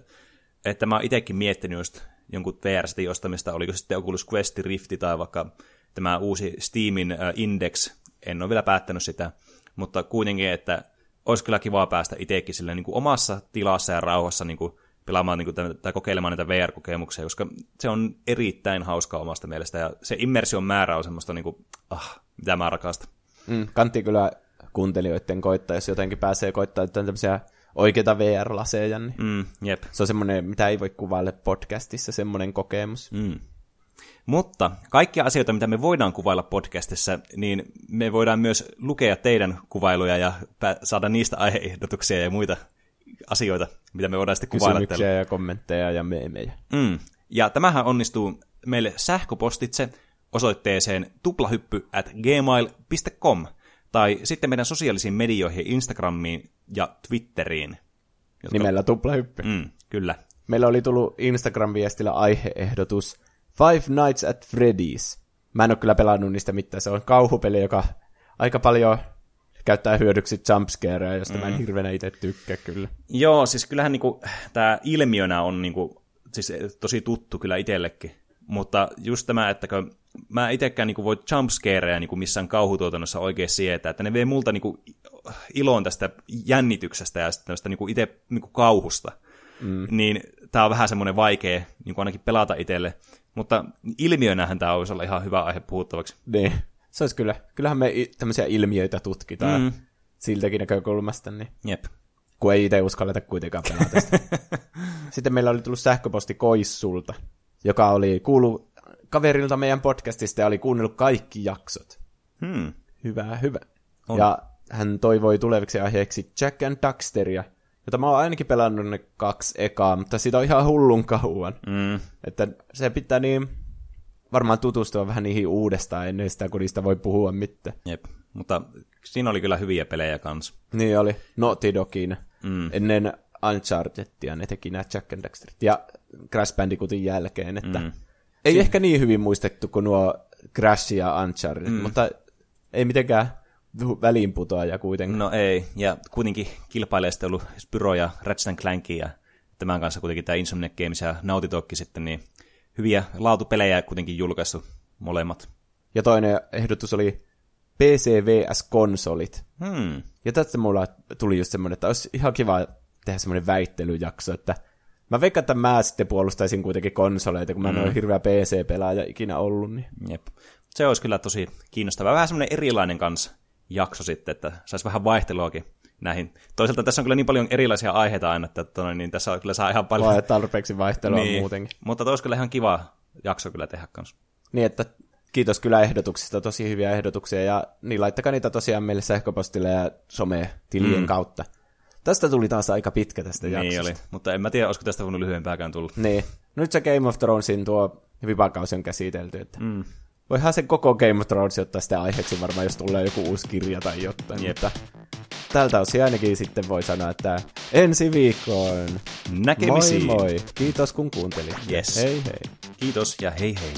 [SPEAKER 2] että mä oon itsekin miettinyt just jonkun VR-setin ostamista, oliko sitten Oculus Quest Rifti tai vaikka tämä uusi Steamin Index, en ole vielä päättänyt sitä, mutta kuitenkin, että olisi kyllä kivaa päästä itsekin sille niin kuin omassa tilassa ja rauhassa niin kuin pelaamaan niin kuin, tämän- tai kokeilemaan näitä VR-kokemuksia, koska se on erittäin hauskaa omasta mielestä, ja se immersion määrä on semmoista, niin kuin, ah, mitä mä rakastan.
[SPEAKER 1] Mm, kantti kyllä kuuntelijoiden koittaa, jos jotenkin pääsee koittaa jotain tämmöisiä oikeita VR-laseja, niin
[SPEAKER 2] Mm, jep.
[SPEAKER 1] se on semmoinen, mitä ei voi kuvailla podcastissa, semmoinen kokemus.
[SPEAKER 2] Mm. Mutta kaikkia asioita, mitä me voidaan kuvailla podcastissa, niin me voidaan myös lukea teidän kuvailuja ja saada niistä aiheehdotuksia ja muita asioita, mitä me voidaan sitten kuvailla teille.
[SPEAKER 1] Kysymyksiä ja kommentteja ja meemejä.
[SPEAKER 2] Mm. Ja tämähän onnistuu meille sähköpostitse osoitteeseen tuplahyppy at gmail.com tai sitten meidän sosiaalisiin medioihin Instagramiin ja Twitteriin. Jotka...
[SPEAKER 1] Nimellä tuplahyppy.
[SPEAKER 2] Mm, kyllä.
[SPEAKER 1] Meillä oli tullut Instagram-viestillä aiheehdotus Five Nights at Freddy's. Mä en ole kyllä pelannut niistä mitään. Se on kauhupeli, joka aika paljon käyttää hyödyksi jumpscareja, josta mm. mä en hirveänä itse tykkää kyllä.
[SPEAKER 2] Joo, siis kyllähän niinku, tämä ilmiönä on niinku, siis tosi tuttu kyllä itsellekin. Mutta just tämä, että kun mä itsekään niinku voi jumpscareja niinku missään kauhutuotannossa oikein sietää, että ne vie multa niinku ilon tästä jännityksestä ja tästä niinku itse niinku kauhusta. Mm. Niin tämä on vähän semmoinen vaikea niinku ainakin pelata itselle. Mutta ilmiönähän tämä olisi olla ihan hyvä aihe puhuttavaksi.
[SPEAKER 1] Niin. Se olisi kyllä. Kyllähän me tämmöisiä ilmiöitä tutkitaan mm. siltäkin näkökulmasta, niin
[SPEAKER 2] Jep.
[SPEAKER 1] kun ei itse uskalleta kuitenkaan pelata sitä. Sitten meillä oli tullut sähköposti Koissulta, joka oli kuulu kaverilta meidän podcastista ja oli kuunnellut kaikki jaksot.
[SPEAKER 2] Hmm.
[SPEAKER 1] Hyvä, hyvä.
[SPEAKER 2] On.
[SPEAKER 1] Ja hän toivoi tuleviksi aiheeksi Jack and Daxteria, jota mä oon ainakin pelannut ne kaksi ekaa, mutta siitä on ihan hullun kauan.
[SPEAKER 2] Mm.
[SPEAKER 1] Että se pitää niin varmaan tutustua vähän niihin uudestaan ennen sitä, kun niistä voi puhua mitään.
[SPEAKER 2] Jep. Mutta siinä oli kyllä hyviä pelejä kanssa.
[SPEAKER 1] Niin oli Naughty Dogin.
[SPEAKER 2] Mm.
[SPEAKER 1] Ennen Unchartedia ne teki nämä Jack and Daxterit. Ja Crash Bandicootin jälkeen, että Mm. ei ehkä niin hyvin muistettu kuin nuo Crash ja Uncharted, mm. mutta ei mitenkään väliinputoaja kuitenkaan.
[SPEAKER 2] No ei, ja kuitenkin kilpailee sitten ollut Spyro ja Ratchet Clank ja tämän kanssa kuitenkin tämä Insomniac Games ja Naughty Dog sitten, niin hyviä laatupelejä kuitenkin julkaistu molemmat.
[SPEAKER 1] Ja toinen ehdotus oli PC vs. konsolit.
[SPEAKER 2] Hmm.
[SPEAKER 1] Ja tästä mulla tuli just semmoinen, että olisi ihan kiva tehdä semmoinen väittelyjakso, että mä veikkaan, että mä sitten puolustaisin kuitenkin konsoleita, kun mä en ole hirveä PC-pelaaja ikinä ollut. Niin.
[SPEAKER 2] Jep. Se olisi kyllä tosi kiinnostavaa. Vähän semmoinen erilainen kanssa jakso sitten, että saisi vähän vaihteluakin näihin. Toisaalta tässä on kyllä niin paljon erilaisia aiheita aina, että tonne, niin tässä on kyllä saa ihan paljon.
[SPEAKER 1] Vai tarpeeksi vaihtelua
[SPEAKER 2] niin.
[SPEAKER 1] muutenkin.
[SPEAKER 2] Mutta olisi kyllä ihan kiva jakso kyllä tehdä kanssa.
[SPEAKER 1] Niin, että kiitos kyllä ehdotuksista, tosi hyviä ehdotuksia, ja niin laittakaa niitä tosiaan meille sähköpostille ja some-tilien mm. kautta. Tästä tuli taas aika pitkä tästä
[SPEAKER 2] Niin
[SPEAKER 1] jaksosta.
[SPEAKER 2] oli, mutta en mä tiedä, olisiko tästä voinut lyhyempääkään tulla.
[SPEAKER 1] Niin. Nyt se Game of Thronesin tuo vipakausi on käsitelty, että
[SPEAKER 2] Mm.
[SPEAKER 1] Voihan se koko Game of Thrones ottaa sitä aiheeksi varmaan, jos tulee joku uusi kirja tai jotain,
[SPEAKER 2] Jep.
[SPEAKER 1] mutta tältä osin ainakin sitten voi sanoa, että ensi viikkoon.
[SPEAKER 2] Näkemisiin.
[SPEAKER 1] Moi moi. Kiitos kun kuuntelit.
[SPEAKER 2] Yes.
[SPEAKER 1] Hei hei.
[SPEAKER 2] Kiitos ja hei hei.